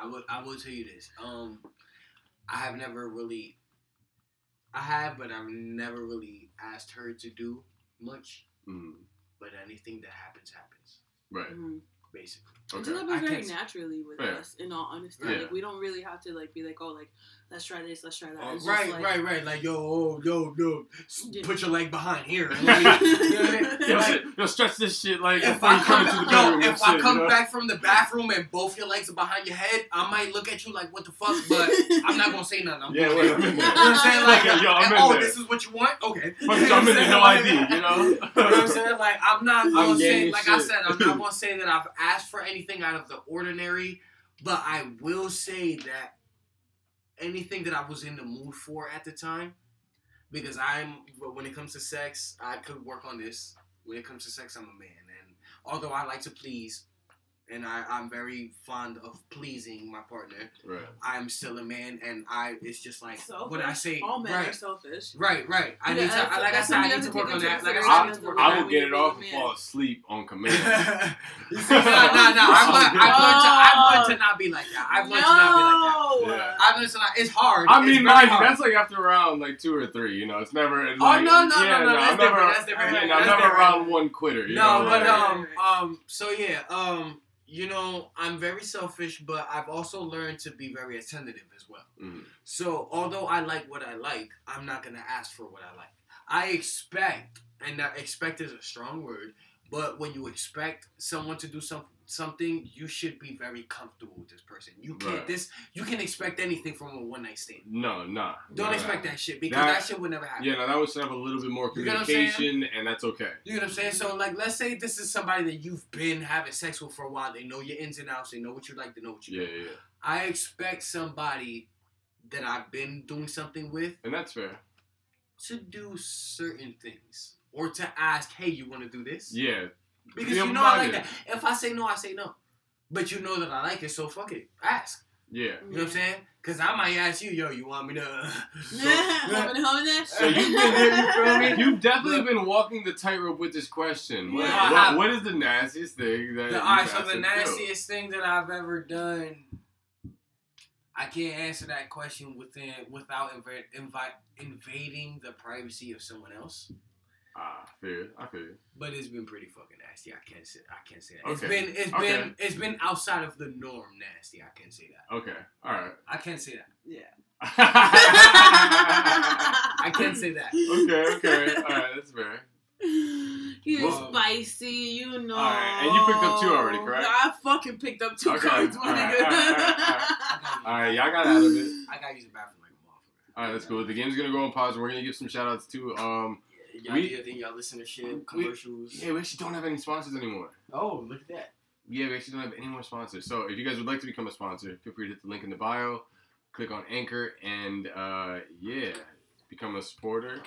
Speaker 3: I will. I will tell you this. Um, I have never really. I have, but I've never really asked her to do much.
Speaker 1: Mm,
Speaker 3: But anything that happens, happens.
Speaker 1: right.
Speaker 2: Mhm.
Speaker 3: Basically.
Speaker 2: It
Speaker 1: Okay.
Speaker 2: just happens
Speaker 3: I
Speaker 2: very naturally with
Speaker 1: Fair.
Speaker 2: us. In all honesty,
Speaker 1: Yeah.
Speaker 2: like we don't really have to like be like, oh, like let's try this, let's try that.
Speaker 3: Oh,
Speaker 2: it's just
Speaker 3: right,
Speaker 2: like,
Speaker 3: right, right. Like yo, oh, yo, yo,
Speaker 2: Yeah.
Speaker 3: put your leg behind here. and you know what I mean?
Speaker 1: Yo,
Speaker 3: Like,
Speaker 1: yo, stretch this shit like
Speaker 3: if I
Speaker 1: come
Speaker 3: come,
Speaker 1: into the
Speaker 3: yo,
Speaker 1: bedroom. and
Speaker 3: if I
Speaker 1: shit,
Speaker 3: come
Speaker 1: you know?
Speaker 3: back from the bathroom and both your legs are behind your head, I might look at you like, what the fuck? But I'm not gonna say nothing. I'm
Speaker 1: Yeah, wait. I'm in
Speaker 3: You
Speaker 1: there.
Speaker 3: know what I'm saying? Like,
Speaker 1: Okay, yo, I'm
Speaker 3: and,
Speaker 1: in
Speaker 3: oh,
Speaker 1: there.
Speaker 3: this is what you want? Okay.
Speaker 1: Fuck I'm in there, no ID, you know?
Speaker 3: You know what I'm saying? Like, I'm not
Speaker 1: I'm
Speaker 3: gonna say, like I said, I'm not gonna say that I've asked for anything out of the ordinary, but I will say that anything that I was in the mood for at the time. Because I'm, when it comes to sex, I could work on this. When it comes to sex, I'm a man, and although I like to please, and I, I'm very fond of pleasing my partner,
Speaker 1: Right.
Speaker 3: I'm still a man, and I. It's just like
Speaker 2: Selfish.
Speaker 3: when I say
Speaker 2: all men are
Speaker 3: right,
Speaker 2: selfish.
Speaker 3: right, right. I
Speaker 2: Yeah,
Speaker 3: need to. I, like I said, I need to work on
Speaker 2: take
Speaker 3: that.
Speaker 2: into
Speaker 3: Like I said, I need to work
Speaker 2: man.
Speaker 3: on
Speaker 1: I will get it off and fall asleep on command.
Speaker 3: you see, nah, nah, nah. I've learned, I've, learned to, I've learned to not be like that. I've learned to not be like that.
Speaker 2: No.
Speaker 1: Yeah.
Speaker 3: I've learned to not. It's hard.
Speaker 1: I mean,
Speaker 3: very
Speaker 1: mind you,
Speaker 3: hard.
Speaker 1: that's like after round like two or three. You know, it's never. It's
Speaker 3: Oh,
Speaker 1: like,
Speaker 3: no, no,
Speaker 1: yeah,
Speaker 3: no, no, that's
Speaker 1: I'm never,
Speaker 3: different, that's different,
Speaker 1: Yeah,
Speaker 2: that's
Speaker 1: no, I'm never
Speaker 3: different.
Speaker 1: round one quitter.
Speaker 3: No, but um, um. So yeah, um. You know, I'm very selfish, but I've also learned to be very attentive as well.
Speaker 1: Mhm.
Speaker 3: So although I like what I like, I'm not gonna ask for what I like. I expect, and that expect is a strong word, but when you expect someone to do some something, you should be very comfortable with this person. You can't
Speaker 1: Right.
Speaker 3: this you can expect anything from a one night stand.
Speaker 1: No, nah.
Speaker 3: Don't
Speaker 1: nah,
Speaker 3: expect
Speaker 1: nah.
Speaker 3: that shit because
Speaker 1: That-
Speaker 3: that, shit would never happen.
Speaker 1: Yeah, no, that would have a little bit more
Speaker 3: You get what I'm saying?
Speaker 1: communication, and that's okay.
Speaker 3: You know what I'm saying? So like let's say this is somebody that you've been having sex with for a while. They know your ins and outs, they know what you like, they know what you
Speaker 1: Yeah,
Speaker 3: don't.
Speaker 1: yeah, yeah.
Speaker 3: I expect somebody that I've been doing something with
Speaker 1: and that's fair.
Speaker 3: to do certain things. Or to ask, hey, you wanna do this?
Speaker 1: Yeah,
Speaker 3: Because you know I like
Speaker 1: open-minded.
Speaker 3: that. If I say no, I say no. But you know that I like it, so fuck it. Ask.
Speaker 1: yeah.
Speaker 3: You know what I'm saying? Cause I might ask you, yo, you want me to
Speaker 2: Yeah, hoping to home that
Speaker 1: So you've been, you have definitely been walking the tightrope with this question. What,
Speaker 2: Yeah.
Speaker 1: What-
Speaker 3: have.
Speaker 1: what is the nastiest thing that?
Speaker 3: The,
Speaker 1: you've
Speaker 3: alright, so the
Speaker 1: to do?
Speaker 3: nastiest thing that I've ever done, I can't answer that question within without inv- invite, invading the privacy of someone else.
Speaker 1: Ah, fair. I feel you.
Speaker 3: But it's been pretty fucking nasty. I can't say I can't say that. It's been it's
Speaker 1: Okay.
Speaker 3: been it's been outside of the norm nasty. I can't say that.
Speaker 1: Okay. All right.
Speaker 3: I can't say that.
Speaker 2: Yeah.
Speaker 3: I can't say that.
Speaker 1: okay. Okay. All right. That's fair.
Speaker 2: You're
Speaker 3: Well-
Speaker 2: spicy, you know.
Speaker 1: Alright, and you picked up two already, correct?
Speaker 2: I fucking picked up two
Speaker 1: Okay,
Speaker 2: cards, my
Speaker 1: alright,
Speaker 2: nigga.
Speaker 1: alright, alright, All right. Y'all got out of it.
Speaker 3: I gotta use the bathroom like a motherfucker.
Speaker 1: All right. That's cool. The game's gonna go on pause. We're gonna give some shout outs to um.
Speaker 3: Y'all
Speaker 1: We-
Speaker 3: do your thing. Y'all listen to shit,
Speaker 1: we- Yeah, we actually don't have any sponsors anymore.
Speaker 3: Oh, look at that.
Speaker 1: Yeah, we actually don't have any more sponsors. So if you guys would like to become a sponsor, feel free to hit the link in the bio, click on Anchor, and uh, yeah, become a supporter.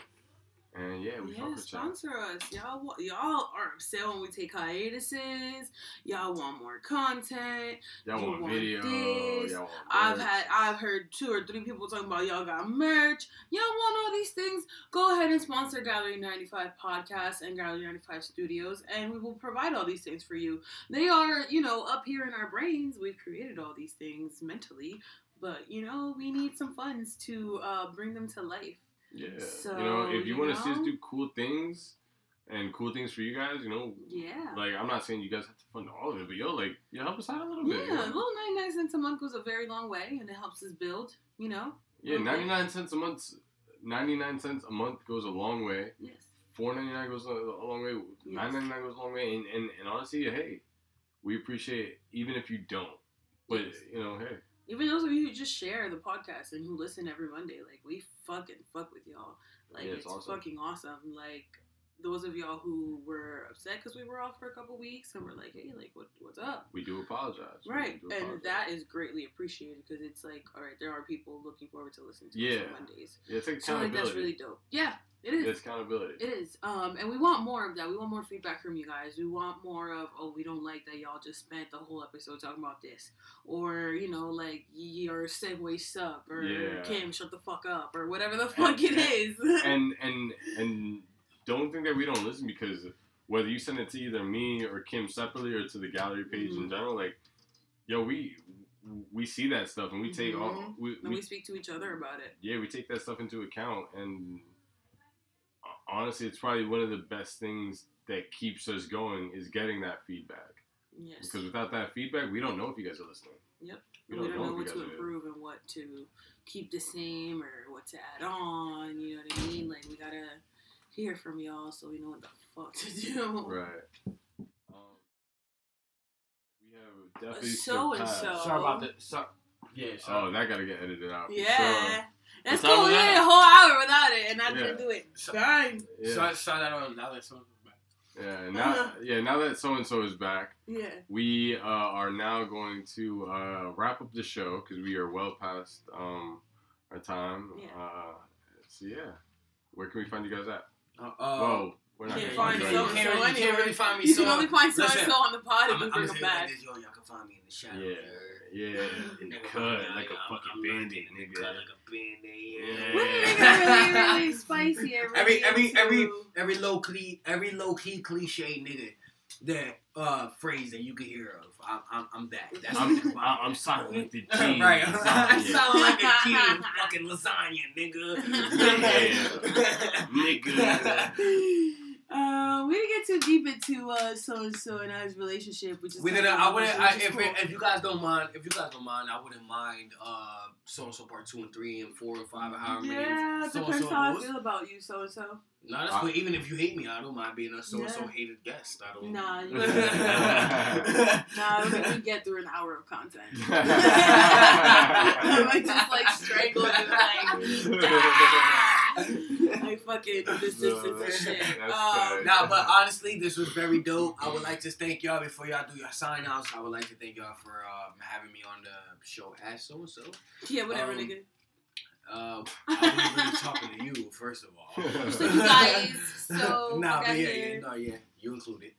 Speaker 1: And yeah, we fuck
Speaker 2: Yeah,
Speaker 1: with y'all.
Speaker 2: sponsor us. Y'all, y'all are upset when we take hiatuses. Y'all want more content.
Speaker 1: Y'all want,
Speaker 2: want
Speaker 1: video?
Speaker 2: this.
Speaker 1: Y'all want
Speaker 2: I've had, I've heard two or three people talking about y'all got merch. Y'all want all these things? Go ahead and sponsor Gallery 95 Podcast and Gallery 95 Studios, and we will provide all these things for you. They are, you know, up here in our brains. We've created all these things mentally, but you know, we need some funds to uh, bring them to life.
Speaker 1: Yeah.
Speaker 2: So,
Speaker 1: you know, if you,
Speaker 2: you
Speaker 1: want to see us do cool things and cool things for you guys, you know,
Speaker 2: Yeah.
Speaker 1: like I'm not saying you guys have to fund all of it, but yo, like, yeah, help us out a little bit.
Speaker 2: Yeah,
Speaker 1: bit.
Speaker 2: a
Speaker 1: you know?
Speaker 2: little 99 cents a month goes a very long way, and it helps us build, you know?
Speaker 1: Yeah,
Speaker 2: Okay.
Speaker 1: 99 cents a month. 99 cents a month goes a long way.
Speaker 2: Yes.
Speaker 1: Four ninety nine goes a, a long way.
Speaker 2: Yes.
Speaker 1: Nine ninety nine goes a long way. And, and and honestly, hey, we appreciate it, even if you don't. But
Speaker 2: Yes.
Speaker 1: you know, hey,
Speaker 2: Even those of you who just share the podcast and who listen every Monday, like we fucking fuck with y'all. Like
Speaker 1: Yeah, it's
Speaker 2: it's,
Speaker 1: awesome.
Speaker 2: fucking awesome. Like those of y'all who were upset because we were off for a couple weeks and we're like, hey, like what what's up?
Speaker 1: we do apologize.
Speaker 2: Right,
Speaker 1: do
Speaker 2: and that is greatly appreciated because it's like, all right, there are people looking forward to listening to us
Speaker 1: Yeah.
Speaker 2: on Mondays.
Speaker 1: yeah, it's like
Speaker 2: So like that's really dope. Yeah, it is.
Speaker 1: it's accountability.
Speaker 2: It is. Um, and we want more of that. We want more feedback from you guys. We want more of, oh, we don't like that y'all just spent the whole episode talking about this. Or, you know, like, your segue suck. Or,
Speaker 1: Yeah.
Speaker 2: Kim, shut the fuck up. Or whatever the fuck it is.
Speaker 1: and and and don't think that we don't listen because whether you send it to either me or Kim separately or to the gallery page in
Speaker 2: Mhm.
Speaker 1: general, like, yo, we we see that stuff and we take all
Speaker 2: Mhm.
Speaker 1: we,
Speaker 2: and
Speaker 1: we
Speaker 2: we speak to each other about it.
Speaker 1: yeah, we take that stuff into account, and honestly, it's probably one of the best things that keeps us going is getting that feedback.
Speaker 2: Yes.
Speaker 1: Because without that feedback, we don't know if you guys are listening.
Speaker 2: Yep.
Speaker 1: We
Speaker 2: We
Speaker 1: don't,
Speaker 2: don't, know,
Speaker 1: if
Speaker 2: what to improve and what to keep the same or what to add on. You know what I mean? Like, we gotta hear from y'all so we know what the fuck to do.
Speaker 1: Right. Um, we have definitely
Speaker 2: So and so.
Speaker 3: Sorry about that. So, yeah, sorry.
Speaker 1: Oh, that gotta get edited out. for
Speaker 2: Yeah.
Speaker 1: sure.
Speaker 2: That's
Speaker 1: On top
Speaker 2: cool. We
Speaker 1: that-
Speaker 2: had a whole hour without it, and I
Speaker 1: Yeah.
Speaker 2: didn't do it.
Speaker 3: So-
Speaker 2: Fine.
Speaker 1: Yeah.
Speaker 3: So, so that on now that someone's back.
Speaker 1: Yeah. and Now, yeah. Now that so and so is back,
Speaker 2: Yeah.
Speaker 1: we uh, are now going to uh, wrap up the show because we are well past um, our time.
Speaker 2: Yeah.
Speaker 1: Uh, so yeah, where can we find you guys at?
Speaker 3: Uh, uh,
Speaker 1: Whoa, we're not
Speaker 2: Can't
Speaker 1: gonna
Speaker 2: find
Speaker 1: do
Speaker 2: so
Speaker 3: you
Speaker 2: so
Speaker 3: can't really- you can't
Speaker 2: anywhere.
Speaker 3: really find me
Speaker 2: You
Speaker 3: so-
Speaker 2: can only find so and so on the pod if
Speaker 3: I'm,
Speaker 2: we bring
Speaker 3: just
Speaker 2: them
Speaker 3: saying like
Speaker 2: back.
Speaker 3: this, yo, y'all can find me in the shadow.
Speaker 1: Yeah, yeah, in the cut like a fucking bandit, nigga.
Speaker 3: Cut like a bandit.
Speaker 1: Yeah.
Speaker 2: When the nigga really, really spicy
Speaker 3: Every every every every low key every low key cliche nigga that uh phrase that you can hear of. I'm I'm, I'm that. That's
Speaker 1: I'm,
Speaker 3: what
Speaker 1: I- I'm silent like the G.
Speaker 3: right. I
Speaker 1: lasagna.
Speaker 3: sound like a kid, fucking lasagna, nigga. Yeah.
Speaker 1: Nigga.
Speaker 2: Uh, we didn't get too deep into uh so and so and I's relationship, which is
Speaker 3: We didn't. I
Speaker 2: cool,
Speaker 3: wouldn't. I, if
Speaker 2: cool.
Speaker 3: if you guys don't mind, if you guys don't mind, I wouldn't mind. Uh, so and so part two and three and four and five, or however many.
Speaker 2: yeah,
Speaker 3: so
Speaker 2: depends how I feel about you, so and so.
Speaker 3: No, that's
Speaker 1: I-
Speaker 3: cool. Even if you hate me, I don't mind being a so and so hated guest. I don't.
Speaker 2: Nah, you- Nah, we we get through an hour of content. I might just like strangle it, like, like fucking the Simpsons and shit.
Speaker 1: That's
Speaker 2: Um.
Speaker 3: Nah, but honestly, this was very dope. I would like to thank y'all before y'all do your sign outs. I would like to thank y'all for um, having me on the show as so and so.
Speaker 2: yeah, whatever,
Speaker 3: Um,
Speaker 2: nigga.
Speaker 3: Uh, I wasn't really talking to you, first of all.
Speaker 2: So you guys, so
Speaker 3: nah, but yeah, yeah, no, yeah, you included.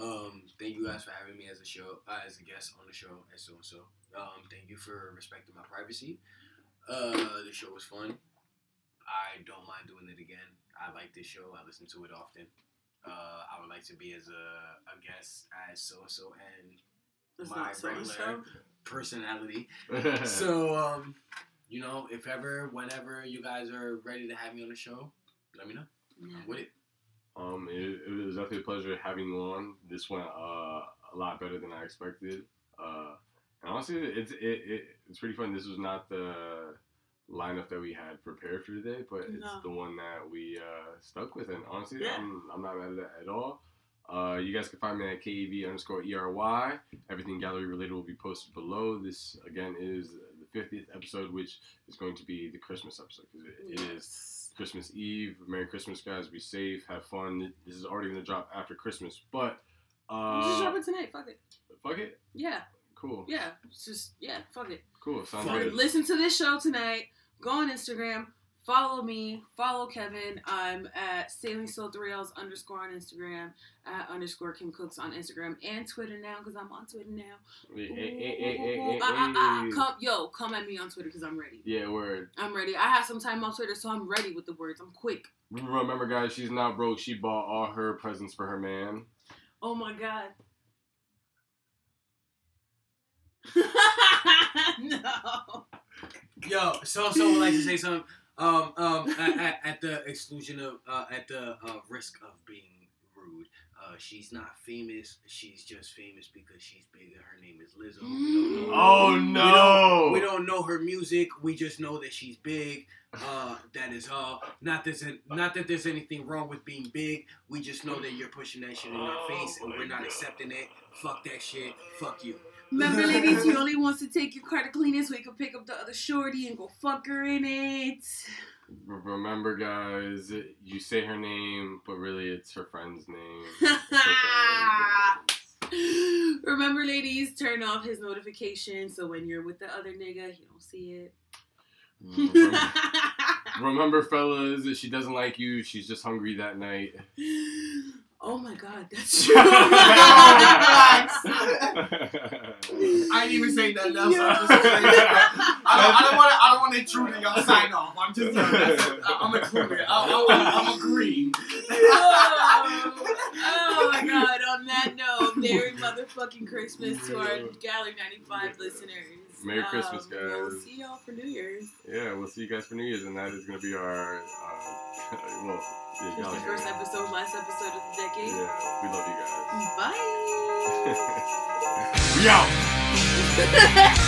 Speaker 3: Um, thank you guys for having me as a show, uh, as a guest on the show, as so and so. Um, thank you for respecting my privacy. Uh, the show was fun. I don't mind doing it again. I like this show. I listen to it often. Uh, I would like to be as a, a guest as so and so and
Speaker 2: It's
Speaker 3: my
Speaker 2: not so and so.
Speaker 3: regular personality. So, um, you know, if ever, whenever you guys are ready to have me on the show, let me know.
Speaker 2: Yeah.
Speaker 3: I'm with it.
Speaker 1: Um, it, it was definitely a pleasure having you on. This went uh, a lot better than I expected. Uh, and honestly, it's it, it it's pretty fun. This was not the lineup that we had prepared for today, but it's the one that we uh, stuck with. And honestly,
Speaker 2: Yeah.
Speaker 1: I'm I'm not mad at that at all. Uh, you guys can find me at KEV underscore ERY. Everything gallery related will be posted below. This again is the 50th episode, which is going to be the Christmas episode because it, it is Christmas Eve. Merry Christmas, guys. Be safe. Have fun. This is already gonna drop after Christmas, but
Speaker 2: We just drop
Speaker 1: uh,
Speaker 2: it tonight. Fuck it.
Speaker 1: fuck it.
Speaker 2: Yeah,
Speaker 1: Cool.
Speaker 2: yeah. It's just yeah. Fuck it.
Speaker 1: Cool. Sounds good.
Speaker 2: Listen to this show tonight. Go on Instagram. Follow me. Follow Kevin. I'm at Sailing Soul Thrills underscore on Instagram. At underscore Kim Cooks on Instagram and Twitter now because I'm on Twitter now. Come, yo, come at me on Twitter because I'm ready.
Speaker 1: Yeah, word.
Speaker 2: I'm ready. I have some time on Twitter, so I'm ready with the words. I'm quick.
Speaker 1: Remember, guys, she's not broke. She bought all her presents for her man.
Speaker 2: Oh my god. no.
Speaker 3: Yo, so so would like to say something. Um, um, at, at, at the exclusion of, uh, at the uh, risk of being rude, uh, she's not famous. She's just famous because she's big her name is Lizzo. We
Speaker 1: Oh
Speaker 3: We
Speaker 1: no!
Speaker 3: don't, we don't know her music. We just know that she's big. Uh, that is all. Not not that there's anything wrong with being big. We just know that you're pushing that shit in our face, and we're not accepting it. Fuck that shit. Fuck you.
Speaker 2: Remember, ladies, he only wants to take your car to clean it so he can pick up the other shorty and go fuck her in it.
Speaker 1: Remember, guys, you say her name, but really it's her friend's name.
Speaker 2: Remember, ladies, turn off his notifications so when you're with the other nigga, he don't see it.
Speaker 1: Remember, remember, fellas, she doesn't like you. She's just hungry that night.
Speaker 2: Oh my god, that's true.
Speaker 3: I didn't even say nothing else.
Speaker 2: Yo.
Speaker 3: I'm just saying that. I don't, I don't want to. I don't want to intrude in y'all sign off. I'm just. I'm included. I, I, I'm agreeing.
Speaker 2: Oh, oh my god, on that note, Merry motherfucking Christmas to our Gallery 95 listeners.
Speaker 1: Merry Christmas,
Speaker 2: Um, We'll
Speaker 1: guys.
Speaker 2: see y'all for New Year's.
Speaker 1: yeah, we'll see you guys for New Year's, and that is going to be our, uh, well, yeah,
Speaker 2: It's the first episode, last episode of the decade.
Speaker 1: Yeah, we love you guys.
Speaker 2: Bye.
Speaker 1: we out!